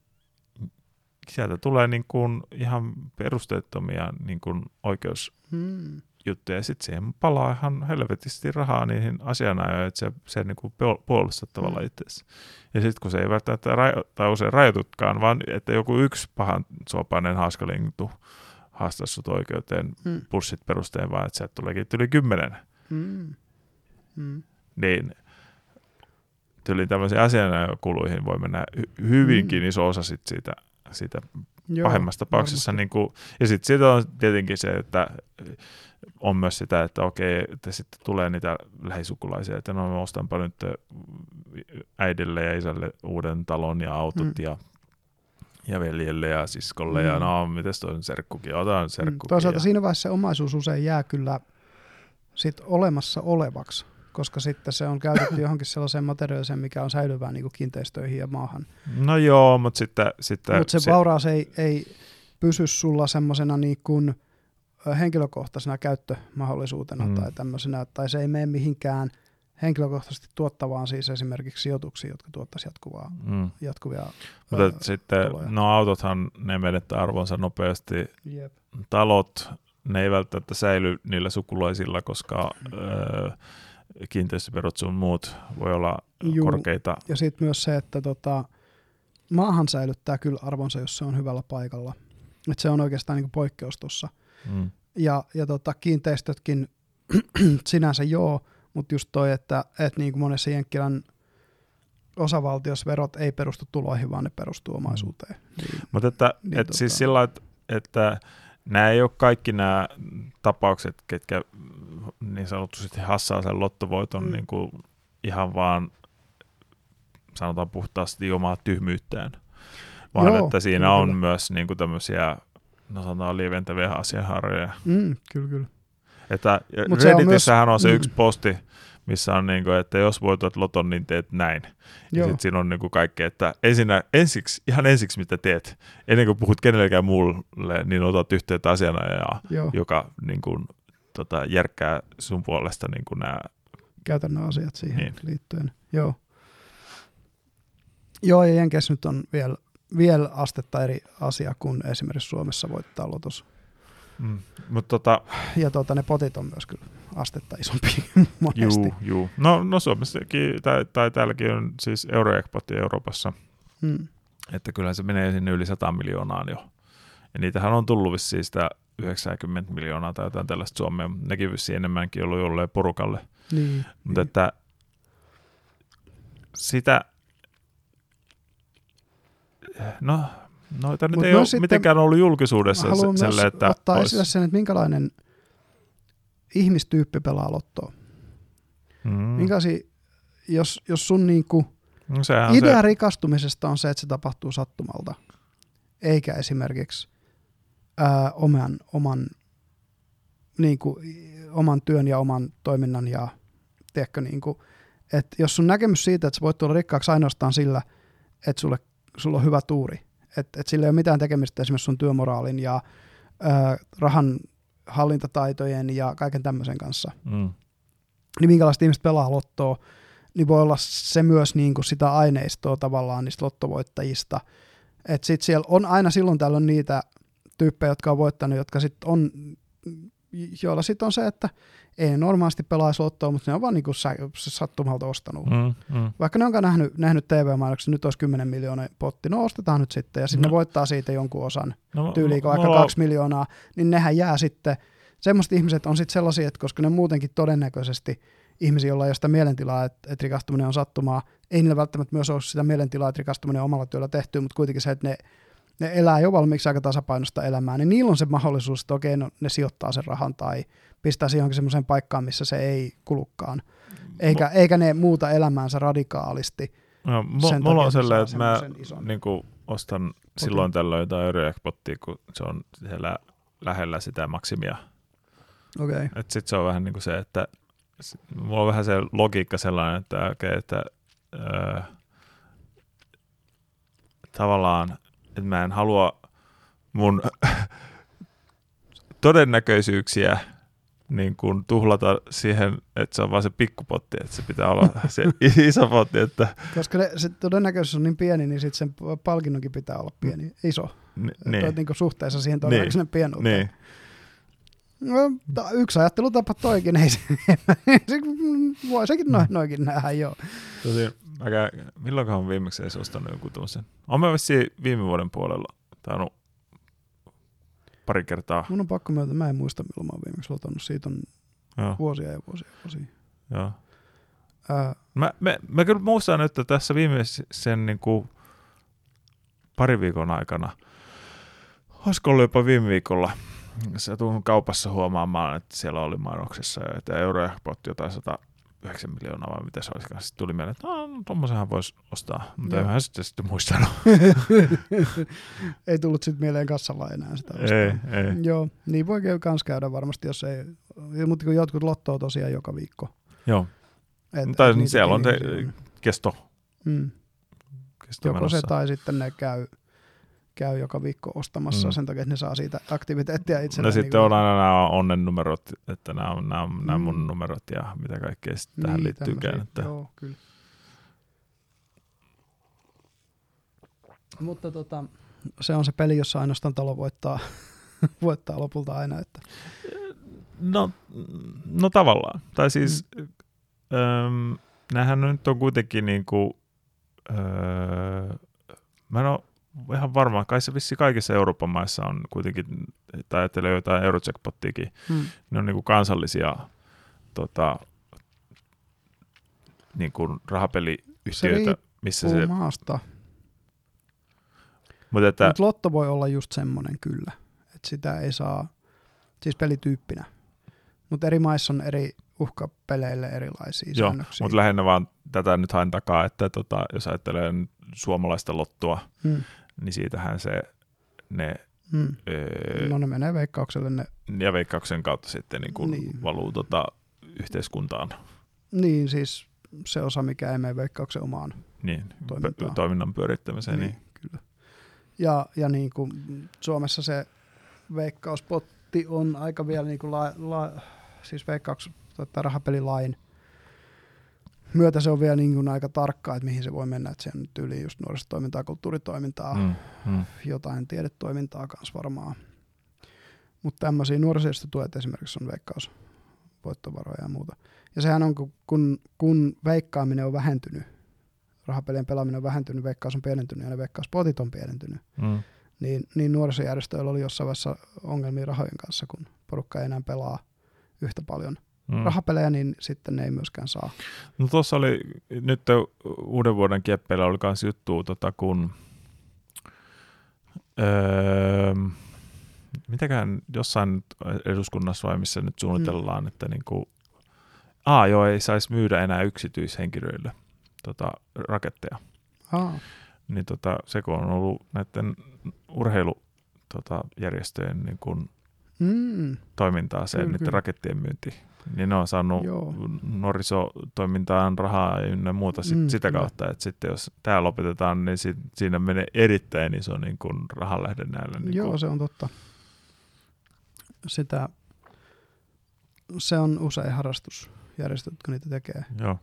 sieltä tulee niin kuin ihan perusteettomia niin kuin oikeusjuttuja, ja sitten siihen palaa ihan helvetisti rahaa niihin asianajoihin, että se, se niin kuin puolustaa tavallaan mm. itseäsi. Ja sitten kun se ei välttämättä rajo- tai usein rajoitutkaan, vaan että joku yksi pahan suopainen haaskalintu haastaa sut oikeuteen mm. pussit perusteen, vaan että sieltä tuleekin yli kymmenen. Mm. Mm. Niin tyyliin tämmöisiin asianajokuluihin voi mennä hyvinkin mm. iso osa sit siitä siitä Joo, pahimmassa tapauksessa. Niin kuin, ja sitten siitä on tietenkin se, että on myös sitä, että okei, että sitten tulee niitä lähisukulaisia, että no mä ostanpa nyt äidille ja isälle uuden talon ja autot mm. ja ja veljelle ja siskolle, mm. ja no, miten toi on serkkukin, otan mm. serkkukin. Toisaalta ja... siinä vaiheessa se omaisuus usein jää kyllä sit olemassa olevaksi, koska sitten se on käytetty johonkin sellaiseen materiaaliseen, mikä on säilyvää niin kuin kiinteistöihin ja maahan. No joo, mutta sitten... sitten mutta se, se vauraus ei, ei pysy sulla semmoisena niin kuin henkilökohtaisena käyttömahdollisuutena mm. tai tämmöisenä, tai se ei mene mihinkään henkilökohtaisesti tuottavaan siis esimerkiksi sijoituksiin, jotka tuottaisi jatkuvaa, mm. jatkuvia Mutta ää, sitten, tuloja. no autothan ne menettää arvonsa nopeasti. Jep. Talot, ne ei välttämättä säily niillä sukulaisilla, koska mm. öö, kiinteistöverot sun muut voi olla Juu. korkeita. Ja sitten myös se, että tota, maahan säilyttää kyllä arvonsa, jos se on hyvällä paikalla. Et se on oikeastaan niin poikkeus tuossa. Mm. Ja, ja tota, kiinteistötkin sinänsä joo, mutta just toi, että, että niin kuin monessa Jenkkilän osavaltiossa verot ei perustu tuloihin, vaan ne perustuu omaisuuteen. Niin, Mutta että, Niin, et tota- siis sillä että, että nämä ei ole kaikki nämä tapaukset, ketkä niin sanotusti hassaa sen lottovoiton Mm. niin kuin ihan vaan sanotaan puhtaasti omaa tyhmyyttään, vaan Joo, että siinä kyllä, on kyllä. myös niin kuin tämmöisiä no sanotaan lieventäviä asianhaaroja. mm, kyllä, kyllä. Että Mut se on Redditissähän on, myös- se mm. yksi posti, missä on niin kuin, että jos voitat loton, niin teet näin. Ja Joo, sitten siinä on niin kuin kaikki, että ensinnä, ensiksi, ihan ensiksi mitä teet, ennen kuin puhut kenellekään muulle, niin otat yhteyttä asianajaa, joo, joka niin kuin, tota, järkkää sun puolesta niin kuin nämä. käytännön asiat siihen Niin. liittyen. Joo. Joo, ja Jenkeissä nyt on vielä, vielä astetta eri asia kuin esimerkiksi Suomessa voittaa lotos. Mm. Mutta tota, Ja tota, ne potit on myös kyllä astetta isompi monesti. juu, juu. No, no Suomessakin, tai, tai täälläkin on siis Eurojackpot Euroopassa, Mm. että kyllähän se menee sinne yli 100 miljoonaan jo. Ja niitähän on tullut vissiin sitä 90 miljoonaa tai jotain tällaista Suomea, nekin vissiin enemmänkin ollut jolleen porukalle. Niin, Mutta niin. että sitä, no noita nyt Mut ei myös ole sitten- mitenkään ollut julkisuudessa Haluan se, myös että ottaa ois- esille sen, että minkälainen ihmistyyppi pelaa lottoa. Mm. Minkälaisia, jos, jos sun niinku No, idea se, rikastumisesta on se, että se tapahtuu sattumalta, eikä esimerkiksi ää, oman, oman, niinku, oman työn ja oman toiminnan ja tiedätkö, niinku, että jos sun näkemys siitä, että sä voit tulla rikkaaksi ainoastaan sillä, että sulle, sulla on hyvä tuuri, että et sillä ei ole mitään tekemistä esimerkiksi sun työmoraalin ja ää, rahan hallintataitojen ja kaiken tämmöisen kanssa, mm. niin minkälaiset ihmiset pelaa lottoa, niin voi olla se myös niin kuin sitä aineistoa tavallaan niistä lottovoittajista. Että sitten siellä on aina silloin tällöin niitä tyyppejä, jotka on voittanut, jotka sitten on, joilla sitten on se, että ei normaalisti pelaisi lottoa, mutta ne on vaan niin kuin sattumalta ostanut. Mm, mm. Vaikka ne onkaan nähnyt, nähnyt TV-mainoksen, nyt olisi 10 miljoonaa potti, no ostetaan nyt sitten, ja sitten No. ne voittaa siitä jonkun osan No, tyyliin m- vaikka on- kaksi miljoonaa, niin nehän jää sitten, semmoiset ihmiset on sitten sellaisia, että koska ne muutenkin todennäköisesti ihmisiä, joilla ei ole sitä mielentilaa, että, että rikastuminen on sattumaa, ei niillä välttämättä myös ole sitä mielentilaa, että rikastuminen on omalla työllä tehty, mutta kuitenkin se, että ne, ne elää jo valmiiksi aika tasapainosta elämää, niin niillä on se mahdollisuus, että okei, no, ne sijoittaa sen rahan tai pistää siihen johonkin semmoiseen paikkaan, missä se ei kulukaan. Eikä, eikä ne muuta elämäänsä radikaalisti. No, sen mu- takia, mulla on sellainen, että mä niin kuin, ostan silloin tällöin jotain Eurojackpottia, kun se on siellä lähellä sitä maksimia. Okei. Okay. Että sit se on vähän niin kuin se, että mulla on vähän se logiikka sellainen, että, okay, että öö, tavallaan, että mä en halua mun todennäköisyyksiä niin kuin tuhlata siihen, että se on vaan se pikkupotti, että se pitää olla se iso potti, että Koska ne, se todennäköisyys on niin pieni, niin sitten sen palkinnonkin pitää olla pieni, iso. ni- Niin. niin, Niin suhteessa siihen todennäköisen pienuuteen. niin. No, ta- yksi ajattelutapa toikin, ei se, se voi sekin noin, noikin nähdä, joo. Tosi, aika, milloinkohan viimeksi edes ostanut joku tuollaisen? Olen mä vissiin viime vuoden puolella tainnut pari kertaa. Mun on pakko myöntää, mä en muista milloin mä oon viimeksi lotannut, siitä on Joo, vuosia ja vuosia ja vuosia. joo. Ää, Mä, mä, mä kyllä muistan, että tässä viimeisen niin kuin pari viikon aikana, olisiko ollut jopa viime viikolla, se tuun kaupassa huomaamaan, että siellä oli mainoksessa, että Eurojackpot jotain 109 miljoonaa vai mitä se olisi. Sitten tuli mieleen, että no, tommosenhan voisi ostaa, mutta eihän sitten, sitten muistanut. ei tullut sitten mieleen kassalla enää sitä ostaa. ei, ei. Joo, niin voi kans käydä varmasti, jos ei, mutta kun jotkut lottoa tosiaan joka viikko. Joo, Et, Tai et siellä on se- kesto, Mm. kesto Joko se menossa. tai sitten ne käy, käy joka viikko ostamassa Mm. mm. sen takia, että ne saa siitä aktiviteettia No itselleen. sitten on aina nämä onnennumerot, että nämä on nämä, on nämä mun Mm. numerot ja mitä kaikkea sitten tähän liittyykään. tämmöisiä. Että, Joo, kyllä. Mutta tota, se on se peli, jossa ainoastaan talo voittaa, voittaa lopulta aina. Että, no, no tavallaan. Tai siis mm. öm, nämähän nyt on kuitenkin niin kuin, öö, mä en ole ihan varma, kai se vissi kaikissa Euroopan maissa on kuitenkin, tai ajattelee jotain Eurojackpottiakin, Hmm. ne on niin kuin kansallisia tota, niin kuin rahapeliyhtiöitä, Se missä se, maasta. mutta että, Mutta Lotto voi olla just semmoinen kyllä, että sitä ei saa, siis pelityyppinä. Mutta eri maissa on eri uhkapeleille erilaisia Joo, säännöksiä. mutta lähinnä vaan tätä nyt hain takaa, että tota, jos ajattelee suomalaista lottua, mm. Niin siitähän se ne Mm. öö, No ne menee veikkaukselle ne. ja veikkauksen kautta sitten niin kuin Niin. valuu tota, yhteiskuntaan. Niin siis se osa, mikä ei mene veikkauksen omaan. Niin, Toimintaa. pö- toiminnan pyörittämiseen. Niin. kyllä. Ja, ja niin kuin Suomessa se veikkauspotti on aika vielä niin kuin la, la, siis veikkauks, tota, rahapelilain myötä se on vielä niin kuin aika tarkkaa, että mihin se voi mennä, että se on nyt yli just nuorisotoimintaa, kulttuuritoimintaa, mm. Mm, jotain tiedetoimintaa kanssa varmaan. Mutta tämmöisiä nuorisojärjestötuet esimerkiksi on veikkaus, voittovaroja ja muuta. Ja sehän on, kun, kun, kun veikkaaminen on vähentynyt, rahapelien pelaaminen on vähentynyt, veikkaus on pienentynyt ja ne veikkauspotit on pienentynyt, Mm. niin, niin nuorisojärjestöillä oli jossain vaiheessa ongelmia rahojen kanssa, kun porukka ei enää pelaa yhtä paljon Mm. rahapelejä, niin sitten ne ei myöskään saa. No tuossa oli nyt uuden vuoden kieppeillä oli kans juttu, tota, kun öö, mitäkään jossain eduskunnassa vai missä nyt suunnitellaan, mm. että niinku, aa joo, ei saisi myydä enää yksityishenkilöille tota, raketteja. Aa, Niin tota, se kun on ollut näiden urheilu tota, järjestöjen niin kun, mm, toimintaa se Kyllä, niiden kyllä. rakettien myynti. Niin ne on saanut Joo. nuorisotoimintaan rahaa ja muuta sit, Mm, sitä kyllä. kautta, että sitten jos tämä lopetetaan, niin sit, siinä menee erittäin iso niin kuin rahanlähde näille. Niin Joo, kuin, se on totta. Sitä, se on usein harrastusjärjestöt, jotka niitä tekee. joo.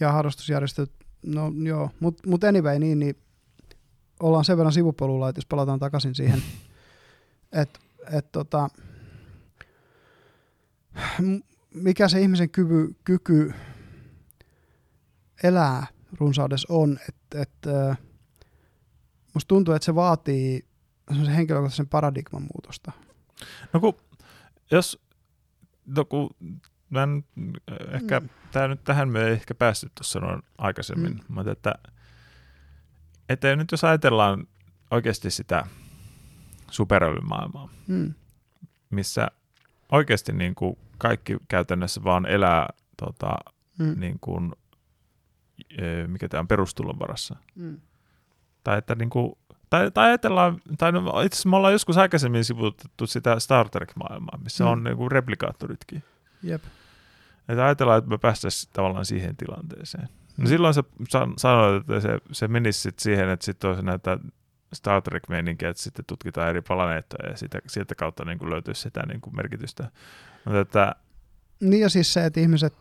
Ja harrastusjärjestöt, no joo, mutta mut anyway, niin, niin ollaan sen verran sivupolulla, että jos palataan takaisin siihen, että et tota, mikä se ihmisen kyvy, kyky elää runsaudessa on, että et, musta tuntuu, että se vaatii henkilökohtaisen paradigman muutosta. No kun, jos, no kun, mä en, ehkä, mm. tää nyt tähän me ei ehkä päästy tuossa noin aikaisemmin, Mm. mutta että, että nyt jos ajatellaan oikeasti sitä superälymaailmaa, Mm. missä oikeasti niin kuin kaikki käytännössä vaan elää tota, Mm. niin kuin, ö, mikä tämä on perustulon varassa. Mm. Tai että niin kuin, tai, tai ajatellaan, tai no, itse asiassa me ollaan joskus aikaisemmin sivutettu sitä Star Trek-maailmaa, missä Mm. on niin kuin replikaattoritkin. Jep. Että ajatellaan, että me päästäisiin tavallaan siihen tilanteeseen. No Mm. silloin sä san- sanoit, että se, se menisi sit siihen, että sitten olisi näitä Star Trek-meininkiä, että sitten tutkitaan eri planeettoja ja sitä, sieltä kautta niin kuin löytyisi sitä niin kuin merkitystä. Mutta että, Niin ja siis se, että ihmiset,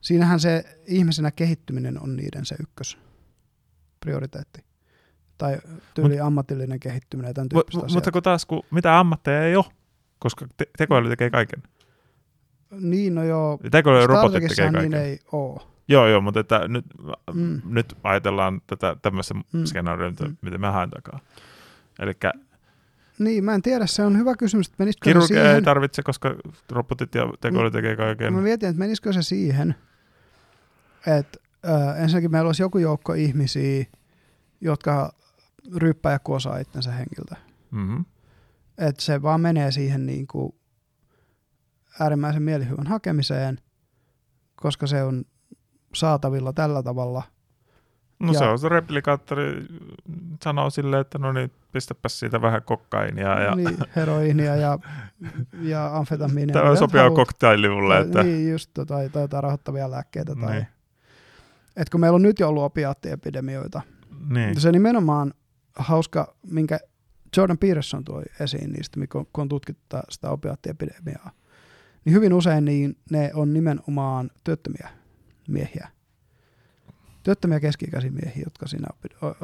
siinähän se ihmisenä kehittyminen on niiden se ykkös prioriteetti. Tai tyyli ammatillinen kehittyminen ja tämän mu, tyyppistä mu, asiaa. mutta kun taas kun mitä ammatteja ei ole, koska te- tekoäly tekee kaiken. Niin, no joo. Tekoäly robotit tekee Trekissähän kaiken. niin ei oo. Joo, joo, mutta että nyt, Mm. nyt ajatellaan tätä tämmöistä Mm. skenaarioita, Mm. mitä mä haen takaa. Eli Niin, mä en tiedä, se on hyvä kysymys, että menisikö se kirurgia ei siihen. tarvitse, koska robotit ja tekoäly Mm. tekee kaiken. Mä mietin, että menisikö se siihen, että äh, ensinnäkin meillä olisi joku joukko ihmisiä, jotka ryyppää ja kuosaa itsensä hengiltä. Mm-hmm. Että se vaan menee siihen niin kuin äärimmäisen mielihyvän hakemiseen, koska se on saatavilla tällä tavalla. No Ja- se on se replikaattori, sanoo silleen, että no niin, pistäpäs siitä vähän kokkainia ja Niin, heroiinia ja, ja amfetamiinia. tämä sopiva haluat. koktaili mulle. Että, Niin, just, tai, tai jotain rahoittavia lääkkeitä. Tai, Niin. Et kun meillä on nyt jo ollut opiaattiepidemioita, niin. se nimenomaan hauska, minkä Jordan Peterson tuo esiin niistä, kun on tutkittu tä- sitä opiaattiepidemiaa, niin hyvin usein niin ne on nimenomaan työttömiä miehiä. Työttömiä keski-ikäisiä miehiä, jotka siinä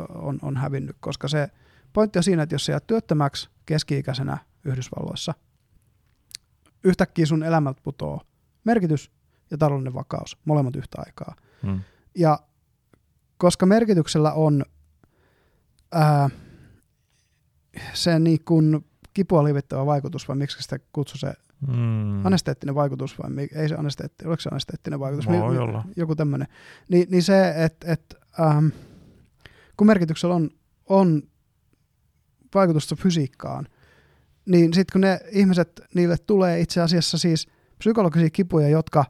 on, on hävinnyt, koska se pointti on siinä, että jos sä jäät työttömäksi keski-ikäisenä Yhdysvalloissa, yhtäkkiä sun elämältä putoo merkitys ja taloudellinen vakaus, molemmat yhtä aikaa. Mm. Ja koska merkityksellä on ää, se niin kuin kipua lievittävä vaikutus, vai miksi sitä kutsu se Mm. anesteettinen vaikutus, vai ei se anesteetti, oliko se anesteettinen vaikutus? Voi Mi- olla. Joku tämmöinen. Ni, niin se, että et, ähm, kun merkityksellä on, on vaikutusta fysiikkaan, niin sitten kun ne ihmiset, niille tulee itse asiassa siis psykologisia kipuja, jotka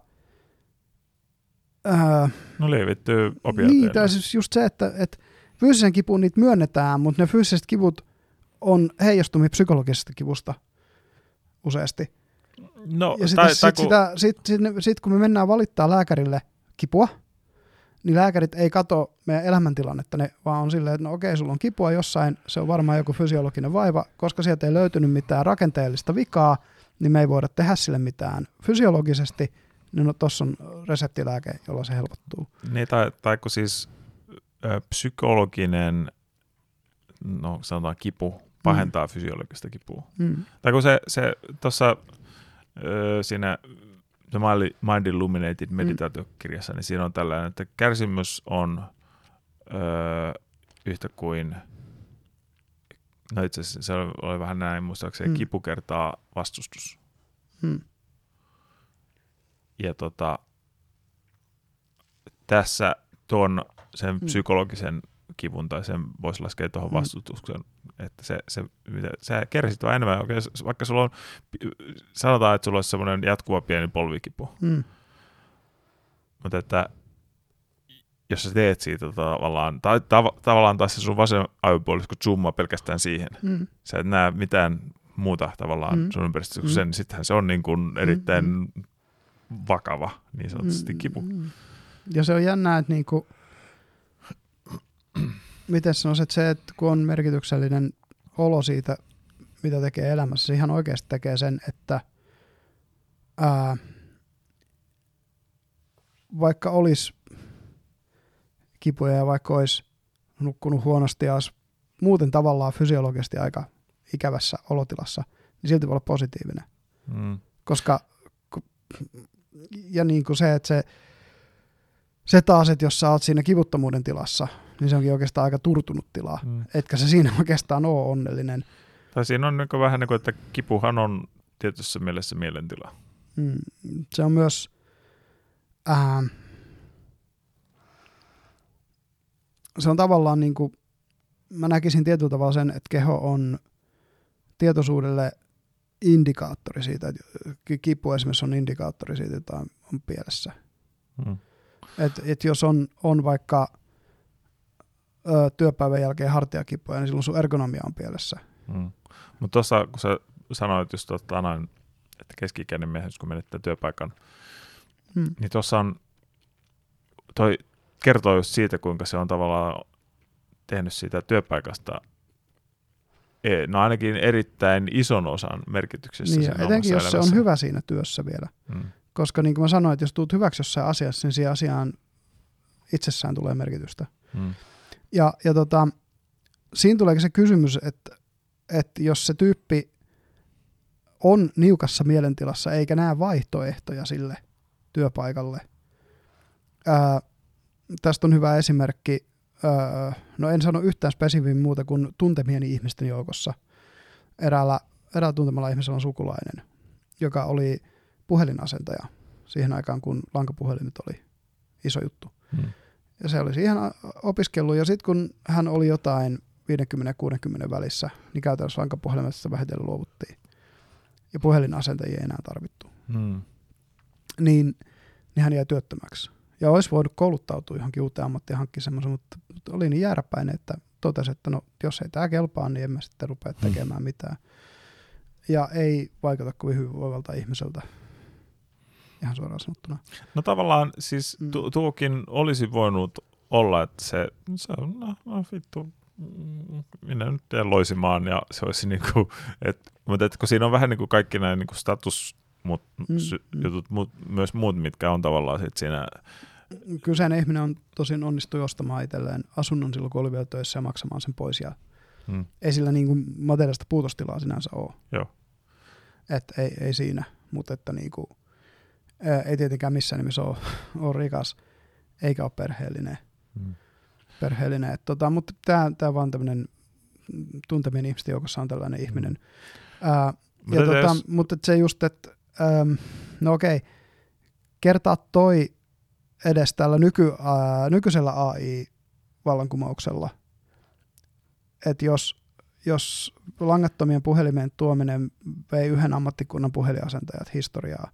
ää, No lievittyy niin, opiateilla. tai siis just se, että, että fyysisen kipuun niitä myönnetään, mutta ne fyysiset kivut on heijastumia psykologisesta kivusta useasti. no, Ja sit, tai, sit, kun, sitä, sit, sit, sit, kun me mennään valittaa lääkärille kipua, niin lääkärit ei kato meidän elämäntilannetta, ne vaan on silleen, että no okei, sulla on kipua jossain, se on varmaan joku fysiologinen vaiva, koska sieltä ei löytynyt mitään rakenteellista vikaa, niin me ei voida tehdä sille mitään fysiologisesti, niin no tossa on reseptilääke, jolla se helpottuu. niin, tai, tai kun siis ö, psykologinen, no sanotaan kipu, pahentaa mm. fysiologista kipua. Mm. Tai kun se, se tuossa siinä The Mind- Illuminated meditaatiokirjassa, niin siinä on tällainen, että kärsimys on ö, yhtä kuin, no itse asiassa se oli, oli vähän näin muistaakseni, Mm. mm. kipu kertaa vastustus. Mm. Ja tota, tässä tuon sen Mm. psykologisen kivun tai sen voisi laskea tuohon Mm. vastustuksen, että se, se, mitä- sä kärsit vaan enemmän, oikein, vaikka sulla on, sanotaan, että sulla olisi semmoinen jatkuva pieni polvikipu, Mm. mutta että jos sä teet siitä tavallaan, tai tav- tavallaan taas se sun vasen aivopuolisko zoomaa pelkästään siihen, Mm. sä et näe mitään muuta tavallaan Mm. mm. sun ympäristössä kuin Mm. sen, niin sittenhän se on niin kuin erittäin mm. vakava, niin sanotusti kipu. Mm. Ja se on jännää, että niinku, miten sanoisin, että se, että kun on merkityksellinen olo siitä, mitä tekee elämässä, se ihan oikeasti tekee sen, että ää, vaikka olisi kipuja ja vaikka olisi nukkunut huonosti ja olisi muuten tavallaan fysiologisesti aika ikävässä olotilassa, niin silti voi olla positiivinen Mm. koska ja niin kuin se, että se, se taas, että jos sä oot siinä kivuttomuuden tilassa, niin se onkin oikeastaan aika turtunut tila. Mm. Etkä se siinä oikeastaan ole onnellinen. Tai siinä on niin vähän niin kuin, että kipuhan on tietyssä mielessä mielentila. Mm, se on myös ää, se on tavallaan niin kuin, mä näkisin tietyllä tavalla sen, että keho on tietoisuudelle indikaattori siitä, että kipu esimerkiksi on indikaattori siitä, että on, on pielessä. Mm. Et, et jos on, on vaikka ö, työpäivän jälkeen hartiakipuja, niin silloin sun ergonomia on pielessä. Mm. Mutta tuossa, kun sä sanoit just tota, noin, että keski-ikäinen mies, kun menettää työpaikan, Hmm. niin tuossa on, toi kertoo just siitä, kuinka se on tavallaan tehnyt siitä työpaikasta e- no ainakin erittäin ison osan merkityksestä. Niin, etenkin jos omassa se on elämässä. hyvä siinä työssä vielä. Mm. Koska niin kuin mä sanoin, että jos tuut hyväksi jossain asiassa, niin siihen asiaan itsessään tulee merkitystä. Mm. Ja, ja tota, siinä tuleekin se kysymys, että, että jos se tyyppi on niukassa mielentilassa eikä näe vaihtoehtoja sille työpaikalle. Ää, tästä on hyvä esimerkki. Ää, no en sano yhtään spesifin muuta kuin tuntemieni ihmisten joukossa. Eräällä, eräällä tuntemalla ihmisellä on sukulainen, joka oli puhelinasentaja siihen aikaan, kun lankapuhelimet oli iso juttu. Mm. Ja se oli siihen a- opiskellut, ja sitten kun hän oli jotain 50-60 välissä, niin käytännössä lankapuhelimesta vähitellen luovuttiin. Ja puhelinasentajia ei enää tarvittu. Mm. Niin, niin hän jäi työttömäksi. Ja olisi voinut kouluttautua johonkin uuteen ammattiin hankkia semmoisen, mutta, oli niin jääräpäinen, että totesi, että no, jos ei tämä kelpaa, niin en mä sitten rupea tekemään mitään. Ja ei vaikuta kovin hyvinvoivalta ihmiseltä, ihan suoraan sanottuna. No tavallaan siis Mm. tu- tuokin olisi voinut olla, että se, se on, no, no vittu, mm, minä nyt teen loisimaan ja se olisi niin kuin, et, mutta et, kun siinä on vähän niin kuin kaikki nämä niin kuin status mut, Mm, sy, mm. jutut, mut, myös muut, mitkä on tavallaan sit siinä, Kyseinen ihminen on tosin onnistui ostamaan itselleen asunnon silloin, kun oli vielä töissä ja maksamaan sen pois. Ja mm, ei sillä niin kuin materiaalista puutostilaa sinänsä ole. Joo. Et ei, ei siinä, mutta että niin kuin, Ää, ei tietenkään missään nimessä ole, ole rikas, eikä ole perheellinen. Mm. perheellinen. Et tota, mutta tämä vaan tämmöinen tuntemien ihmisten joukossa on tällainen ihminen. Ää, Mutta ja tota, jos- mutta se just, että äm, no okei, kertaa toi edes tällä nyky, ää, nykyisellä AI-vallankumouksella, että jos, jos langattomien puhelimien tuominen vei yhden ammattikunnan puhelinasentajat historiaa,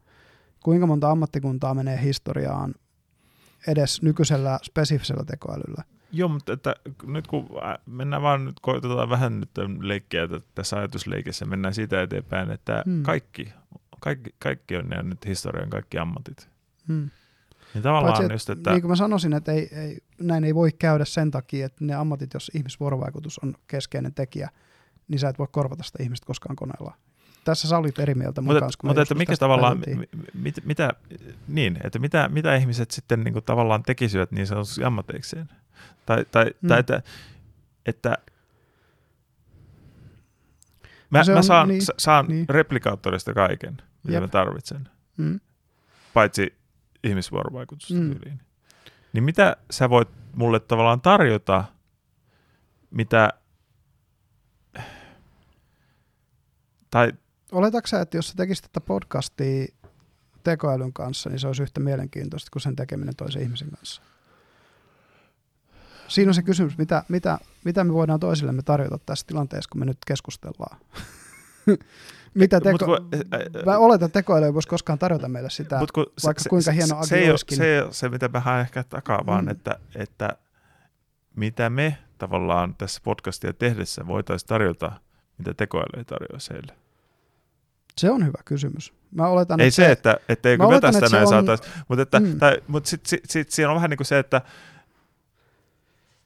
kuinka monta ammattikuntaa menee historiaan edes nykyisellä spesifisellä tekoälyllä? Joo, mutta että nyt kun ä, mennään vaan nyt, koitetaan vähän nyt leikkiä t- tässä ajatusleikissä, mennään siitä eteenpäin, että Hmm. kaikki, kaikki, kaikki on ne nyt historian kaikki ammatit. Hmm. Niin tavallaan Paitsi, just, että Niin kuin mä sanoisin, että ei, ei, näin ei voi käydä sen takia, että ne ammatit, jos ihmisvuorovaikutus on keskeinen tekijä, niin sä et voi korvata sitä ihmistä koskaan koneella. Tässä sä olit eri mieltä mun mutta, kanssa, mutta että mikä tavallaan, mit, mitä, niin, että mitä, mitä ihmiset sitten niin kuin tavallaan tekisivät niin sanotusti ammateikseen? Tai, tai, Mm. tai että, että mä, No mä saan, niin, sa- saan niin. replikaattorista kaiken, mitä Jep. mä tarvitsen, Mm. paitsi ihmisvuorovaikutusta mm. tyyliin. Niin mitä sä voit mulle tavallaan tarjota, mitä, tai Oletatko sä, että jos sä tekisit tätä podcastia tekoälyn kanssa, niin se olisi yhtä mielenkiintoista kuin sen tekeminen toisen ihmisen kanssa? Siinä on se kysymys, mitä, mitä, mitä me voidaan toisillemme tarjota tässä tilanteessa, kun me nyt keskustellaan. mitä Mut teko... kun- ä- ä- Mä oletan, että tekoäly ei voisi koskaan tarjota meille sitä. Mut kun vaikka kuinka hieno se, agi ei ole, se ei ole se, mitä mä haen ehkä takaa, vaan Mm. että, että mitä me tavallaan tässä podcastia tehdessä voitaisiin tarjota, mitä tekoäly ei tarjoa heille. Se on hyvä kysymys. Mä oletan, Ei että se, että etteikö me tästä näin on- saataisiin, mutta, että, Mm. mm. tai, mutta sitten sit, sit, siinä on vähän niin kuin se, että,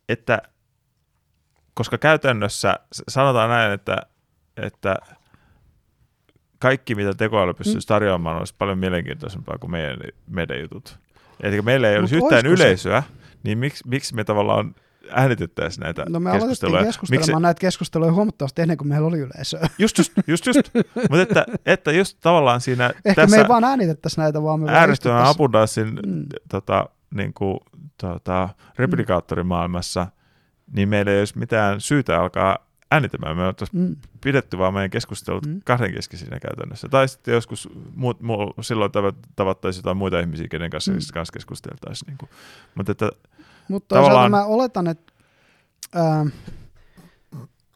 että koska käytännössä sanotaan näin, että, että kaikki mitä tekoäly pystyisi tarjoamaan olisi paljon mielenkiintoisempaa kuin meidän, meidän jutut. Eli meillä ei olisi Mut yhtään oisko se? yleisöä, niin miksi, miksi me tavallaan äänitettäisiin näitä No me keskusteluja? keskustelemaan Miksi, näitä keskusteluja huomattavasti ennen kuin meillä oli yleisöä. just, just, just, just. mutta että, että just tavallaan siinä Ehkä tässä me ei vaan äänitettäisi näitä, vaan me istuttaisiin- abundanssin Mm. tota, niin kuin, tota, replikaattorimaailmassa, niin meillä ei olisi mitään syytä alkaa äänittämään. Me oltaisiin Mm. pidetty vaan meidän keskustelut Mm. kahdenkeskisinä käytännössä. Tai sitten joskus muut, mu, silloin tavat- tavattaisiin jotain muita ihmisiä, kenen kanssa, mm. kanssa keskusteltaisiin. Niin kuin. Mutta että, Mutta toisaalta Tavallaan- mä oletan, että ää,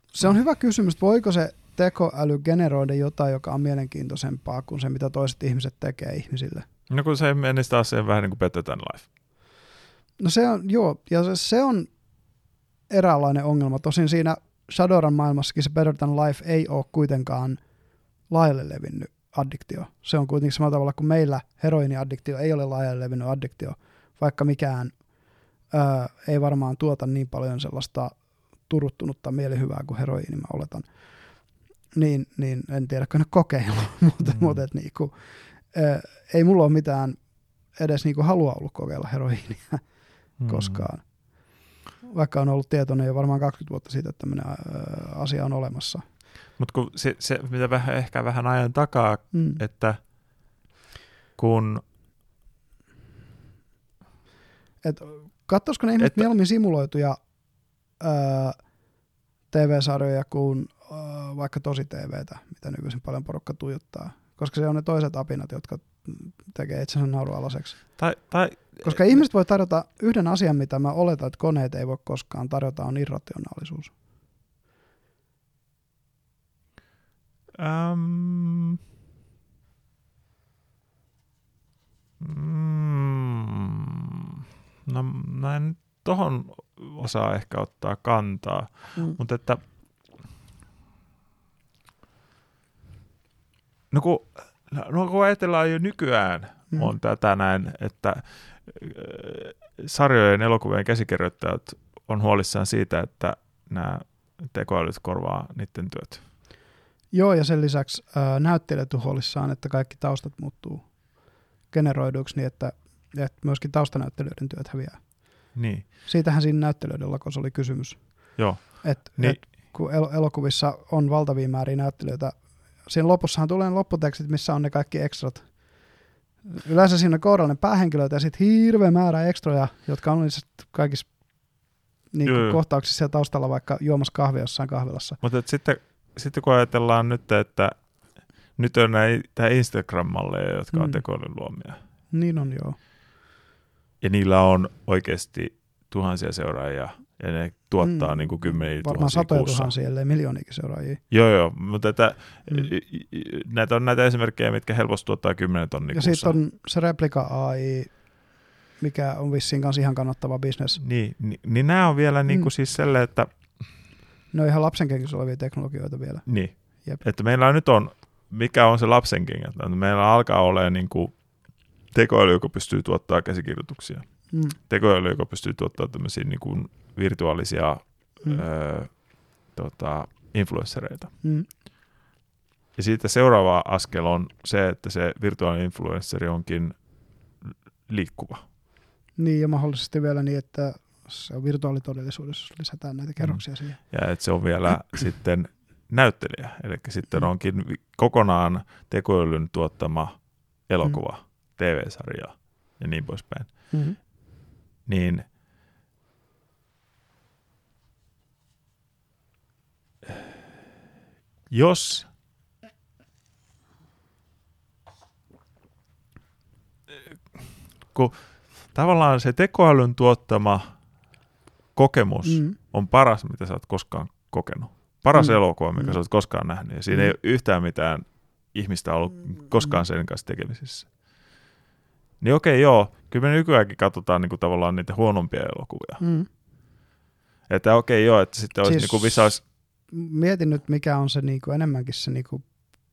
se on hyvä kysymys, että voiko se tekoäly generoida jotain, joka on mielenkiintoisempaa kuin se, mitä toiset ihmiset tekee ihmisille. no kun se menisi taas siihen vähän niin kuin Better Than Life. No se on, joo, ja se, se on eräänlainen ongelma. Tosin siinä Shadowrun maailmassakin se Better Than Life ei ole kuitenkaan laajalle levinnyt addiktio. Se on kuitenkin samalla tavalla kuin meillä heroiniaddiktio ei ole laajalle levinnyt addiktio, vaikka mikään ää, ei varmaan tuota niin paljon sellaista turuttunutta mielihyvää kuin heroiini, mä oletan. Niin, niin en tiedä, kun ne kokeilu, mutta, mm. Mutta et niinku, ää, ei mulla ole mitään edes niinku halua ollut kokeilla heroiinia Mm. koskaan. Vaikka on ollut tietoinen jo varmaan 20 vuotta siitä, että tämmöinen asia on olemassa. Mutta kun se, se, mitä vähän, ehkä vähän ajan takaa, Mm. että kun Et, katsoisiko ne ihmiset Että- mieluummin simuloituja ää, TV-sarjoja kuin ää, vaikka tosi TVtä, mitä nykyisin paljon porukka tuijottaa. Koska se on ne toiset apinat, jotka tekee itsensä naurualaseksi. tai, tai Koska ihmiset voi tarjota yhden asian, mitä mä oletan, että koneet ei voi koskaan tarjota, on irrationaalisuus. Um, mm, no mä en tohon osaa ehkä ottaa kantaa, Mm. mutta että no kun, no kun ajatellaan jo nykyään Mm. on tätä näin, että äh, sarjojen elokuvien käsikirjoittajat on huolissaan siitä, että nämä tekoälyt korvaa niiden työt. Joo, ja sen lisäksi ää, näyttelijät on huolissaan, että kaikki taustat muuttuu generoiduiksi niin, että, että myöskin taustanäyttelijöiden työt häviää. Niin, Siitähän siinä näyttelijöiden lakossa oli kysymys. joo. Et, Niin. et, kun el- elokuvissa on valtavia määriä näyttelijöitä, siinä lopussahan tulee lopputekstit, missä on ne kaikki ekstrat, Yleensä siinä on kourallinen päähenkilöitä ja sitten hirveä määrä ekstroja, jotka on kaikissa niin joo. kohtauksissa siellä taustalla vaikka juomassa kahvia jossain kahvilassa. Mutta sitten, sitten kun ajatellaan nyt, että nyt on näitä Instagram-malleja, jotka on Mm. tekoälyn luomia, Niin on joo. Ja niillä on oikeasti tuhansia seuraajia, ja ne tuottaa Mm. niin kuin kymmeniä Varmaan tuhansia satoja kuussa. tuhansia, ellei miljooniakin seuraajia. Joo, joo, mutta että, Mm. näitä on näitä esimerkkejä, mitkä helposti tuottaa 10 tonnia ja sitten on se replika AI, mikä on vissiin kanssa ihan kannattava bisnes. Niin, niin, niin nämä on vielä niin kuin Mm. siis selle, että, Ne on ihan lapsen kenkissä olevia teknologioita vielä. niin, Jep. että meillä nyt on, mikä on se lapsen kengä, että meillä alkaa olemaan niin kuin tekoäly, joka pystyy tuottaa käsikirjoituksia. Mm. Tekoäly, joka pystyy tuottaa tämmöisiä niin kuin virtuaalisia Mm. mm. öö, tota, influenssereita. Mm. Ja siitä seuraava askel on se, että se virtuaalinen influensseri onkin liikkuva. Niin, ja mahdollisesti vielä niin, että se on virtuaalitodellisuudessa, lisätään Mm. näitä kerroksia siihen. Ja että se on vielä sitten näyttelijä. Eli sitten Mm. onkin kokonaan tekoälyn tuottama elokuva, Mm. TV-sarja ja niin poispäin. Mm-hmm. Niin jos kun tavallaan se tekoälyn tuottama kokemus Mm. on paras, mitä sä oot koskaan kokenut. Paras Mm. elokuva, mikä Mm. sä oot koskaan nähnyt. Ja siinä Mm. ei ole yhtään mitään ihmistä ollut koskaan sen kanssa tekemisissä. Niin okei, joo. Kyllä me nykyäänkin katsotaan niinku tavallaan niitä huonompia elokuvia. Mm. Että okei, joo, että sitten olisi Siis- niinku visais... Mietin nyt, mikä on se niinku enemmänkin se niinku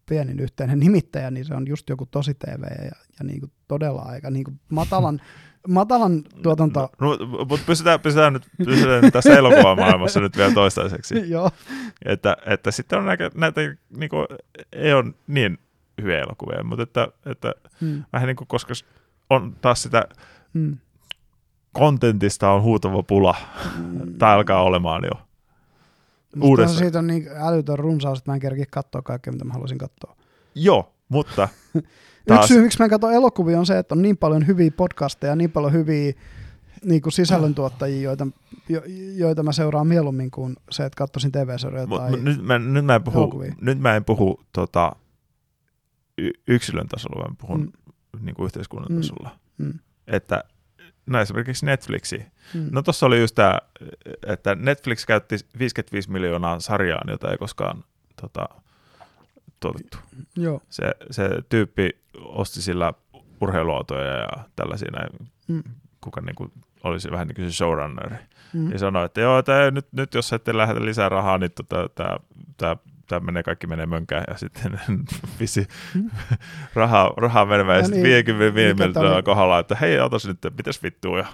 pienin yhteinen nimittäjä, niin se on just joku tosi TV ja, ja niinku todella aika niinku matalan, matalan tuotanto. No, mutta pysytään, pysytään, nyt, pysytään nyt tässä elokuvamaailmassa nyt vielä toistaiseksi. Joo, Että, että sitten on näitä, näitä niinku, ei ole niin hyviä elokuvia, mutta että, että mm. vähän niin kuin, koska on taas sitä Mm. kontentista on huutava pula, tai alkaa olemaan jo. Uudessa- siitä on niin älytön runsaus, että mä en kerki katsoa kaikkea, mitä mä haluaisin katsoa. Joo, mutta Taas. Yksi syy, miksi mä en katso elokuvia, on se, että on niin paljon hyviä podcasteja, niin paljon hyviä niin kuin sisällöntuottajia, joita, jo, joita mä seuraan mieluummin kuin se, että katsoisin TV-sarjoja tai... mut nyt, mä, nyt, mä en puhu, elokuvia. nyt mä en puhu tota, y- yksilön tasolla, vaan puhun Mm. Niin kuin yhteiskunnan Mm. tasolla. Mm. Että no esimerkiksi Netflixi. Mm. No tuossa oli just tämä, että Netflix käytti 55 miljoonaa sarjaan, jota ei koskaan tota, tuotettu. Joo. Se, se tyyppi osti sillä urheiluautoja ja tällaisia näin, Mm. kuka niin kuin olisi vähän niin kuin se showrunneri. Mm. Ja sanoi, että joo, että ei, nyt, nyt jos ette lähetä lisää rahaa, niin tota, tämä, tämä, menee, kaikki menee mönkään. Ja sitten visi Mm. rahaa, rahaa menemään. Ja, Ja sitten niin, 55 mikä tää miljoonaa oli? kohdalla, että hei, otas nyt, mitäs vittua. Ja,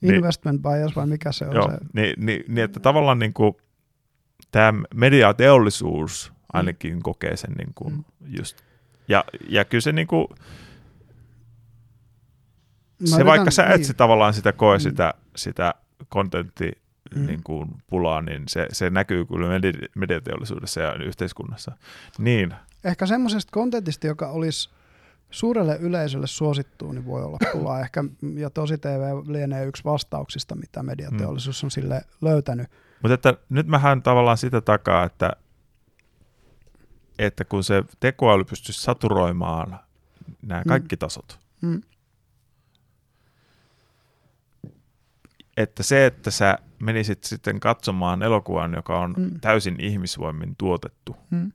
niin. Investment bias vai mikä se on joo, se? niin, niin, niin, että tavallaan niin kuin, tämä mediateollisuus ainakin kokee sen niin kuin Mm. just. Ja, ja kyllä se niin kuin, Mä se yritän- vaikka sä et niin. tavallaan sitä koe Mm. sitä, sitä kontentti Mm. niin kuin pulaa, niin se, se näkyy kyllä medi- mediateollisuudessa ja yhteiskunnassa. Niin, Ehkä semmoisesta kontentista, joka olisi suurelle yleisölle suosittua, niin voi olla pulaa. Ehkä, ja tosi TV lienee yksi vastauksista, mitä mediateollisuus on sille löytänyt. mutta että nyt mähän tavallaan sitä takaa, että, että kun se tekoäly pystyisi saturoimaan nämä Mm. kaikki tasot, Mm. että se, että sä menisit sitten katsomaan elokuvan, joka on Mm. täysin ihmisvoimin tuotettu, Mm.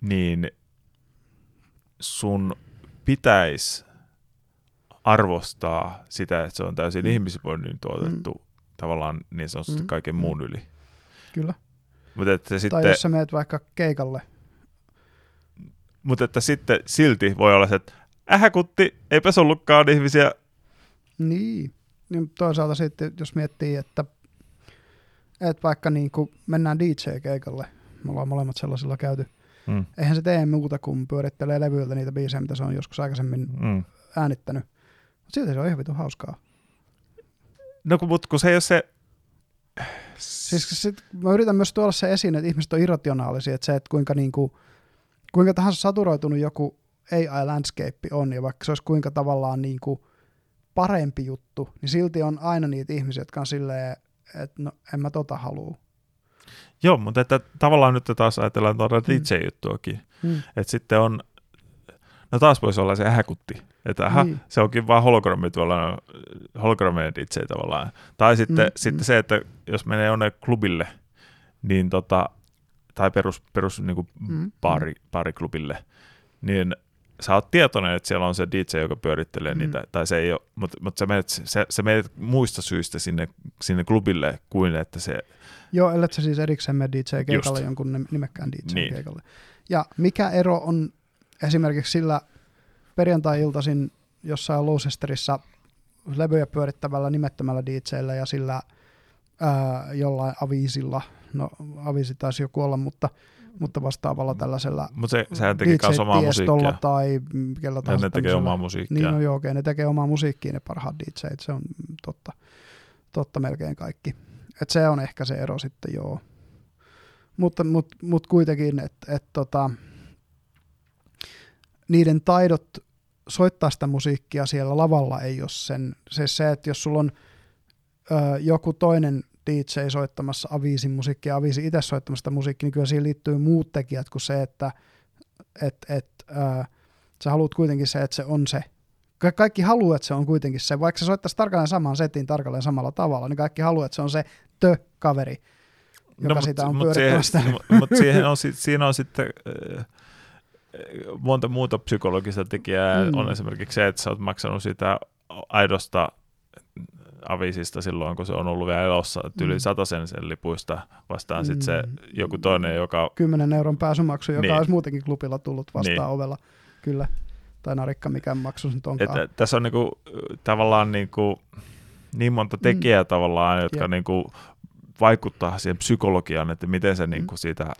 niin sun pitäisi arvostaa sitä, että se on täysin Mm. mm. ihmisvoinnin tuotettu tavallaan niin sanotusti Mm. kaiken Mm. muun yli. Kyllä. Mutta että, Tai sitten, jos sä meet vaikka keikalle. mutta että sitten silti voi olla se, että ähäkutti, eipäs ollutkaan ihmisiä. Niin. Niin toisaalta sitten, jos miettii, että, että vaikka niin kuin mennään DJ-keikalle, me ollaan molemmat sellaisilla käyty, Mm. eihän se tee muuta kuin pyörittelee levyiltä niitä biisejä, mitä se on joskus aikaisemmin Mm. äänittänyt. Mutta silti se on ihan vitun hauskaa. No kun, mutta kun se ei ole se... Siis sit, mä yritän myös tuoda se esiin, että ihmiset on irrationaalisia, että se, että kuinka, niinku, kuinka tahansa saturoitunut joku AI-landscape on, ja vaikka se olisi kuinka tavallaan niin kuin parempi juttu, niin silti on aina niitä ihmisiä, jotka on silleen, että no en mä tota halua. Joo, mutta että tavallaan nyt taas ajatellaan tuota Mm. DJ-juttuakin, Hmm. että sitten on, no taas voisi olla se häkutti, että aha, Niin. se onkin vaan hologrammi tuolla, hologrammeja DJ tavallaan. Tai sitten, Mm, sitten mm. se, että jos menee jonne klubille, niin tota, tai perus, perus niin kuin Mm, baari, baariklubille, niin sä oot tietoinen, että siellä on se DJ, joka pyörittelee Mm. niitä, tai se ei ole, mutta, mutta sä, menet, sä, sä menet muista syistä sinne, sinne klubille, kuin että se, Joo, ellei se siis erikseen mene DJ-keikalle Just. jonkun nim- nimekkään DJ-keikalle. Niin. Ja mikä ero on esimerkiksi sillä perjantai-iltaisin jossain Loucesterissa levyjä pyörittävällä nimettömällä DJllä ja sillä ää, jollain aviisilla, no aviisi taisi joku olla, mutta, mutta vastaavalla tällaisella mutta se, sehän tekee myös omaa musiikkia. tai mm, kellä tahansa ne tekee omaa musiikkia. Niin, no joo, okei, ne tekee omaa musiikkia, ne parhaat DJt, se on totta, totta melkein kaikki. Et se on ehkä se ero sitten, joo. Mutta mut, mut kuitenkin, että et tota, niiden taidot soittaa sitä musiikkia siellä lavalla ei ole sen, se, se että jos sulla on ö, joku toinen DJ soittamassa Aviisin musiikkia, Aviisi itse soittamassa musiikkia, niin kyllä siihen liittyy muut tekijät kuin se, että et, et, ö, sä haluat kuitenkin se, että se on se. Ka- Kaikki haluaa, että se on kuitenkin se. Vaikka se soittaisi tarkalleen saman setin tarkalleen samalla tavalla, niin kaikki haluaa, että se on se tö-kaveri, joka mut- sitä on mut siihen, Mutta siihen on, siinä on sitten äh, monta muuta psykologista tekijää. Mm. On esimerkiksi se, että sä oot maksanut sitä aidosta avisista silloin, kun se on ollut vielä elossa, että yli Mm. sen sen lipuista vastaan sitten se Mm. joku toinen, joka 10 euron pääsymaksu, joka Niin. olisi muutenkin klubilla tullut vastaan Niin. ovella. Kyllä. Tai narikka, mikä maksu se nyt onkaan. että tässä on niinku, tavallaan niinku, niin monta tekijää mm. tavallaan, jotka Jep. niinku, vaikuttaa siihen psykologiaan, että miten sä niinku siitä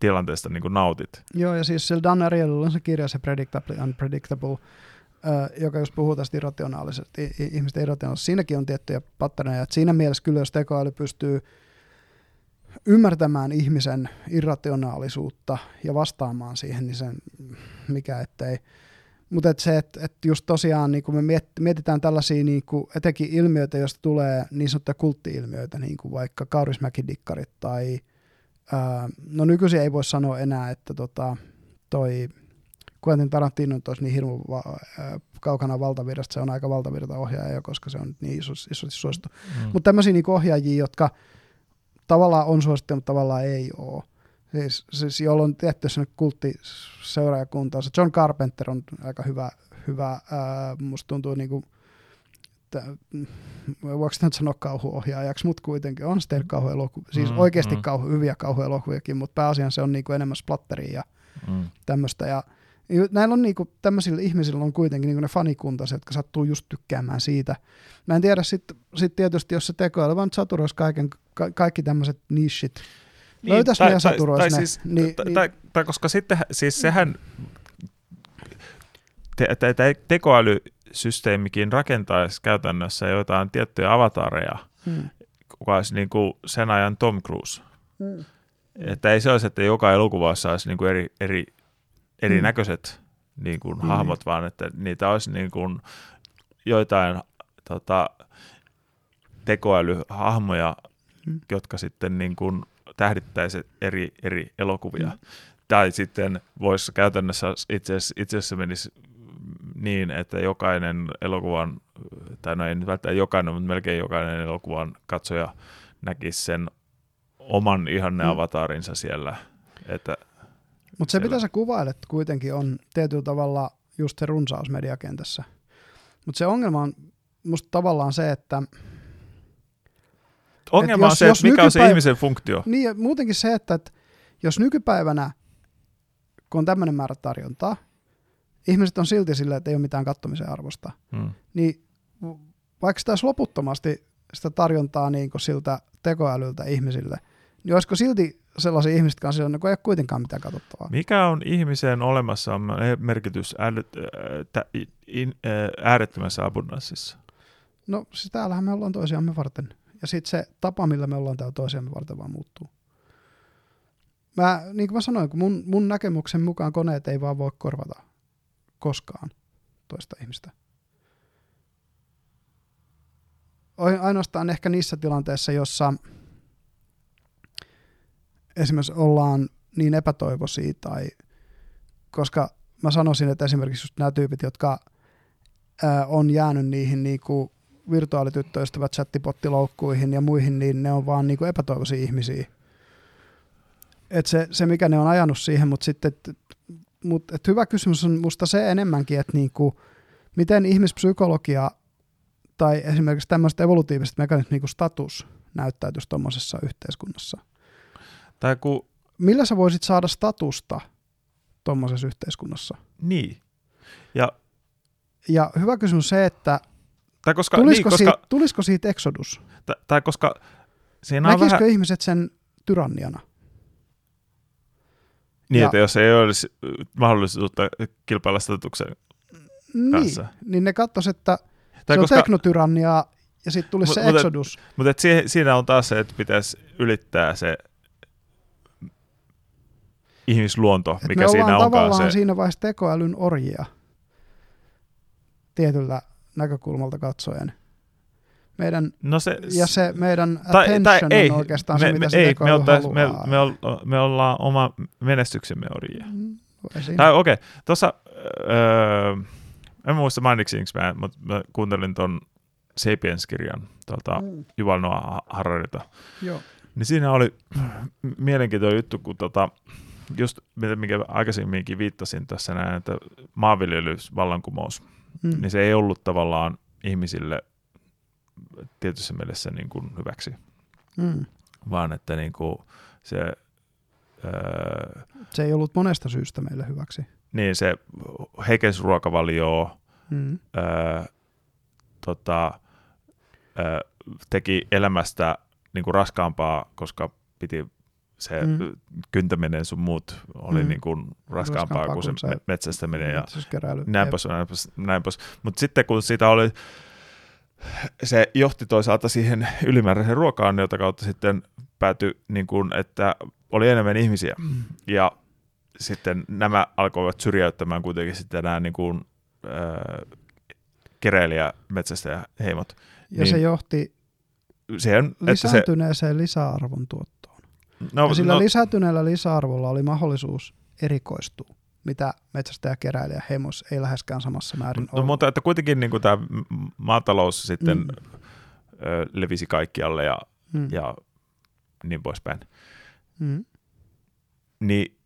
tilanteesta niinku nautit. Joo, ja siis sillä Dan Arielyllä on se kirja, se Predictably Unpredictable, joka just puhuu tästä irrationaalisesta, ihmisten irrationaalisesta. Siinäkin on tiettyjä patterneja, että siinä mielessä kyllä, jos tekoäly pystyy ymmärtämään ihmisen irrationaalisuutta ja vastaamaan siihen, niin sen mikä ettei. Mutta et se, että et just tosiaan niin kun me miet, mietitään tällaisia niin etenkin ilmiöitä, joista tulee niin sanottuja kultti-ilmiöitä, niin kuin vaikka kaurismäkidikkarit tai no nykyisin ei voi sanoa enää, että tota, toi Quentin Tarantino olisi niin hirmu va- ää, kaukana valtavirrasta, se on aika valtavirta ohjaaja jo, koska se on niin iso, isosti suosittu. Mm. Mutta tämmöisiä niin ohjaajia, jotka tavallaan on suosittu, mutta tavallaan ei ole. Siis, siis jolla on tietty sellainen kulttiseuraajakunta. Se John Carpenter on aika hyvä, hyvä ää, musta tuntuu niin kuin, voiko sitä nyt sanoa kauhuohjaajaksi, mutta kuitenkin on sitten kauhuelokuvia, siis Mm, oikeasti mm. kauhu, hyviä kauhuelokuviakin, mutta pääasiassa se on niin kuin enemmän splatteria ja Mm. tämmöistä. Ja näillä on niinku, tämmöisillä ihmisillä on kuitenkin niinku ne fanikuntaset, jotka sattuu just tykkäämään siitä. Mä en tiedä sitten sit tietysti, jos se tekoäly vaan saturoisi kaiken, ka- kaikki tämmöiset nichit. Niin, Löytäis ne ja saturois tai, ne. Siis, Niin- tai, niin- tai, tai, koska sitten, siis sehän te, te, te, tekoälysysteemikin rakentaisi käytännössä jotain tiettyjä avatareja, Hmm. kuka olisi niin kuin sen ajan Tom Cruise. Hmm. Että ei se olisi, että joka elokuvassa olisi niin kuin eri, eri, erinäköiset niin kuin Mm. hahmot, vaan että niitä olisi niin kuin joitain tota, tekoälyhahmoja, Mm. jotka sitten niin kuin tähdittäisi eri, eri elokuvia. Mm. Tai sitten voisi käytännössä itse asiassa, itse asiassa menisi niin, että jokainen elokuvan, tai no ei nyt välttämättä jokainen, mutta melkein jokainen elokuvan katsoja näkisi sen oman ihanne Mm. avatarinsa siellä. Että, Mutta se, mitä sä kuvailet, kuitenkin on tietyllä tavalla just se runsaus mediakentässä. Mutta se ongelma on musta tavallaan se, että ongelma jos- on se, jos mikä on se ihmisen funktio. Niin ja muutenkin se, että, että jos nykypäivänä, kun on tämmöinen määrä tarjontaa, ihmiset on silti silleen, että ei ole mitään kattomisen arvosta, Hmm. niin vaikka sitä loputtomasti sitä tarjontaa niin siltä tekoälyltä ihmisille, niin olisiko silti sellaisia ihmisiä, on silleen, että ei ole kuitenkaan mitään katsottavaa. Mikä on ihmisen olemassa merkitys äh, äh, äärettömässä abundanssissa? No siis täällähän me ollaan toisiamme varten. Ja sitten se tapa, millä me ollaan täällä toisiamme varten vaan muuttuu. Mä, niin kuin mä sanoin, kun mun, mun näkemyksen mukaan koneet ei vaan voi korvata koskaan toista ihmistä. Ainoastaan ehkä niissä tilanteissa, jossa esimerkiksi ollaan niin epätoivoisia tai koska mä sanoisin, että esimerkiksi just nämä tyypit, jotka ää, on jäänyt niihin niinku virtuaalityttöystävät chattipottiloukkuihin ja muihin, niin ne on vaan niinku epätoivoisia ihmisiä. Et se, se, mikä ne on ajanut siihen, mutta sitten, et, mut, et hyvä kysymys on musta se enemmänkin, että niinku, miten ihmispsykologia tai esimerkiksi tämmöiset evolutiiviset mekanismit, niin kuin status, näyttäytyisi tuommoisessa yhteiskunnassa. Tai kun, Millä sä voisit saada statusta tuommoisessa yhteiskunnassa? niin. Ja, Ja hyvä kysymys se, että tai koska, tulisiko, niin, koska, siitä, tulisiko siitä exodus? tai, tai koska siinä Näkisikö vähän, ihmiset sen tyranniana? niin, ja- että jos ei olisi mahdollisuutta kilpailla statuksen Niin, Kanssa. niin ne katsois, että Tai se koska, on teknotyrannia ja sitten tulisi Mut- se exodus. Mutta et siihen, siinä on taas se, että pitäisi ylittää se ihmisluonto, Et mikä me siinä onkaan tavallaan se. siinä vaiheessa tekoälyn orjia tietyllä näkökulmalta katsoen. Meidän, No se, ja se meidän tai, attention tai ei, on oikeastaan me, se, mitä me, se ei, me, oltais, me, me, me ollaan oma menestyksemme orjia. Mm, siinä. Tai okei, okay, tuossa, öö, en muista mainitsinko mä, mutta mä kuuntelin ton Sapiens-kirjan tuolta Mm, Yuval Noah Hararilta. joo. Niin siinä oli mielenkiintoinen juttu, kun tota, just mitä- minkä aikaisemminkin viittasin tässä näin, että maanviljelysvallankumous, Mm. niin se ei ollut tavallaan ihmisille tietyssä mielessä niin kuin hyväksi, Mm. vaan että niin kuin se, öö, Se ei ollut monesta syystä meille hyväksi. niin se heikensi ruokavalioa, Mm. öö, tota, öö, teki elämästä niin kuin raskaampaa, koska piti se Mm. kyntäminen sun muut oli Mm. niin kuin raskaampaa, Raskaampaa kuin se kuin se metsästäminen ja näin pois, näin pois, näin pois. Mutta sitten kun siitä oli, se johti toisaalta siihen ylimääräiseen ruokaan, jota kautta sitten päätyi, niin kuin, että oli enemmän ihmisiä. Mm. Ja sitten nämä alkoivat syrjäyttämään kuitenkin sitten nämä niin kuin, äh, keräilijä, metsästäjä, heimot. Ja se Niin, johti Siihen, että se, lisääntyneeseen lisäarvon tuottoon. No, Ja sillä no, lisääntyneellä lisäarvolla oli mahdollisuus erikoistua, mitä metsästäjä, keräilijä, heimos ei läheskään samassa määrin no, ollut. mutta että kuitenkin niin kuin tämä maatalous sitten mm. ö, levisi kaikkialle ja, Mm. ja niin poispäin. Mm. Niin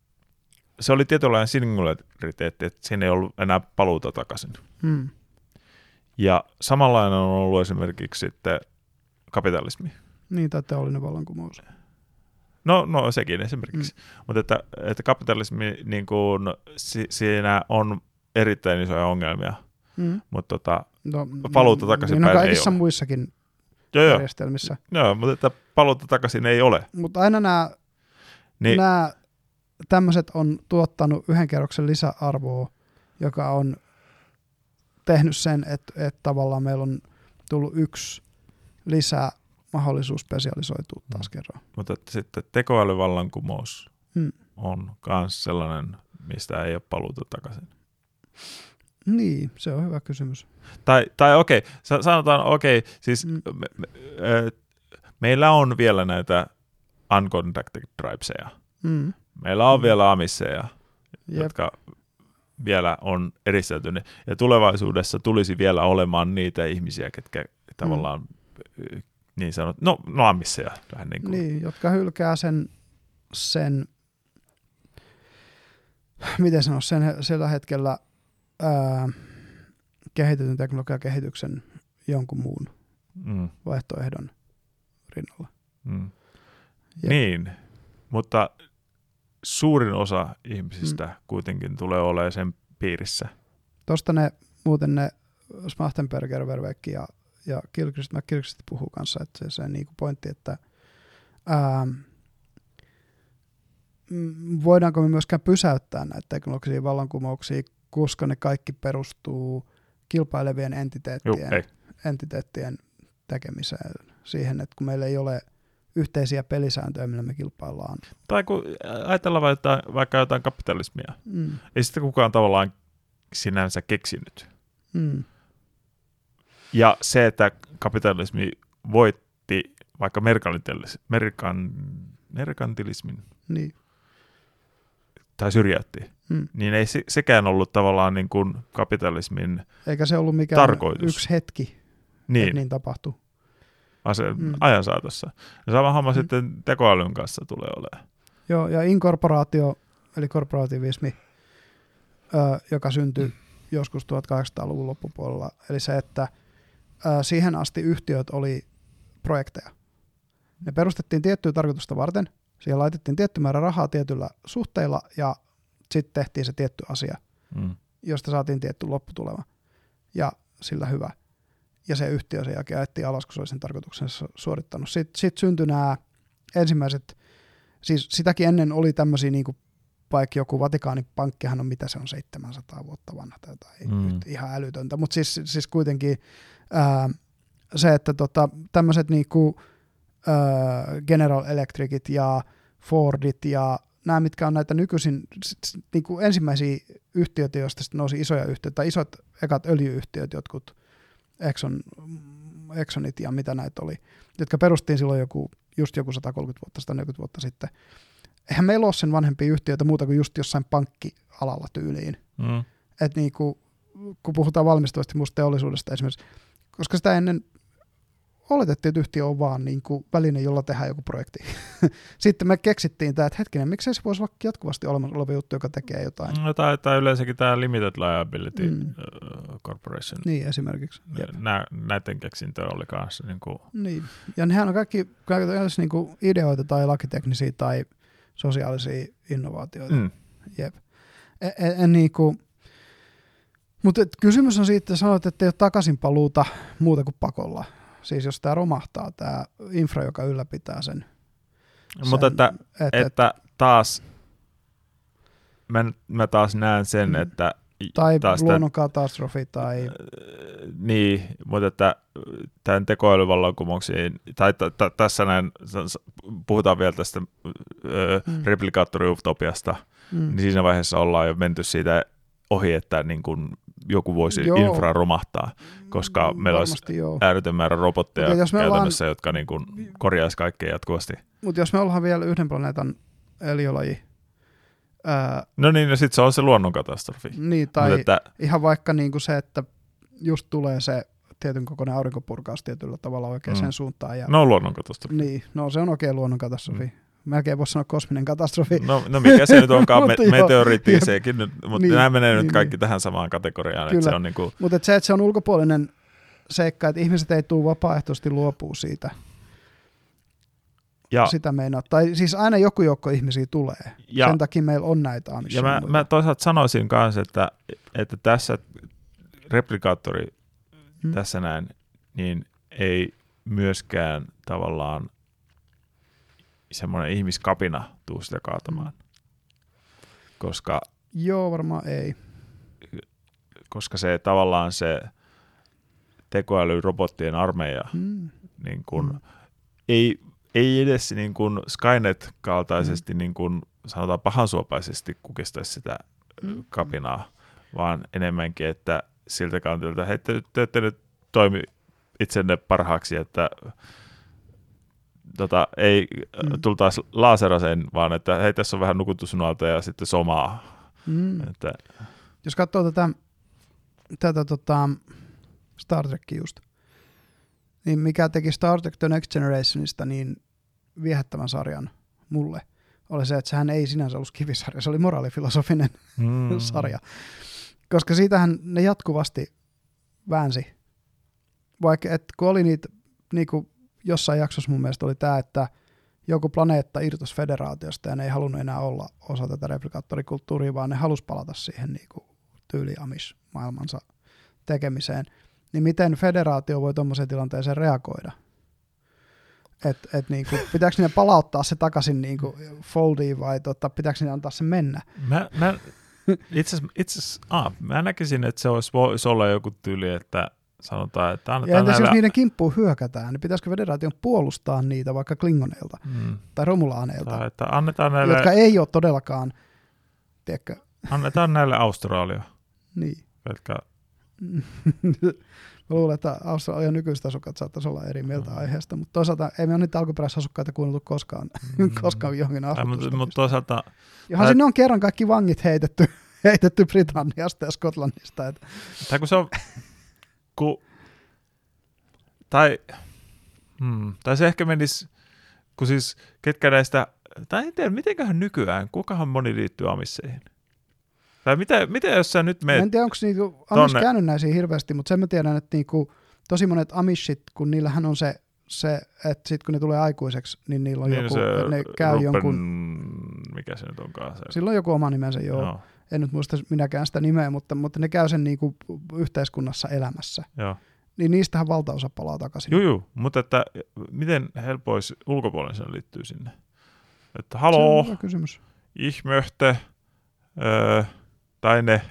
se oli tietynlainen singulariteetti, että siinä ei ollut enää paluuta takaisin. Mm. Ja samanlainen on ollut esimerkiksi sitten kapitalismi. Niin, tai teollinen vallankumous. No, no sekin esimerkiksi. Mm. Mutta että, että kapitalismi, niin kuin, si, siinä on erittäin isoja ongelmia. Mm. Mutta tota, No, Paluuta takaisin niin on päin ei kaikissa ole. muissakin joo, joo, järjestelmissä. joo, mutta että paluuta takaisin ei ole. Mutta aina nämä, Niin, nämä tämmöiset on tuottanut yhden kerroksen lisäarvoa, joka on tehnyt sen, että, että tavallaan meillä on tullut yksi lisää mahdollisuus spesialisoitua taas kerran. mutta että sitten tekoälyvallankumous Mm. on myös sellainen, mistä ei ole paluuta takaisin. Niin, se on hyvä kysymys. Tai, tai okei, sa- sanotaan okei, siis Mm. me, me, ö, meillä on vielä näitä uncontacted tribeseja. Mm. Meillä on Mm. vielä amisseja, Jep. jotka vielä on eristäytyneet. Ja tulevaisuudessa tulisi vielä olemaan niitä ihmisiä, ketkä tavallaan ö, niin sanot, no, no amisseja. Vähän niin kuin. Niin, jotka hylkää sen, sen miten sanoa, sen sillä hetkellä ää, kehitetyn teknologian kehityksen jonkun muun Mm, vaihtoehdon rinnalla. mm. Jep. Niin, mutta suurin osa ihmisistä mm. kuitenkin tulee olemaan sen piirissä. Tuosta ne muuten ne Smachtenberger, Verwecki ja, ja Gilchrist, McGilchrist puhuu kanssa, että se, se niinku pointti, että ää, mm, voidaanko me myöskään pysäyttää näitä teknologisia vallankumouksia, koska ne kaikki perustuu kilpailevien entiteettien, ei. entiteettien tekemiseen, siihen, että kun meillä ei ole yhteisiä pelisääntöjä, millä me kilpaillaan. Tai kun ajatellaan vaikka, vaikka jotain kapitalismia, Mm. ei sitten kukaan tavallaan sinänsä keksinyt. Mm. Ja se, että kapitalismi voitti vaikka merkantilis- merkan, merkantilismin Niin. tai syrjäytti, Mm. niin ei se, sekään ollut tavallaan niin kuin kapitalismin Eikä se ollut mikään Tarkoitus. yksi hetki, niin. niin, että niin tapahtui. ase- Mm. ajan saatossa. Ja sama homma Mm. sitten tekoälyn kanssa tulee olemaan. Joo, ja inkorporaatio, eli korporativismi, ö, joka syntyi joskus 1800-luvun loppupuolella, eli se, että siihen asti yhtiöt oli projekteja. Ne perustettiin tiettyä tarkoitusta varten, siihen laitettiin tietty määrä rahaa tietyllä suhteilla, ja sitten tehtiin se tietty asia, Mm. josta saatiin tietty lopputulema, ja sillä hyvä. Ja se yhtiö sen jälkeen ajettiin alas, kun se oli sen tarkoituksensa suorittanut. Sitten sit syntyi nämä ensimmäiset siis sitäkin ennen oli tämmöisiä niin kuin vaikka joku Vatikaanin pankkihan on, mitä se on, 700 vuotta vanha tai jotain, Mm. ihan älytöntä, mutta siis, siis kuitenkin ää, se, että tota, tämmöiset niinku, ää, General Electricit ja Fordit ja nämä, mitkä on näitä nykyisin s- niinku ensimmäisiä yhtiöitä, joista sitten nousi isoja yhtiöitä, tai isot ekat öljyyhtiöt, jotkut Exxon, Exxonit ja mitä näitä oli, jotka perustiin silloin joku, just joku 130 vuotta, 140 vuotta sitten. Eihän meillä ole sen vanhempia yhtiöitä muuta kuin just jossain pankkialalla tyyliin. Mm. Että niinku, kun puhutaan valmistuvasti muusta teollisuudesta esimerkiksi, koska sitä ennen oletettiin, että yhtiö on vaan niinku väline, jolla tehdään joku projekti. Sitten me keksittiin tämä, että hetkinen, miksei se voisi olla jatkuvasti olemassa oleva juttu, joka tekee jotain. No, tai, tai yleensäkin tämä Limited Liability Mm. Corporation. Niin esimerkiksi. Nä, näiden keksintö oli kanssa niin kuin, Niin. Ja nehän on kaikki, kaikki niinku ideoita tai lakiteknisiä tai sosiaalisia innovaatioita. mm. Jep. En, en, en niinku, mutta kysymys on siitä, että sanoit, että ei ole takaisinpaluuta muuta kuin pakolla. Siis jos tämä romahtaa, tämä infra, joka ylläpitää sen. Mutta sen, että, et, et, että taas mä, mä taas näen sen, Mm. että tai taas luonnonkatastrofi tai... Niin, mutta että tämän tekoälyvallankumouksiin, tai t- t- tässä näin, puhutaan vielä tästä ö, mm. replikaattoriutopiasta, Mm, niin siinä vaiheessa ollaan jo menty siitä ohi, että niin kuin joku voisi Joo. infra romahtaa, koska meillä olisi varmasti joo. äärytön määrä robotteja jos me ollaan- käytännössä, jotka niin kuin korjaisi kaikkea jatkuvasti. Mutta jos me ollaan vielä yhden planeetan eliölaji, ää, No niin, ja sitten se on se luonnonkatastrofi. niin, tai Mutta että, ihan vaikka niinku se, että just tulee se tietyn kokoinen aurinkopurkaus tietyllä tavalla oikeaan Mm. suuntaan. Ja, no luonnonkatastrofi. Niin, no se on oikein luonnonkatastrofi. Melkein voisi sanoa kosminen katastrofi. No, no mikä se nyt onkaan, me, meteoriitti sekin nyt, mutta Niin, nämä menee niin, nyt kaikki niin. tähän samaan kategoriaan, Kyllä. että se on niin kuin, Mutta se, että se on ulkopuolinen seikka, että ihmiset ei tule vapaaehtoisesti luopua siitä. ja, Sitä meinaa. Tai siis aina joku joukko ihmisiä tulee. ja, Sen takia meillä on näitä ja mä, mä toisaalta sanoisin kanssa, että, että tässä replikaattori Hmm. tässä näin, niin ei myöskään tavallaan semmoinen ihmiskapina tuu sitä kaatamaan. Koska, Joo, varmaan ei. koska se tavallaan se tekoälyrobottien armeija Mm. niin kun, Mm. ei, ei edes niin kun Skynet-kaltaisesti niin kun, sanotaan pahansuopaisesti kukistaisi sitä Mm. kapinaa, vaan enemmänkin, että siltä kantilta, hei te, te ette nyt toimi itsenne parhaaksi, että tota, ei Mm. mm. tultaisi laseraseen, vaan että hei tässä on vähän nukutusnuolta ja sitten somaa. Mm. Että, Jos katsoo tätä, tätä tota Star Trekkia just, niin mikä teki Star Trek The Next Generationista niin viehättävän sarjan mulle, oli se, että sehän ei sinänsä ollut kivisarja, se oli moraalifilosofinen mm, sarja. Koska siitähän ne jatkuvasti väänsi. Vaikka, et kun oli niitä, niin kuin jossain jaksossa mun mielestä oli tämä, että joku planeetta irtosi federaatiosta ja ne ei halunnut enää olla osa tätä replikaattorikulttuuria, vaan ne halusi palata siihen niin kuin tyyli Amish-maailmansa tekemiseen. Niin miten federaatio voi tuommoiseen tilanteeseen reagoida? Et, et niin kuin, pitääkö ne palauttaa se takaisin niin kuin foldiin vai tota, pitääkö ne antaa se mennä? Mä, mä, itse asiassa, itse asiassa ah, mä näkisin, että se olisi, voisi olla joku tyyli, että sanotaan, että Ja annetaan entäs jos näillä... niiden kimppuun hyökätään, niin pitäisikö federaation puolustaa niitä vaikka Klingoneilta Mm, tai Romulaaneilta, tai että annetaan näille, jotka ei ole todellakaan, tiedätkö, annetaan näille Australia. Niin. Pelkkä, Mä luulen, että Australian nykyiset asukkaat saattaisi olla eri mieltä Mm. aiheesta, mutta toisaalta ei me ole niitä alkuperäisasukkaita kuunneltu koskaan, mm. koskaan johonkin asutusta. mutta toisaalta, Johan tai- sinne on kerran kaikki vangit heitetty, heitetty Britanniasta ja Skotlannista. Et, tai kun se on, kun, tai, hmm, tai se ehkä menisi, kun siis ketkä näistä, tai en tiedä, mitenköhän nykyään, kukahan moni liittyy amisseihin? Tai mitä, mitä jos sä nyt Mä meet, en tiedä, onko niinku Amish tonne. käännönnäisiä hirveästi, mutta sen mä tiedän, että niinku, tosi monet Amishit, kun niillähän on se, se että sitten kun ne tulee aikuiseksi, niin niillä on niin joku, ne käy Ruben, jonkun, mikä se nyt onkaan se, sillä on joku oma nimensä, joo. joo, En nyt muista minäkään sitä nimeä, mutta, mutta ne käy sen niinku yhteiskunnassa elämässä. joo. Niin niistähän valtaosa palaa takaisin. Juu, juu, mutta että miten helpois ulkopuolisen liittyy sinne? Että Se on haloo, kysymys. ich möchte, öö, tai ne,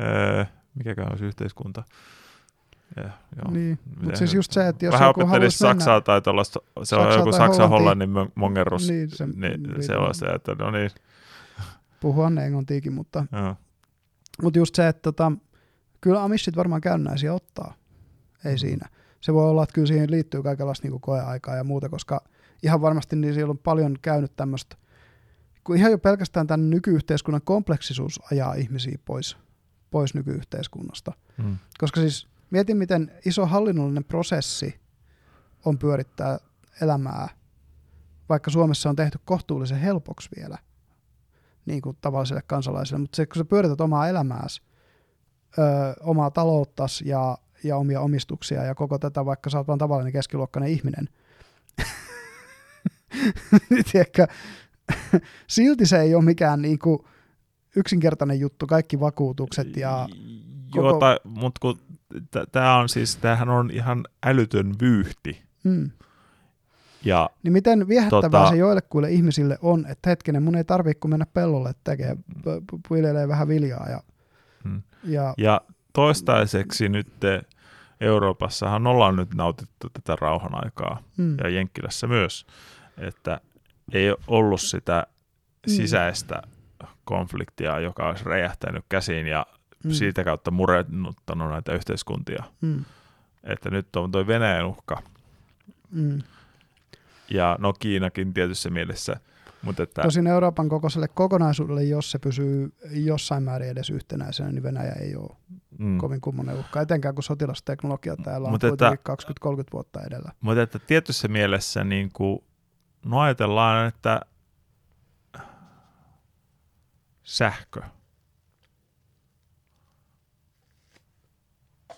öö, mikäkään olisi yhteiskunta. Ja, joo. Niin. Mutta siis se- just se, että jos Vähän joku opettelisi Saksaa mennä, tai tuollaista, se on Saksaa joku tai Saksan Hollantia. hollannin mon- mongerus, Niin, se- niin, niin, sellaista, että no niin, puhua ne englantiikin, mutta, joo. mutta just se, että tota, kyllä Amishit varmaan käynnäisiä ottaa. Ei Mm. siinä. Se voi olla, että kyllä siihen liittyy kaikenlaista niin koeaikaa ja muuta, koska ihan varmasti niin siellä on paljon käynyt tämmöistä, kun ihan jo pelkästään tämän nykyyhteiskunnan kompleksisuus ajaa ihmisiä pois, pois nykyyhteiskunnasta. Mm. Koska siis mietin, miten iso hallinnollinen prosessi on pyörittää elämää, vaikka Suomessa on tehty kohtuullisen helpoksi vielä niin kuin tavalliselle kansalaiselle, mutta se, kun sä pyörität omaa elämääsi, ö, omaa talouttas ja, ja omia omistuksia ja koko tätä, vaikka sä oot vaan tavallinen keskiluokkainen ihminen, niin tiedätkö, silti se ei ole mikään niin kuin yksinkertainen juttu, kaikki vakuutukset ja Joo, koko- tai, mutta kun tämä on siis, tämähän on ihan älytön vyyhti. mm, Ja Niin miten viehättävää Tota- se joillekuille ihmisille on, että hetkinen, mun ei tarvitse kun mennä pellolle tekee, p- p- viljelee vähän viljaa ja, Mm. ja Ja toistaiseksi nyt Euroopassahan ollaan nyt nautittu tätä rauhan aikaa mm, ja Jenkkilässä myös, että ei ole ollut sitä Mm. sisäistä konfliktia, joka olisi räjähtänyt käsiin ja mm, siitä kautta murennuttanut näitä yhteiskuntia. mm, Että nyt on toi Venäjän uhka mm. Ja no Kiinakin tietyssä mielessä, mutta että Tosin Euroopan kokoiselle kokonaisuudelle, jos se pysyy jossain määrin edes yhtenäisenä, niin Venäjä ei ole mm, kovin kummonen uhka, etenkään kun sotilasteknologia täällä on Mut että- kuitenkin 20-30 vuotta edellä. Mutta että tietyssä mielessä niin kuin, no ajatellaan, että sähkö.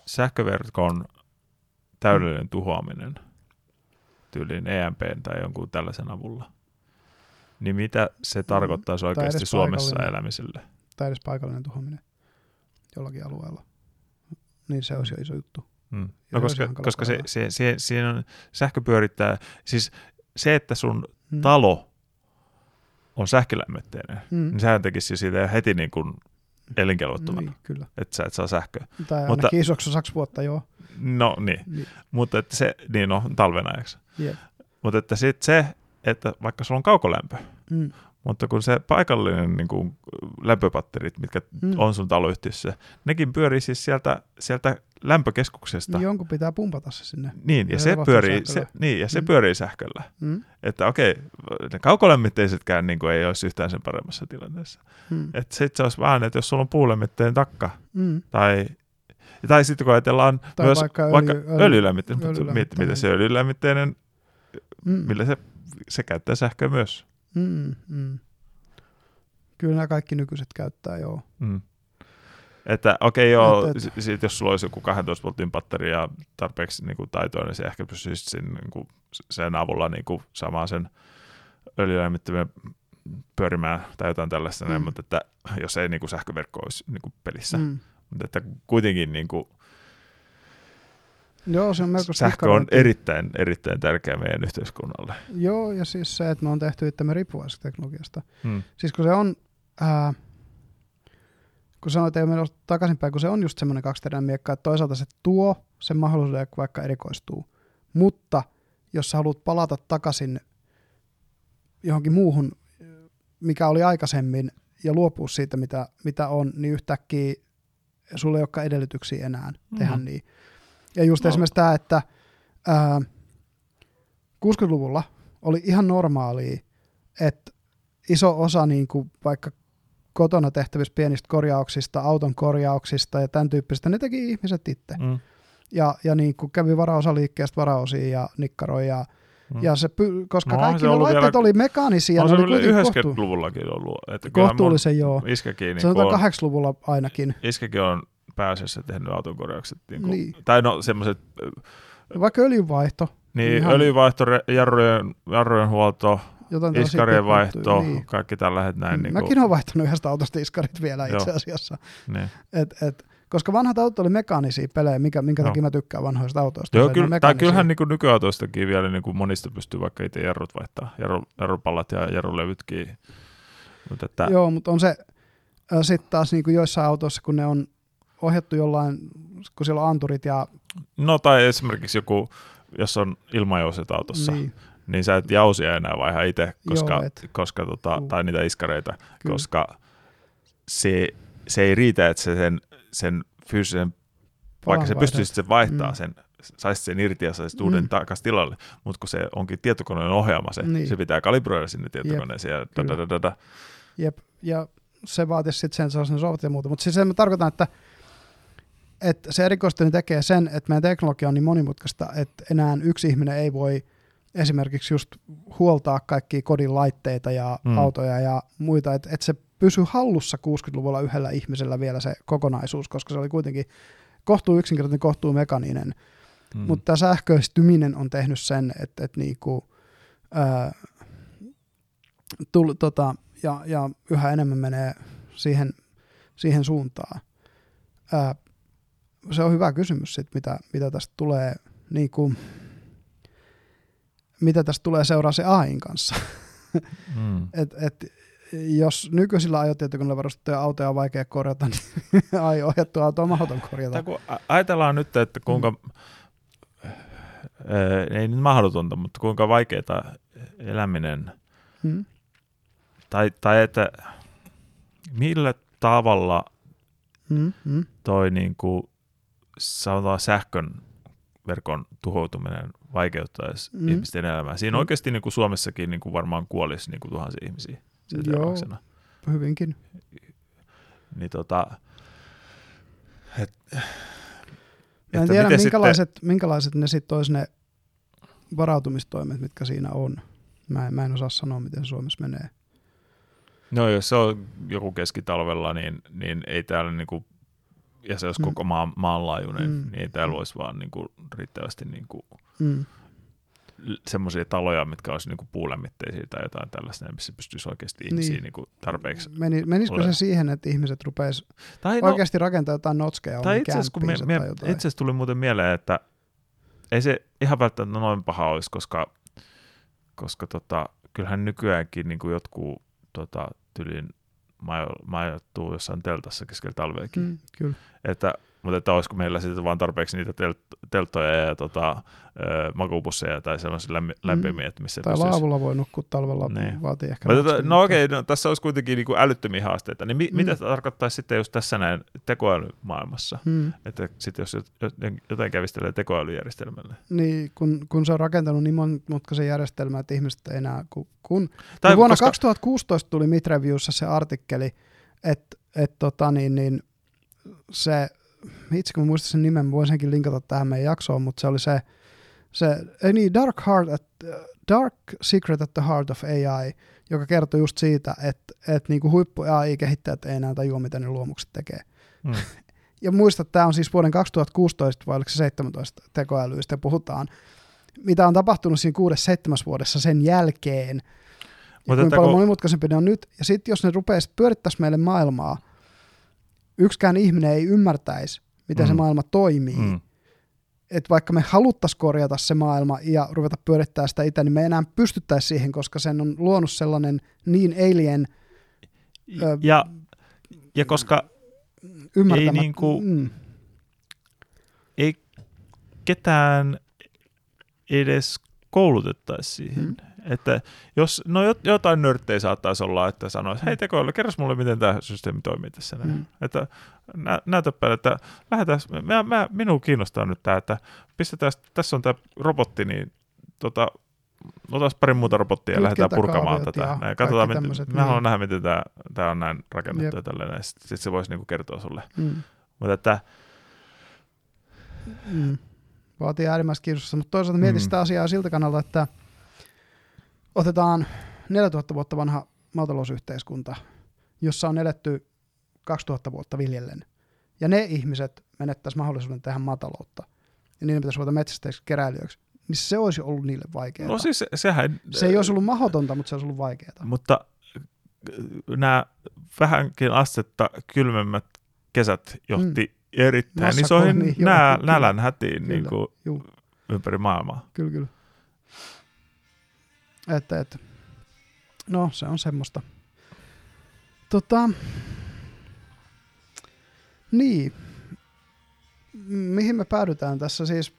Sähköverkon täydellinen tuhoaminen tyyliin EMP tai jonkun tällaisen avulla. Niin mitä se tarkoittaisi oikeasti edes Suomessa elämiselle? Tai edes paikallinen tuhoaminen jollakin alueella. Niin se olisi jo iso juttu. Mm. No koska, koska se, se, se, siinä on, sähkö pyörittää, siis se, että sun Mm. talo on sähkölämmitteinen, Mm. niin sehän tekisi siitä heti niin kuin elinkelvottomana, Niin, kyllä. että sä et saa sähköä. Tai Mutta- isoksi osaksi vuotta, joo. No niin, Niin, mutta että se, niin no, talven ajaksi. jep. Mutta että sitten se, että vaikka sulla on kaukolämpö, Mm. Mutta kun se paikallinen niin kuin lämpöpatterit, mitkä Mm. on sun taloyhtiössä, nekin pyörii siis sieltä, sieltä lämpökeskuksesta. Niin jonkun pitää pumpata se sinne. Niin, ja Ja se, pyörii, se, niin, ja se Mm. pyörii sähköllä. Mm. Että okei, ne kaukolämmitteisetkään niin kuin ei olisi yhtään sen paremmassa tilanteessa. Mm. Että sitten se olisi vaan, että jos sulla on puulämmitteinen takka, Mm. tai, tai sitten kun ajatellaan Tai myös vaikka öljy- vaikka öljy- öljylämmitteinen, mutta mieti, öljylämmitteinen. miten se öljylämmitteinen, Mm. millä se, se käyttää sähköä myös. Mm. Mm. Kyllä nämä kaikki nykyiset käyttää, joo. Mm. Että okei joo, Et- et- sit jos sulla olisi joku 12 voltin batteri ja tarpeeksi niin kuin taitoa, niin se ehkä pystyisi sen, niin kuin, sen avulla niin kuin, saamaan sen öljylämmittimen pyörimään tai jotain tällaista, Mm. mutta että jos ei niin kuin sähköverkko olisi niin kuin pelissä. Mm. Mutta että kuitenkin niin kuin, Joo, se on melko sähkö on erittäin, erittäin tärkeä meidän yhteiskunnalle. Joo, ja siis se, että me on tehty itsemme riippuvaiseksi teknologiasta. Mm. Siis kun se on, ää, kun sanoit, että ei mennä takaisinpäin, kun se on just semmoinen kaksiteräinen miekka, että toisaalta se tuo sen mahdollisuuden, että vaikka erikoistuu. Mutta jos sä haluat palata takaisin johonkin muuhun, mikä oli aikaisemmin, ja luopua siitä, mitä, mitä on, niin yhtäkkiä sulla ei olekaan edellytyksiä enää Mm. tehdä niin. Ja just No. esimerkiksi tämä, että ää, 60-luvulla oli ihan normaalia, että iso osa niin kuin vaikka kotona tehtävistä pienistä korjauksista, auton korjauksista ja tämän tyyppisistä, ne teki ihmiset itse. Mm. Ja, ja niin kuin kävi varaosaliikkeestä varaosiin ja nikkaroi ja, Mm. ja se, py- koska No, kaikki se ne laitteet vielä- oli mekaanisia, on se oli yli kuitenkin kohtu- 90-luvullakin ollut. Että kohtuullisen joo. Iskäkin, niin Sanotaan on, 80-luvulla ainakin. iskäkin on pääasiassa tehnyt autokorjaukset. Niin kuin, Niin. Tai no semmoiset, Vaikka öljynvaihto, niin Ihan- öljyvaihto, re- jarrujen, jarrujen huolto, jotain iskarien vaihto, Niin. kaikki tällaiset näin. Niin Mäkin olen vaihtanut yhdestä autosta iskarit vielä Joo. itse asiassa. niin. Et, et, koska vanhat autot oli mekaanisia pelejä, mikä, minkä Joo. takia mä tykkään vanhoista autoista. Joo, kyllä, ne on tai kyllähän niin kuin nykyautoistakin vielä niin kuin monista pystyy vaikka itse jarrut vaihtaa, jarru, jarrupallat ja jarrulevytkin. Mutta että, Joo, mutta on se sitten taas niin kuin joissain autoissa, kun ne on ohjattu jollain, kun siellä on anturit ja no tai esimerkiksi joku, jos on ilmajouset autossa, niin. niin, sä et jausia enää vaiha itse, koska, Joo, et. koska tota, tai niitä iskareita, Kyllä. koska se, se ei riitä, että se sen, sen fyysisen, vaikka se pystyisi sen vaihtaa Mm. sen, saisi sen irti ja saisi uuden Mm. takaisin tilalle, mutta kun se onkin tietokoneen ohjaama se, Niin. se pitää kalibroida sinne tietokoneeseen ja da, da, da, da. Jep, ja se vaatisi sitten sen sellaisen sovut ja muuta. Mutta siis sen mä tarkoitan, että, että se erikoistuminen tekee sen, että meidän teknologia on niin monimutkaista, että enää yksi ihminen ei voi esimerkiksi just huoltaa kaikkia kodin laitteita ja Mm. autoja ja muita, että, että se pysyy hallussa 60-luvulla yhdellä ihmisellä vielä se kokonaisuus, koska se oli kuitenkin kohtuu yksinkertainen, kohtuu mekaninen. Mm. Mutta sähköistyminen on tehnyt sen, että, että niinku, ää, tull, tota, ja, ja yhä enemmän menee siihen, siihen suuntaan. Ää, se on hyvä kysymys, sit, mitä, mitä tästä tulee, niinku, mitä tästä tulee seuraa se AIn kanssa. mm. Et, et, jos nykyisillä ajotietokoneilla varustettuja autoja on vaikea korjata, niin AI ohjattu auto on mahdoton korjata. Tai kun ajatellaan nyt, että kuinka, mm. ei nyt mahdotonta, mutta kuinka vaikeaa eläminen, Hmm? tai, tai että millä tavalla? Hmm? toi niin kuin, sanotaan sähkön verkon tuhoutuminen vaikeuttaisi Mm. ihmisten elämää. Siinä Mm. oikeasti niin kuin Suomessakin niin kuin varmaan kuolisi niin kuin tuhansia ihmisiä sen Joo. seurauksena. Hyvinkin. Niin tota, et, Mä en tiedä, minkälaiset, sitten... minkälaiset ne sitten olisi ne varautumistoimet, mitkä siinä on. Mä en, mä en osaa sanoa, miten Suomessa menee. No jos se on joku keskitalvella, niin, niin ei täällä niinku, ja se olisi Mm. koko maan, maanlaajuinen, Mm. niin ei täällä olisi vaan niinku riittävästi niinku Mm. semmoisia taloja, mitkä olisi niinku puulämmitteisiä tai jotain tällaista, missä pystyisi oikeasti ihmisiä Niin. niinku tarpeeksi. Meni, menisikö Ole. se siihen, että ihmiset rupeisi Tai, no, oikeasti rakentamaan jotain notskeja tai itse asiassa, kun me, kämppiinsä me, tai jotain? itse asiassa tuli muuten mieleen, että ei se ihan välttämättä noin paha olisi, koska, koska tota, kyllähän nykyäänkin niin kuin jotkut tota, tylin majoittuu jossain teltassa keskellä talveakin. Mm, kyllä. Että, mutta että olisiko meillä sitten vaan tarpeeksi niitä telt- telttoja ja tota, ö, makupusseja tai sellaisia lämmi- lämpimiä, että missä Mm. Tai pystyisi- laavulla voi nukkua talvella, Niin. vaatii ehkä... Mutta, tota, no okei, no, tässä olisi kuitenkin niin kuin älyttömiä haasteita. Niin mi- Mm. mitä tarkoittaisi sitten just tässä näin tekoälymaailmassa? Mm. Että sitten jos jotain kävistelee tekoälyjärjestelmälle. Niin, kun, kun se on rakentanut niin monimutkaisen järjestelmän, että ihmiset ei enää... Kun, kun Tai vuonna koska- 2016 tuli Mitreviewssa se artikkeli, että et, tota, niin, niin, se, itse kun muistan sen nimen, voin senkin linkata tähän meidän jaksoon, mutta se oli se, se ei niin, Dark, Heart at, Dark Secret at the Heart of AI, joka kertoi just siitä, että et, niinku huippu AI-kehittäjät ei enää tajua, mitä ne luomukset tekee. Mm. Ja muista, että tämä on siis vuoden 2016 vai oliko se 17 tekoälyistä puhutaan, mitä on tapahtunut siinä kuudes seitsemäs vuodessa sen jälkeen, Mutta kuinka että paljon kun- monimutkaisempi ne on nyt. Ja sitten jos ne rupeaisi pyörittäisi meille maailmaa, yksikään ihminen ei ymmärtäisi, miten mm. se maailma toimii. Mm. Että vaikka me haluttaisiin korjata se maailma ja ruveta pyörittää sitä itse, niin me ei enää pystyttäisi siihen, koska sen on luonut sellainen niin alien Ö, Ja, ja koska ymmärtämättä. niinku- mm, ei ketään edes koulutettaisi siihen. Mm. Että jos, no jot- jotain nörttejä saattaisi olla, että sanoisi, hei tekoäly, kerros mulle, miten tämä systeemi toimii tässä. näin. Mm. Että nä, näytäpä, että lähdetään, mä, mä, minua kiinnostaa nyt tämä, että pistetään, tässä on tämä robotti, niin tota, otas pari muuta robottia ja lähdetään purkamaan tätä. ja Näin, katsotaan, miten, tämmöiset, mä niin. haluan nähdä, miten tämä, tämä on näin rakennettu Jep. ja tälleen. Sitten sit se voisi niinku kertoa sulle. Mm. Mutta että, Mm. Vaatii äärimmäistä kiinnostusta, mutta toisaalta mietin Mm. sitä asiaa siltä kannalta, että otetaan 4000 vuotta vanha maatalousyhteiskunta, jossa on eletty 2000 vuotta viljellen. Ja ne ihmiset menettäisi mahdollisuuden tehdä maataloutta. Ja niiden pitäisi ruveta metsästäjiksi keräilijöiksi. Niin se olisi ollut niille vaikeaa. no siis se- sehän... se ei olisi ollut mahdotonta, mutta se olisi ollut vaikeaa. Mutta nämä vähänkin astetta kylmemmät kesät johti mm. erittäin isoihin joo, nää, kyllä. nälän hätiin Kyllä. niin kuin ympäri maailmaa. kyllä, kyllä. Että, että. No, se on semmoista. Tota, niin. Mihin me päädytään tässä siis?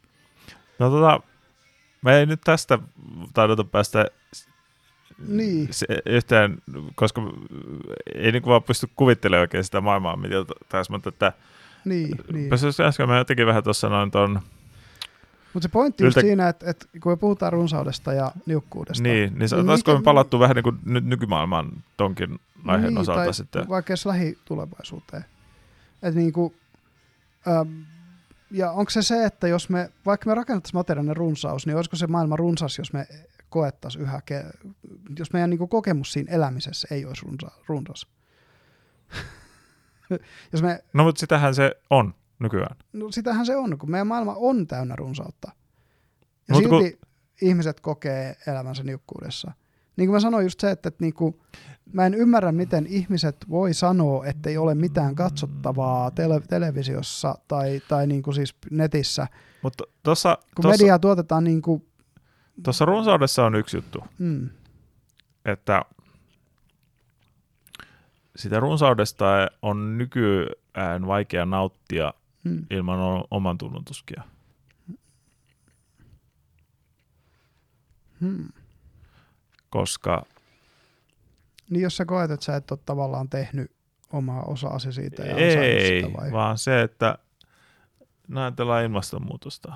No tota, me ei nyt tästä taidota päästä Niin. se, yhtään, koska ei niin vaan pysty kuvittelemaan oikein sitä maailmaa, mitä tässä, mutta että Niin, niin. äsken mä jotenkin vähän tuossa noin ton, Mutta se pointti Yltä- siinä, että, että kun me puhutaan runsaudesta ja niukkuudesta. niin, niin Niin olisiko mikä- me palattu vähän niin kuin nyt nykymaailman tonkin aiheen niin, osalta tai sitten. Vaikka edes lähitulevaisuuteen. Et niinku, äm, ja onko se se, että jos me, vaikka me rakennettaisiin materiaalinen runsaus, niin olisiko se maailma runsas, jos me koettaisiin yhä, ke- jos meidän niinku kokemus siinä elämisessä ei olisi runsa, runsas. jos me, No mutta sitähän se on nykyään. no sitähän se on, kun meidän maailma on täynnä runsautta. Ja Mut kun- silti ihmiset kokee elämänsä niukkuudessa. Niin kuin mä sanoin just se, että, että niinku, mä en ymmärrä, miten ihmiset voi sanoa, että ei ole mitään katsottavaa tele- televisiossa tai, tai niinku siis netissä, Mutta tuossa, kun tuossa, mediaa tuotetaan niin kuin, tuossa runsaudessa on yksi juttu, mm, että sitä runsaudesta on nykyään vaikea nauttia mm, ilman oman tunnutuskia. mm. Koska Niin jos sä koet, että sä et ole tavallaan tehnyt omaa osaasi siitä ja ei, sitä vai? vaan se, että no ajatellaan ilmastonmuutosta.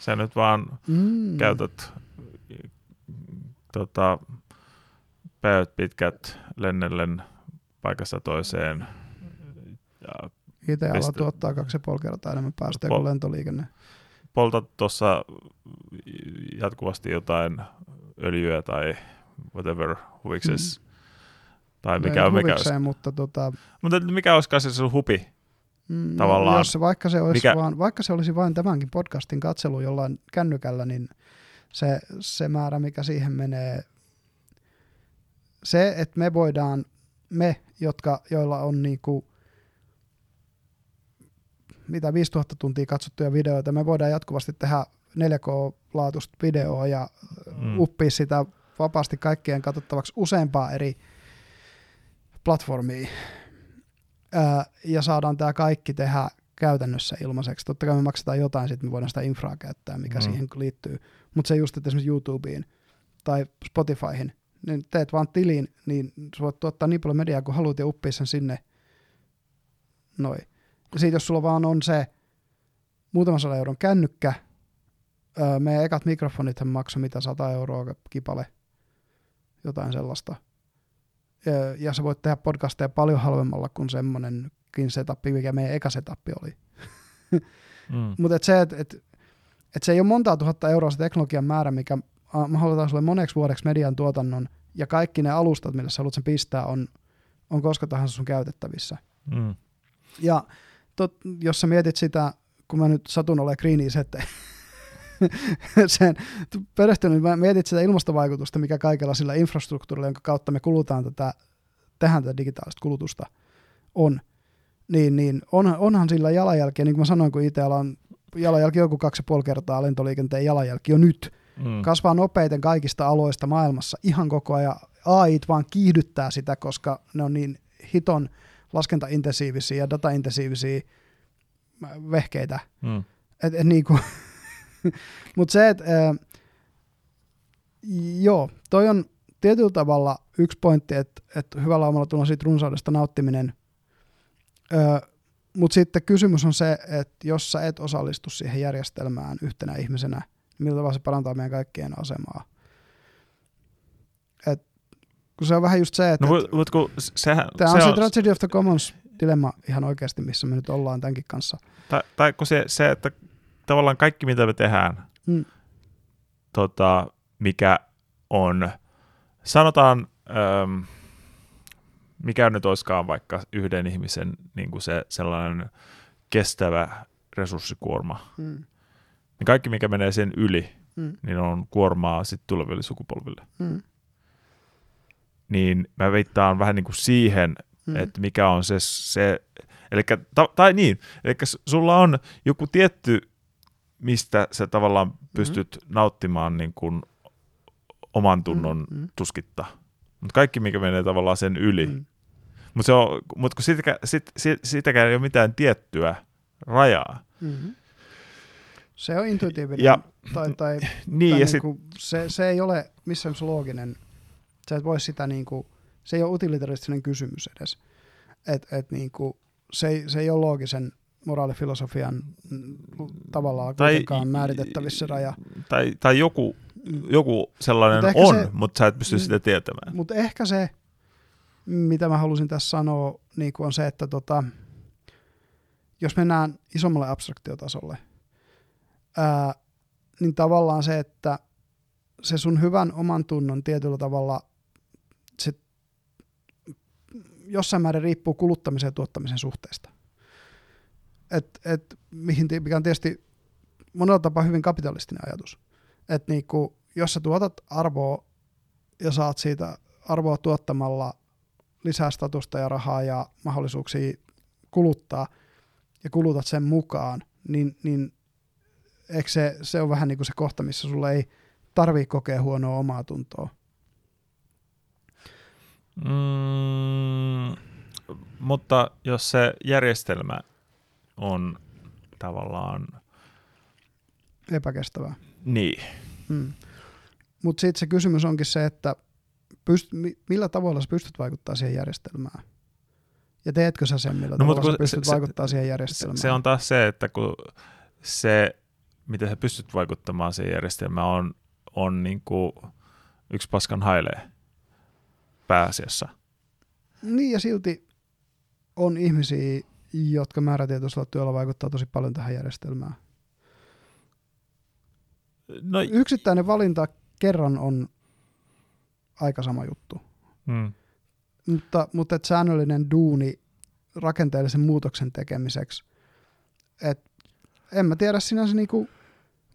Sä nyt vaan Mm, käytät tota, päivät pitkät lennellen paikasta toiseen. Ja IT-ala tuottaa kaksi ja puoli kertaa enemmän päästöjä Pol- kuin lentoliikenne. poltat tuossa jatkuvasti jotain öljyä tai whatever huvikses. Tai mikä on, mikä olisi. mutta tota, Mutta mikä olisikaan se sun hupi? mm, Tavallaan- Jos se, vaikka, se olisi mikä- vaan, vaikka se olisi vain tämänkin podcastin katselu jollain kännykällä, niin se, se määrä, mikä siihen menee, se, että me voidaan, me, jotka, joilla on niinku, mitä 5000 tuntia katsottuja videoita, me voidaan jatkuvasti tehdä 4K-laatuista videoa ja Mm. uppia sitä vapaasti kaikkien katsottavaksi useampaa eri platformia. Ää, ja saadaan tämä kaikki tehdä käytännössä ilmaiseksi. Totta kai me maksetaan jotain, sitten me voidaan sitä infraa käyttää, mikä mm. siihen liittyy. Mutta se just, että esimerkiksi YouTubeen tai Spotifyhin, niin teet vaan tilin, niin sä voit tuottaa niin paljon mediaa kuin haluat ja uppia sen sinne. Noin. Siitä jos sulla vaan on se muutaman sadan euron kännykkä, öö, meidän ekat mikrofonit maksoi mitä 100 euroa kipale, jotain sellaista. Ja, ja sä voit tehdä podcasteja paljon halvemmalla kuin semmonenkin setup, mikä meidän eka setup oli. Mm. Mutta et se, että et, et se ei ole montaa tuhatta euroa se teknologian määrä, mikä mahdollistaa sulle moneksi vuodeksi median tuotannon, ja kaikki ne alustat, millä sä haluat sen pistää, on, on koska tahansa sun käytettävissä. Mm. Ja tot, jos sä mietit sitä, kun mä nyt satun olemaan greeniä sette, sen perehtynyt, niin mä mietit sitä ilmastovaikutusta, mikä kaikella sillä infrastruktuurilla, jonka kautta me kulutaan tätä, tehdään tätä digitaalista kulutusta, on. Niin, niin on, onhan sillä jalanjälkeä, niin kuin mä sanoin, kun ITL on jalanjälki joku kaksi ja puoli kertaa lentoliikenteen jalanjälki jo nyt. Mm. Kasvaa nopeiten kaikista aloista maailmassa ihan koko ajan. AI vaan kiihdyttää sitä, koska ne on niin hiton laskentaintensiivisiä ja dataintensiivisiä vehkeitä. Mm. Et, et niinku, Mutta se, että Joo, toi on tietyllä tavalla yksi pointti, että, että hyvällä omalla tulla siitä runsaudesta nauttiminen. Mutta sitten kysymys on se, että jos sä et osallistu siihen järjestelmään yhtenä ihmisenä, niin millä tavalla se parantaa meidän kaikkien asemaa. Kun se on vähän just se, että No, mut, mut kun sehän, tämä se on se on, Tragedy of the Commons dilemma ihan oikeasti, missä me nyt ollaan tämänkin kanssa. tai, tai kun se, se, että tavallaan kaikki mitä me tehdään, Mm. tota, mikä on, sanotaan, äm, mikä nyt olisikaan vaikka yhden ihmisen niin kuin se sellainen kestävä resurssikuorma, Mm. niin kaikki mikä menee sen yli, Mm. niin on kuormaa sitten tuleville sukupolville. Mm. Niin mä viittaan vähän niin kuin siihen, Mm. että mikä on se, se elikkä, ta, tai niin, eli sulla on joku tietty, mistä sä tavallaan pystyt mm. nauttimaan niin kuin oman tunnon Mm, tuskitta. Mutta kaikki, mikä menee tavallaan sen yli. Mm. Mutta se on, mut kun sitäkään, sit, sit, sitäkään ei ole mitään tiettyä rajaa. Mm-hmm. Se on intuitiivinen. Ja- tai, tai, Niin, tai ja niin sit, se, se ei ole missään looginen. Sä et voi sitä niin kuin, se ei ole utilitaristinen kysymys edes. Et, et niin kuin, se, ei, se ei ole loogisen moraalifilosofian tavallaan Tai- kuitenkaan määritettävissä raja. tai, tai joku, joku sellainen Mut on, se- mutta sä et pysty sitä tietämään. Mutta ehkä se, mitä mä halusin tässä sanoa, niin on se, että tota, jos mennään isommalle abstraktiotasolle, ää, niin tavallaan se, että se sun hyvän oman tunnon tietyllä tavalla jossain määrin riippuu kuluttamisen ja tuottamisen suhteesta. Et, et, mihin, mikä on tietysti monella tapaa hyvin kapitalistinen ajatus. Että niinku, jos sä tuotat arvoa ja saat siitä arvoa tuottamalla lisää statusta ja rahaa ja mahdollisuuksia kuluttaa ja kulutat sen mukaan, niin, niin eikö se, se on vähän niin kuin se kohta, missä sulle ei tarvii kokea huonoa omaa tuntoa. Mm, mutta jos se järjestelmä on tavallaan Epäkestävää. niin, Mm. Mutta sitten se kysymys onkin se, että pyst, mi, millä tavalla sä pystyt vaikuttaa siihen järjestelmään? Ja teetkö sä sen, millä No, mutta tavalla sä pystyt se- vaikuttaa siihen se, järjestelmään? se on taas se, että kun se, miten sä pystyt vaikuttamaan siihen järjestelmään, on, on niin kuin yksi paskan hailee pääasiassa. Niin ja silti on ihmisiä, jotka määrätietoisella työllä vaikuttaa tosi paljon tähän järjestelmään. No, Yksittäinen valinta kerran on aika sama juttu. mm, Mutta, mutta et säännöllinen duuni rakenteellisen muutoksen tekemiseksi. Et en mä tiedä sinänsä niinku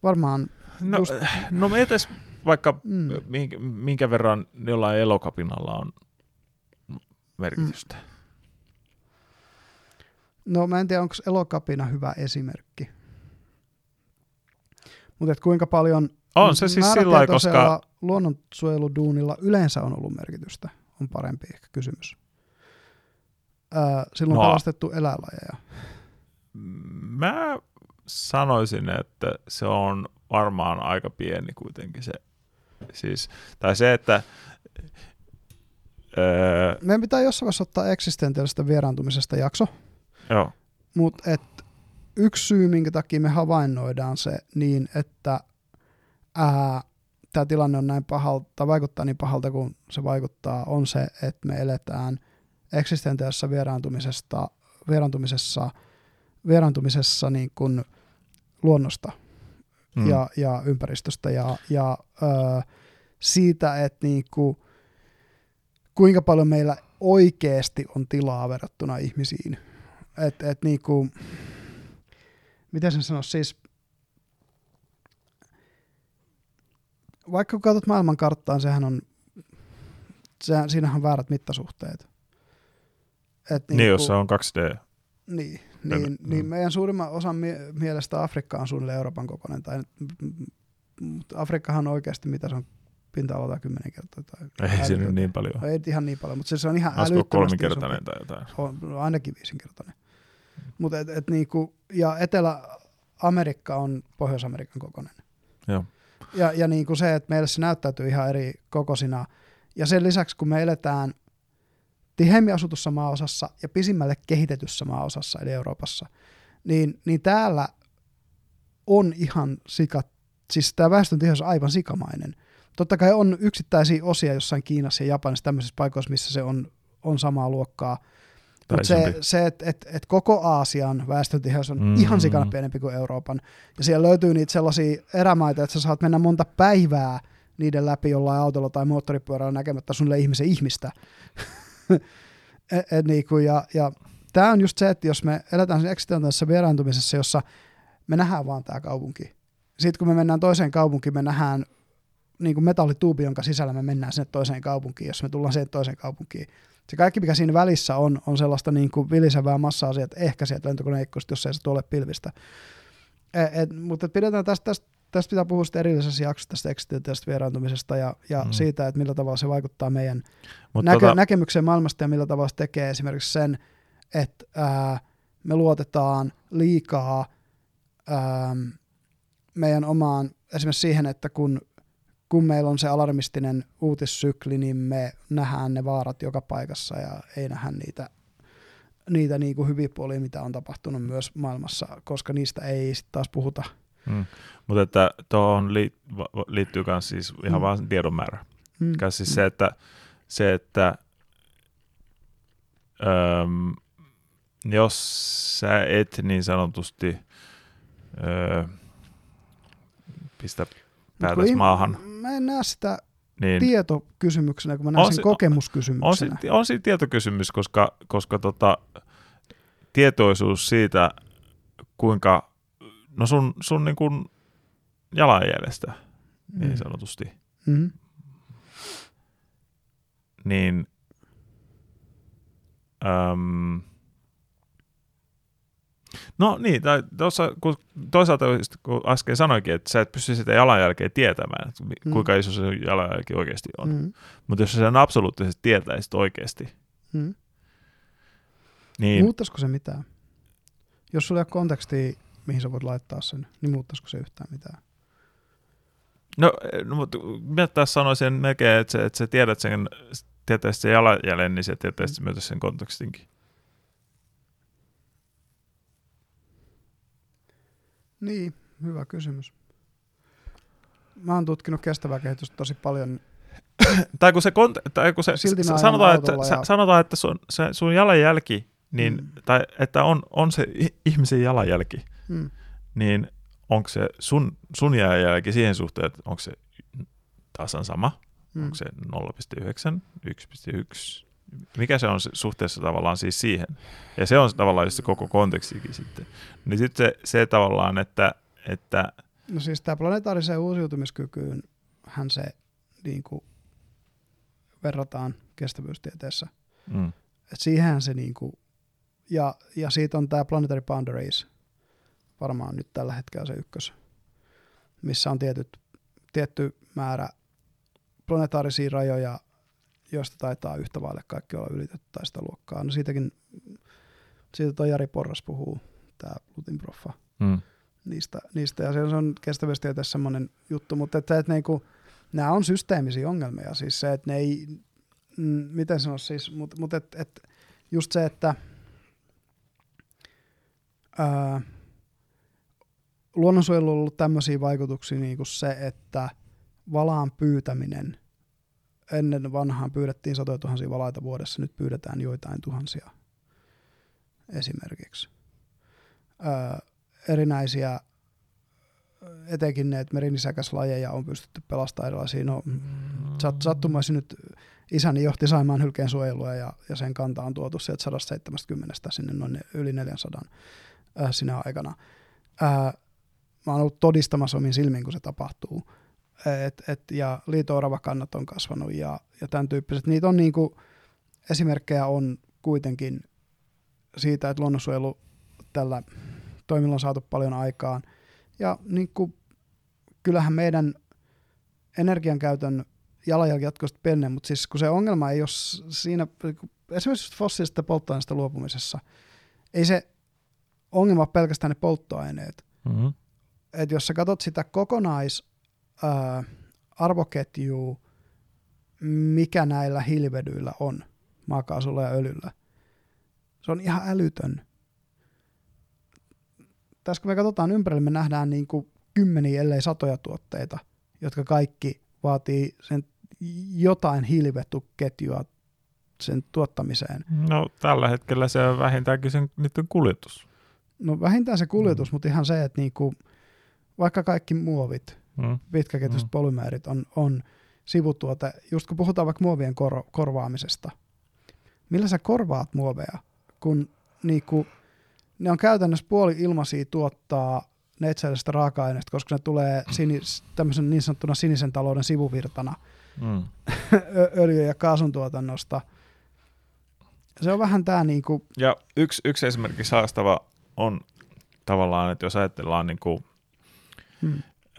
varmaan, no, Just- no mietis vaikka mm, minkä, minkä verran jollain elokapinalla on merkitystä. no mä en tiedä onko elokapina hyvä esimerkki. Mutta kuinka paljon On se siis sillä lailla, koska luonnonsuojeluduunilla yleensä on ollut merkitystä, on parempi ehkä kysymys. Ää, silloin on No. pelastettu eläinlajeja. mä sanoisin, että se on varmaan aika pieni kuitenkin se. Siis, tai se, että öö, Meidän pitää jossain vaiheessa ottaa eksistentiaalisesta vieraantumisesta jakso, joo, mutta et yksi syy, minkä takia me havainnoidaan se niin, että tämä tilanne on näin pahalta, tai vaikuttaa niin pahalta kuin se vaikuttaa, on se, että me eletään eksistentiaalisessa vieraantumisesta, vieraantumisessa, vieraantumisessa niin kuin luonnosta mm. ja, ja ympäristöstä ja, ja ö, siitä, että niinku, kuinka paljon meillä oikeasti on tilaa verrattuna ihmisiin. Et, et niinku, miten sen sanoisi, siis vaikka kun katsot maailmankarttaan, sehän on, sehän, siinähän on väärät mittasuhteet. Et niin, jos se on 2D. niin, Tällä- niin, niin mm. meidän suurimman osan mie- mielestä Afrikka on suunnilleen Euroopan kokoinen. Tai, mutta Afrikkahan on oikeasti, mitä se on pinta-alalta kymmenen kertaa. Tai Ei siinä älytöntä. nyt niin paljon. Ei ihan niin paljon, mutta se, se on ihan Olisiko kolminkertainen isompi. tai jotain? On, no ainakin viisinkertainen. Mut et, et niinku, ja Etelä-Amerikka on Pohjois-Amerikan kokoinen. Joo. Ja, ja niin kuin se, että meille se näyttäytyy ihan eri kokoisina. Ja sen lisäksi, kun me eletään tiheimmin asutussa maaosassa ja pisimmälle kehitetyssä maaosassa, eli Euroopassa, niin, niin täällä on ihan sika, siis tämä väestön tiheys on aivan sikamainen. Totta kai on yksittäisiä osia jossain Kiinassa ja Japanissa tämmöisissä paikoissa, missä se on, on samaa luokkaa, mutta se, se että et, et koko Aasian väestötiheys on Mm. mm. ihan sikana pienempi kuin Euroopan. Ja siellä löytyy niitä sellaisia erämaita, että sä saat mennä monta päivää niiden läpi jollain autolla tai moottoripyörällä näkemättä sulle ihmisen ihmistä. et, et niinku, ja, ja tämä on just se, että jos me eletään siinä eksistentiaalisessa vieraantumisessa, jossa me nähdään vaan tämä kaupunki. Sitten kun me mennään toiseen kaupunkiin, me nähdään niin kuin metallituubi, jonka sisällä me mennään sinne toiseen kaupunkiin, jos me tullaan siihen toiseen kaupunkiin. Se kaikki, mikä siinä välissä on, on sellaista niin kuin vilisevää massaa että ehkä sieltä lentokoneikkuista, jos ei se tule pilvistä. E, et, mutta et pidetään tästä, tästä, tästä pitää puhua sitten erillisessä jaksossa tästä eksistentiaalisesta vieraantumisesta ja, ja Mm. mm. siitä, että millä tavalla se vaikuttaa meidän Mut näkö, tota, näkemykseen maailmasta ja millä tavalla se tekee esimerkiksi sen, että ää, me luotetaan liikaa ää, meidän omaan, esimerkiksi siihen, että kun, kun meillä on se alarmistinen uutissykli, niin me nähdään ne vaarat joka paikassa ja ei nähdä niitä, niitä niin kuin hyviä puolia, mitä on tapahtunut myös maailmassa, koska niistä ei sitten taas puhuta. Mm. Mutta että tuohon li, liittyy myös siis ihan Mm. vaan tiedon määrä. Mm. Käs siis se, että, se, että öm, jos sä et niin sanotusti öö, pistä päätäs Kun maahan, Mä en näe sitä niin tietokysymyksenä, kun mä näen On sen se- on kokemuskysymyksenä. se, on siinä tietokysymys, koska, koska tota, tietoisuus siitä, kuinka, no sun, sun niin kuin jalanjäljestä niin sanotusti, Mm. niin äm, no niin, tai tuossa, kun toisaalta kun äsken sanoikin, että sä et pysty sitä jalanjälkeä tietämään, että Mm. kuinka iso se jalanjälki oikeasti on. Mm. Mm. Mutta jos sä sen absoluuttisesti tietäisit oikeasti, Mm. niin Muuttaisiko se mitään? Jos sulla ei ole kontekstia, mihin sä voit laittaa sen, niin muuttaisiko se yhtään mitään? No, no mutta mä tässä sanoisin melkein, että, se, että sä tiedät sen, tietäisit sen jalanjäljen, niin sä tietäisit Mm. myös sen kontekstinkin. Niin, hyvä kysymys. Mä oon tutkinut kestävää kehitystä tosi paljon. Tai kun se, kont- tai kun se Silti sanotaan, että, ja- sanotaan, että sun, se, sun jalanjälki, niin, Mm. tai että on, on se ihmisen jalanjälki, Mm. niin onko se sun, sun jalanjälki siihen suhteen, että onko se tasan sama, Mm. onko se 0,9, 1,1, mikä se on se suhteessa tavallaan siis siihen. Ja se on tavallaan just se koko kontekstikin sitten. Niin sitten se, se tavallaan, että, että No siis tämä planetaariseen uusiutumiskykyyn hän se niin kuin, verrataan kestävyystieteessä. mm, Et siihenhän se niin kuin, ja, ja siitä on tämä Planetary Boundaries, varmaan nyt tällä hetkellä se ykkös, missä on tietyt, tietty määrä planetaarisia rajoja, joista taitaa yhtä vaille kaikki olla ylitetty tai sitä luokkaa. No siitäkin, siitä toi Jari Porras puhuu, tämä Lutin proffa mm, niistä, niistä. Ja se on kestävyystieteessä semmoinen juttu, mutta että, että niinku, nämä on systeemisiä ongelmia, siis se, että ne ei, mm, miten sanoa siis, mutta mut et, et, just se, että ää, luonnonsuojelu on ollut tämmöisiä vaikutuksia niin kuin se, että valaan pyytäminen, ennen vanhaan pyydettiin satoja tuhansia valaita vuodessa, nyt pyydetään joitain tuhansia esimerkiksi. Ää, erinäisiä, etenkin ne että merinisäkäslajeja on pystytty pelastamaan erilaisia. No, sat, sattumaisin nyt isäni johti Saimaan hylkeen suojelua ja, ja sen kanta on tuotu sieltä 170 sinne noin yli 400 äh, sinä aikana. Äh, mä oon ollut todistamassa omin silmin, kun se tapahtuu. Et, et, ja liito-oravakannat on kasvanut ja, ja tämän tyyppiset. Niitä on niinku, esimerkkejä on kuitenkin siitä, että luonnonsuojelu tällä toimilla on saatu paljon aikaan. Ja niin kuin, kyllähän meidän energiankäytön jalanjälki jatkuvasti pienenee, mutta siis kun se ongelma ei ole siinä, esimerkiksi fossiilisesta polttoaineesta luopumisessa, ei se ongelma pelkästään ne polttoaineet. mm, Et jos sä katsot sitä kokonais ää, arvoketju, mikä näillä hiilivedyillä on, maakaasulla ja öljyllä. Se on ihan älytön. Tässä kun me katsotaan ympärille, me nähdään niin kuin kymmeniä, ellei satoja tuotteita, jotka kaikki vaatii sen jotain hiilivetuketjua sen tuottamiseen. No tällä hetkellä se on vähintäänkin sen niiden kuljetus. No vähintään se kuljetus, mm. mutta ihan se, että niinku, vaikka kaikki muovit, Mm. pitkäketjuiset Mm. polymeerit on, on sivutuote, just kun puhutaan vaikka muovien kor- korvaamisesta. Millä sä korvaat muoveja, kun niinku, ne on käytännössä puoli ilmaisia tuottaa neitseellisestä raaka-aineesta, koska ne tulee sinis, tämmöisen niin sanottuna sinisen talouden sivuvirtana Mm. öljy- ja kaasun tuotannosta. Se on vähän tämä niinku, Ja yksi, yksi esimerkiksi haastava on tavallaan, että jos ajatellaan niin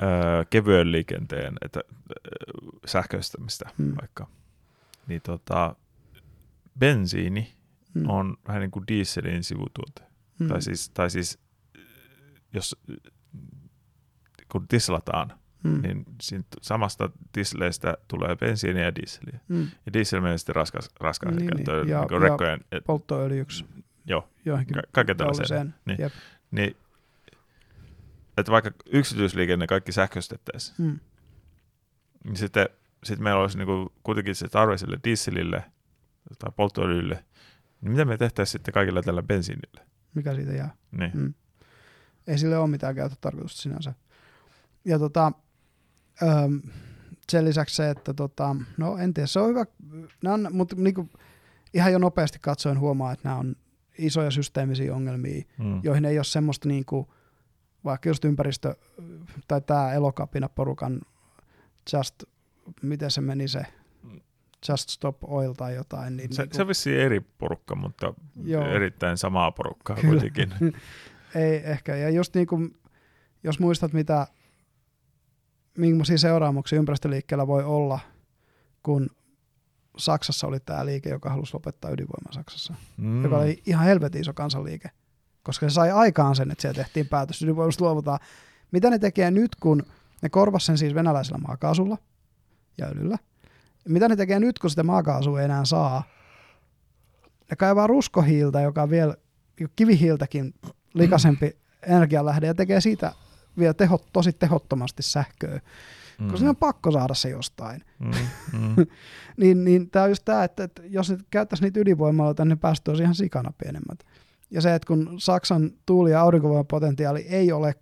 öö, kevyen liikenteen että, sähköistämistä hmm, vaikka, niin tota, bensiini hmm, on vähän niin kuin dieselin sivutuote. hmm, Tai siis, tai siis jos kun tislataan, hmm, niin siitä samasta tisleistä tulee bensiiniä ja dieseliä. hmm, Ja diesel menee sitten raskas, raskaan Niin, niin, niin. käyttöön, Ja- niin, niin ja- rekkojen, et, polttoöljyksi joo, Ka- kaiken tällaiseen. Niin. Jep. niin että vaikka yksityisliikenne kaikki sähköistettäisiin, Hmm. niin sitten sit meillä olisi niinku kuitenkin se tarve sille dieselille tai polttoöljylle, niin mitä me tehtäisiin sitten kaikilla tällä bensiinillä? Mikä siitä jää? Niin. Mm. Ei sille ole mitään käyttötarkoitusta sinänsä. Ja tota, öm, sen lisäksi se, että tota, no en tiedä, se on hyvä, nämä on, mutta niinku, ihan jo nopeasti katsoen huomaa, että nämä on isoja systeemisiä ongelmia, Mm. joihin ei ole semmoista niinku, vaikka just ympäristö, tai tämä elokapina porukan just, miten se meni se, Just Stop Oil tai jotain. Niin Se, niinku, se on vissiin eri porukka, mutta Joo. erittäin samaa porukkaa Kyllä. kuitenkin. Ei ehkä. Ja just niin kuin, jos muistat, mitä, millaisia seuraamuksia ympäristöliikkeellä voi olla, kun Saksassa oli tämä liike, joka halusi lopettaa ydinvoiman Saksassa, mm. Mm. joka oli ihan helvetin iso kansanliike, koska se sai aikaan sen, että siellä tehtiin päätös, ydinvoimasta luovutaan. Mitä ne tekee nyt, kun ne korvas sen siis venäläisellä maakaasulla ja öljyllä? Mitä ne tekee nyt, kun sitä maakaasua ei enää saa? Ne kaivaa ruskohiiltä, joka on vielä kivihiiltäkin likaisempi energialähde ja tekee siitä vielä teho, tosi tehottomasti sähköä, mm. koska ne on pakko saada se jostain. Mm. Mm. Niin, niin tämä on just tämä, että, että jos ne käyttäisi niitä ydinvoimaloita, niin ne päästöt olisi ihan sikana pienemmät. Ja se, että kun Saksan tuuli- ja aurinkovoimapotentiaali ei ole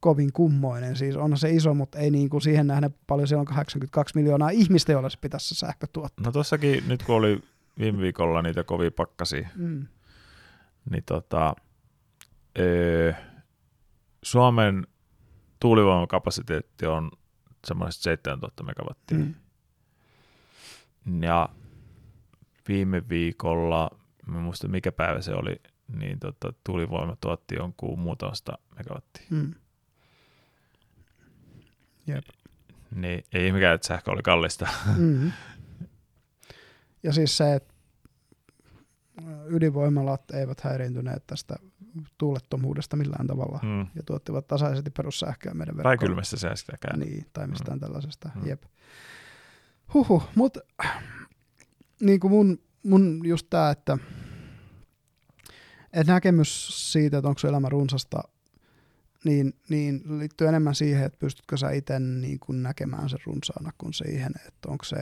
kovin kummoinen, siis on se iso, mutta ei niin kuin siihen nähden paljon, siellä on 82 miljoonaa ihmistä, joilla se pitäisi se sähkö tuottaa. No tossakin, nyt kun oli viime viikolla niitä kovia pakkasia, Mm. niin tota, öö, Suomen tuulivoimakapasiteetti on semmoiset 7000 megawattia. Mm. Ja viime viikolla, mä muista mikä päivä se oli, niin tota, tuulivoima tuotti jonkun muutamasta megawattia. Mm. Jep. Niin ei mikään, että sähkö oli kallista. Mm. Ja siis se, että ydinvoimalat eivät häiriintyneet tästä tuulettomuudesta millään tavalla Mm. ja tuottivat tasaisesti perussähköä meidän Tai verkkoon. kylmästä säästäkään. Niin, tai mistään tällaisesta. Mm. Jep. Huhu, mutta niin kuin mun, mun just tämä, että, että näkemys siitä, että onko sun elämä runsasta, niin, niin liittyy enemmän siihen, että pystytkö sä itse niin kuin näkemään sen runsaana kuin siihen, että onko se,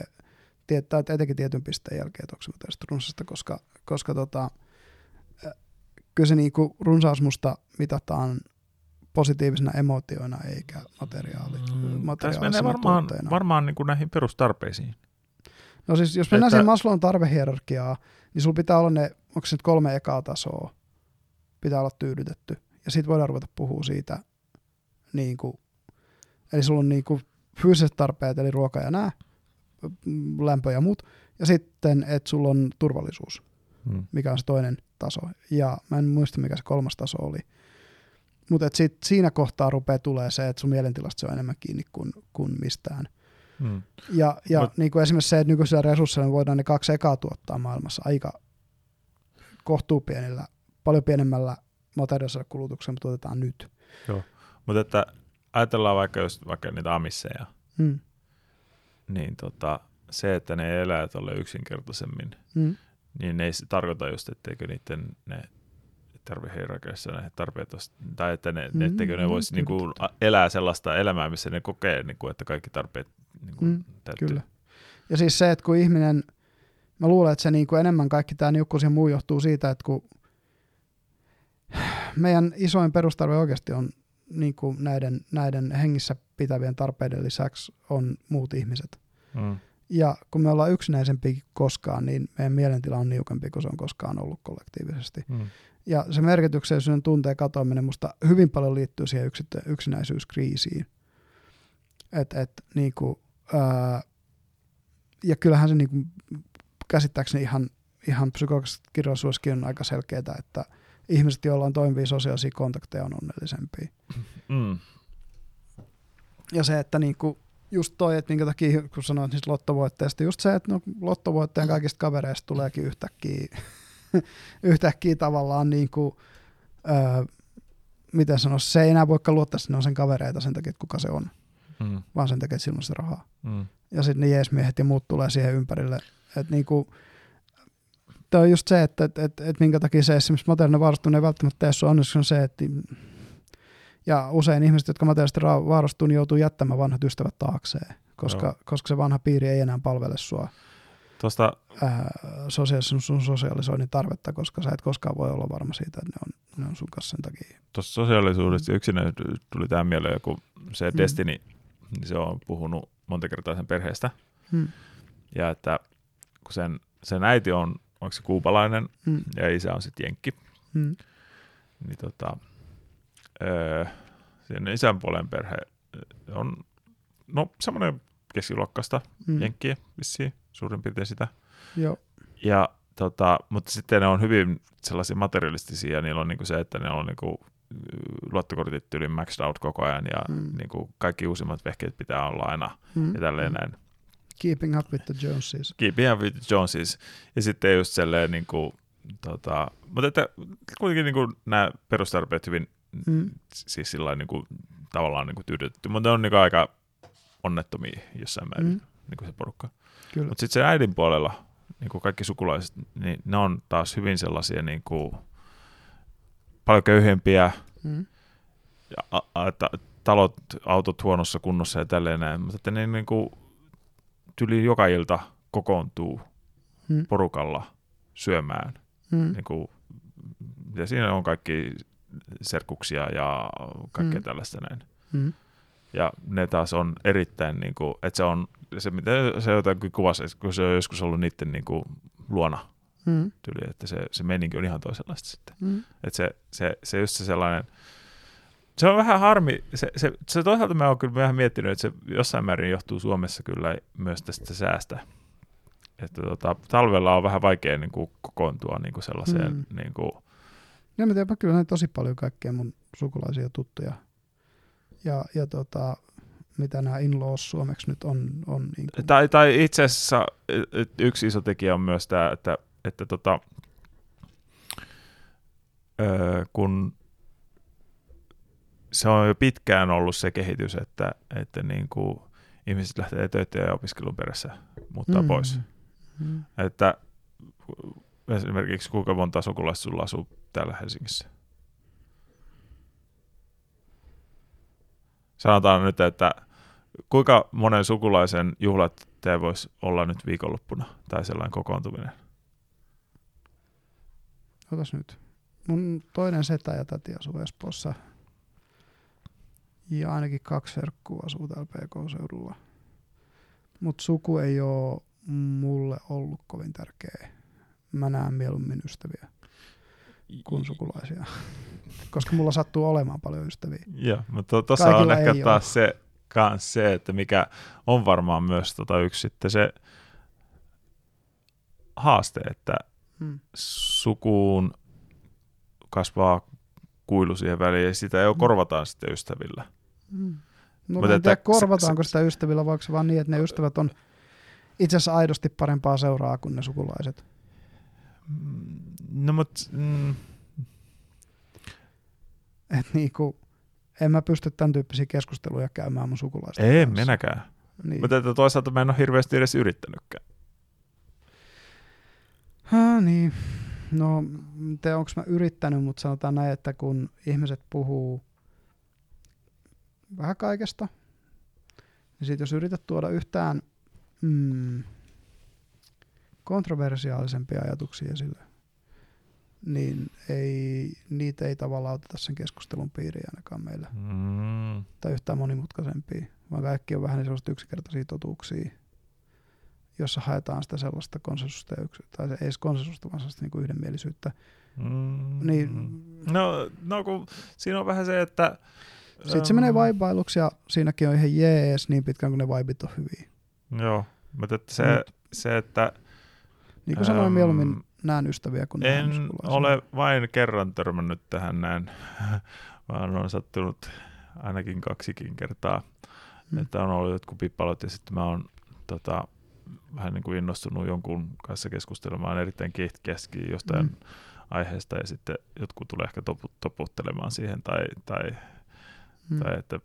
tiet- tai etenkin tietyn pisteen jälkeen, että onko se runsasta, koska, koska tota, kyllä se niin kuin runsaus musta mitataan positiivisena emotioina eikä materiaali, Mm, Tässä menee varmaan, tuotteena. varmaan niin kuin näihin perustarpeisiin. No siis jos mennään Että- siihen Maslown tarvehierarkiaa, niin sulla pitää olla ne, onko se nyt kolme ekaa tasoa, pitää olla tyydytetty. Ja sitten voidaan ruveta puhua siitä, niin kuin, eli sulla on niin kuin fyysiset tarpeet, eli ruoka ja nämä, lämpö ja muut. Ja sitten, että sulla on turvallisuus, Mm. mikä on se toinen taso. Ja mä en muista, mikä se kolmas taso oli. Mutta siinä kohtaa rupeaa tulee se, että sun mielentilasta se on enemmän kiinni kuin, kuin mistään. Mm. Ja, ja Mut- niin kuin esimerkiksi se, että nykyisillä resursseilla voidaan ne kaksi ekaa tuottaa maailmassa aika kohtuupienillä, paljon pienemmällä materiaalisella kulutuksella, mutta tuotetaan nyt. Mutta että ajatellaan vaikka just vaikka niitä amisseja, Mm. niin tota, se, että ne elää tuolle yksinkertaisemmin, Mm. niin ne ei se tarkoita just, etteikö niiden ne tarvehierarkiassa ne tarpeet olisi, tai että ne, Mm, etteikö ne mm, voisi niinku a- elää sellaista elämää, missä ne kokee, niinku, että kaikki tarpeet niinku, Mm, täyttyy. Kyllä. Ja siis se, että kun ihminen, mä luulen, että se niin kuin enemmän kaikki tämä niukkuus ja muu johtuu siitä, että kun meidän isoin perustarve oikeasti on niin kuin näiden, näiden hengissä pitävien tarpeiden lisäksi on muut ihmiset. Mm. Ja kun me ollaan yksinäisempi kuin koskaan, niin meidän mielentila on niukempi kuin se on koskaan ollut kollektiivisesti. Mm. Ja se merkityksellisyyden tunteen katoaminen musta hyvin paljon liittyy siihen yksit- yksinäisyyskriisiin. Et, et, niinku, ää, ja kyllähän se niinku, käsittääkseni ihan, ihan psykologisesta kirjallisuudessakin on aika selkeää, että ihmiset, joilla on toimivia sosiaalisia kontakteja, on onnellisempia. Mm. Ja se, että niinku, just toi, että minkä takia, kun sanoit niistä lottovoitteista, just se, että no, lottovoittajan kaikista kavereista tuleekin yhtäkkiä, yhtäkkiä tavallaan niin kuin, öö, miten sanoisi, se ei enää voikaan luottaa, että ne on sen kavereita sen takia, että kuka se on, Mm. vaan sen takia, että sillä on sitä rahaa. Mm. Ja sitten ne jeesmiehet ja muut tulee siihen ympärille. Että niinku, Tämä on just se, että et, et, et minkä takia se esimerkiksi materiaalinen varustuminen ei välttämättä sun onneksi on se, että ja usein ihmiset, jotka materiaalisesti ra- varustuu, niin joutuu jättämään vanhat ystävät taakseen, koska, koska se vanha piiri ei enää palvele sua Tuosta ää, sosiaalisen, sun sosiaalisoinnin tarvetta, koska sä et koskaan voi olla varma siitä, että ne on, ne on sun kanssa sen takia. tuosta sosiaalisuudesta ja yksinäisyydestä tuli tähän mieleen, kun se Mm. Destiny, niin se on puhunut monta kertaa sen perheestä, Hmm. ja että kun sen, sen äiti on, onko se kuupalainen, Hmm. ja isä on sitten jenkki, Hmm. niin tota, öö, sen isän puolen perhe on no semmoinen keskiluokkaista Hmm. jenkkiä vissiin, suurin piirtein sitä. Joo. Ja, tota, mutta sitten ne on hyvin sellaisia materialistisia, ja niillä on niinku se, että ne on niinku, luottokortit yli maxed out koko ajan, ja Mm. niinku, kaikki uusimmat vehkeet pitää olla aina, Hmm. ja tälleen näin. Keeping up with the Joneses. Keeping up with the Joneses. Ja sitten just silleen, niinku, tota, mutta että kuitenkin niinku, nämä perustarpeet hyvin Hmm. siis sillä niin kuin, tavallaan niin kuin tyydytetty, mutta ne on niin kuin aika onnettomia jossain määrin, mm. niin kuin se porukka. Kyllä. Mutta sitten se äidin puolella, niin kuin kaikki sukulaiset, niin ne on taas hyvin sellaisia niin kuin, paljon köyhempiä, Hmm. ja, a, a, ta, talot, autot huonossa kunnossa ja tälleen näin, mutta että ne niin kuin, tyli joka ilta kokoontuu Hmm. porukalla syömään. Hmm. Niin kuin, ja siinä on kaikki serkuksia ja kaikkea Mm. tällaista näin. Hmm. Ja ne taas on erittäin, niin kuin, että se on se, mitä se jotenkin kuvasi, kun se on joskus ollut niiden niin kuin, luona Hmm. tyyli, että se, se meininki on ihan toisenlaista sitten. Hmm. Että se, se, se just se sellainen, se on vähän harmi, se, se, se toisaalta mä oon kyllä vähän miettinyt, että se jossain määrin johtuu Suomessa kyllä myös tästä säästä. Että tota, talvella on vähän vaikea niin kuin, kokoontua niin kuin sellaiseen, Mm. niin kuin, Ja mä tiedän, kyllä on tosi paljon kaikkea mun sukulaisia ja tuttuja. Ja, ja tota, mitä nämä in suomeksi nyt on. on niin kuin, Tai, tai itse asiassa yksi iso tekijä on myös tämä, että, että tota, öö, kun se on jo pitkään ollut se kehitys, että, että niin kuin ihmiset lähtee töitä ja opiskelun perässä muuttaa mm. pois. Mm. Että esimerkiksi kuinka monta sukulaista sulla asuu täällä Helsingissä? Sanotaan nyt, että kuinka monen sukulaisen juhlat te voisi olla nyt viikonloppuna tai sellainen kokoontuminen? Otas nyt. Mun toinen setä ja täti asuu Espoossa. Ja ainakin kaksi serkkua asuu täällä PK-seudulla. Mutta suku ei ole mulle ollut kovin tärkeä. Mä näen mieluummin ystäviä kuin sukulaisia. Koska mulla sattuu olemaan paljon ystäviä. Joo, mutta tuossa Kaikilla on ehkä taas se, kans se, että mikä on varmaan myös tota yksi sitten se haaste, että Hmm. sukuun kasvaa kuilu siihen väliin ja sitä jo Mm. korvataan sitten ystävillä. Mm. No Mutta en että tiedä, korvataanko se- sitä ystävillä, vaikka se vaan niin, että ne ystävät on itse asiassa aidosti parempaa seuraa kuin ne sukulaiset. Mm, No mut, mm, Et niinku, en mä pysty tämän tyyppisiä keskusteluja käymään mun sukulaisten ei kanssa. minäkään. Niin. Mutta että toisaalta mä en ole hirveästi edes yrittänytkään. Ha, niin. No, te onko mä yrittänyt, mutta sanotaan näin, että kun ihmiset puhuu vähän kaikesta, niin sit jos yrität tuoda yhtään mm, kontroversiaalisempia ajatuksia esille, niin ei, niitä ei tavallaan oteta sen keskustelun piiriin ainakaan meillä. Mm. Tai yhtään monimutkaisempia, vaan kaikki on vähän niin yksinkertaisia totuuksia, jossa haetaan sitä sellaista konsensusta, tai ei edes konsensusta, vaan sellaista niin yhdenmielisyyttä. Mm. Niin. No, no kun siinä on vähän se, että... Sitten se menee vaibailuksi ja siinäkin on ihan jees niin pitkään, kun ne vibit on hyviä. Joo, mutta että se, Mut- se, että Niin kuin sanoin, Äm, mieluummin näen ystäviä kuin en ole vain kerran törmännyt tähän näin, vaan on sattunut ainakin kaksikin kertaa, Mm. että on ollut jotkut pippalot ja sitten mä oon tota, vähän niin kuin innostunut jonkun kanssa keskustelemaan erittäin keskin jostain Mm. mm. aiheesta ja sitten jotkut tulee ehkä topu, toputtelemaan siihen tai, tai, Mm. tai että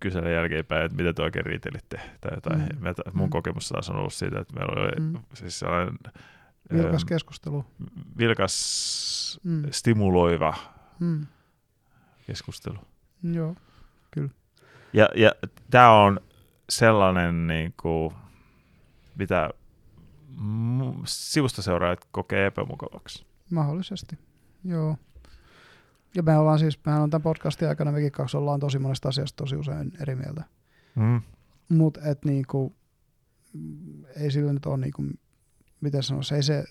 kyselen jälkeenpäin, että mitä te oikein riitelitte tai jotain. Mm. Mä, mun Mm. kokemus taas on ollut siitä, että meillä oli Mm. mm. siis sellainen Vilkas ähm, keskustelu. vilkas, Mm. stimuloiva Mm. keskustelu. Joo. Ja, ja tämä on sellainen, niin kuin, mitä sivustaseuraajat kokee epämukavaksi. Mahdollisesti, joo. Ja me ollaan siis, mehän on tämän podcastin aikana mekin kaksi ollaan tosi monesta asiasta tosi usein eri mieltä. Mm. Mutta et niinku, ei sillä nyt ole niinku, miten sanoisi, ei se,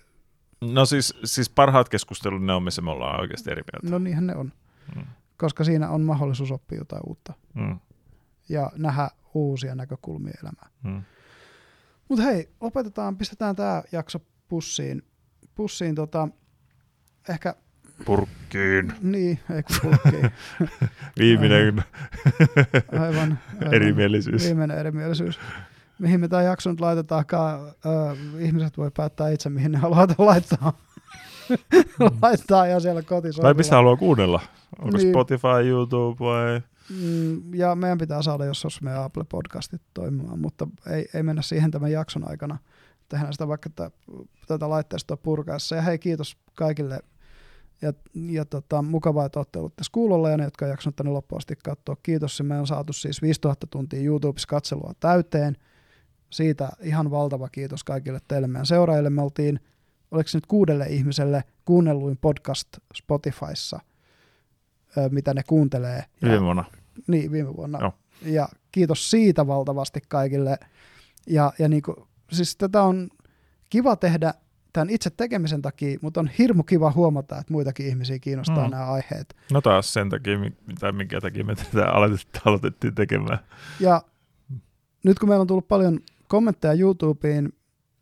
No siis, siis parhaat keskustelut, ne on, missä me ollaan oikeasti eri mieltä. no niinhän ne on. Mm. Koska siinä on mahdollisuus oppia jotain uutta Mm. ja nähdä uusia näkökulmia elämään. Mm. Mutta hei, lopetetaan, pistetään tämä jakso pussiin. Pussiin tota, ehkä, Purkkiin. niin, ei kun purkkiin. Viimeinen Aivan, aivan. erimielisyys. Viimeinen erimielisyys. Mihin me tämä jakso nyt laitetaankaan, ihmiset voi päättää itse, mihin ne haluaa laittaa. laittaa ihan siellä kotisohvalla. Tai missä haluaa kuunnella? Onko Niin. Spotify, YouTube vai? Mm, ja meidän pitää saada jossain meidän Apple Podcastit toimimaan, mutta ei, ei mennä siihen tämän jakson aikana. Tehdään sitä vaikka tätä, tätä laitteistoa purkaessa. Ja hei, kiitos kaikille. Ja, ja tota, mukavaa, että olette olleet tässä kuulolla ja ne, jotka on jaksanut tänne loppuun asti katsoa. Kiitos. Me on saatu siis 5000 tuntia YouTubessa katselua täyteen. Siitä ihan valtava kiitos kaikille teille meidän seuraajille. Me oltiin, oliko se nyt kuudelle ihmiselle kuunnelluin podcast Spotifyssa, mitä ne kuuntelee. Ja- Viime vuonna. niin, viime vuonna. Joo. Ja kiitos siitä valtavasti kaikille. Ja, ja niin kuin, siis tätä on kiva tehdä tämän itse tekemisen takia, mutta on hirmu kiva huomata, että muitakin ihmisiä kiinnostaa Mm. nämä aiheet. No taas sen takia, mi- mitä, minkä takia me tätä aloitettiin, aloitettiin tekemään. Ja nyt kun meillä on tullut paljon kommentteja YouTubeen,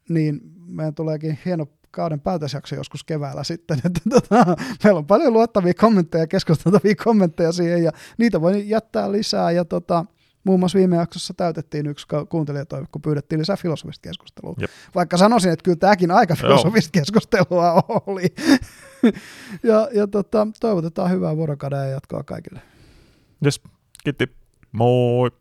niin meidän tuleekin hieno kauden päätösjakso joskus keväällä sitten, että tota, meillä on paljon luottavia kommentteja, keskusteltavia kommentteja siihen, ja niitä voi jättää lisää, ja tota, muun muassa viime jaksossa täytettiin yksi kuuntelijatoive, kun pyydettiin lisää filosofista keskustelua. Jep. Vaikka sanoisin, että kyllä tämäkin aika filosofista keskustelua oli. ja ja tota, toivotetaan hyvää vuorokauden ja jatkoa kaikille. Jes, kiitti. Moi.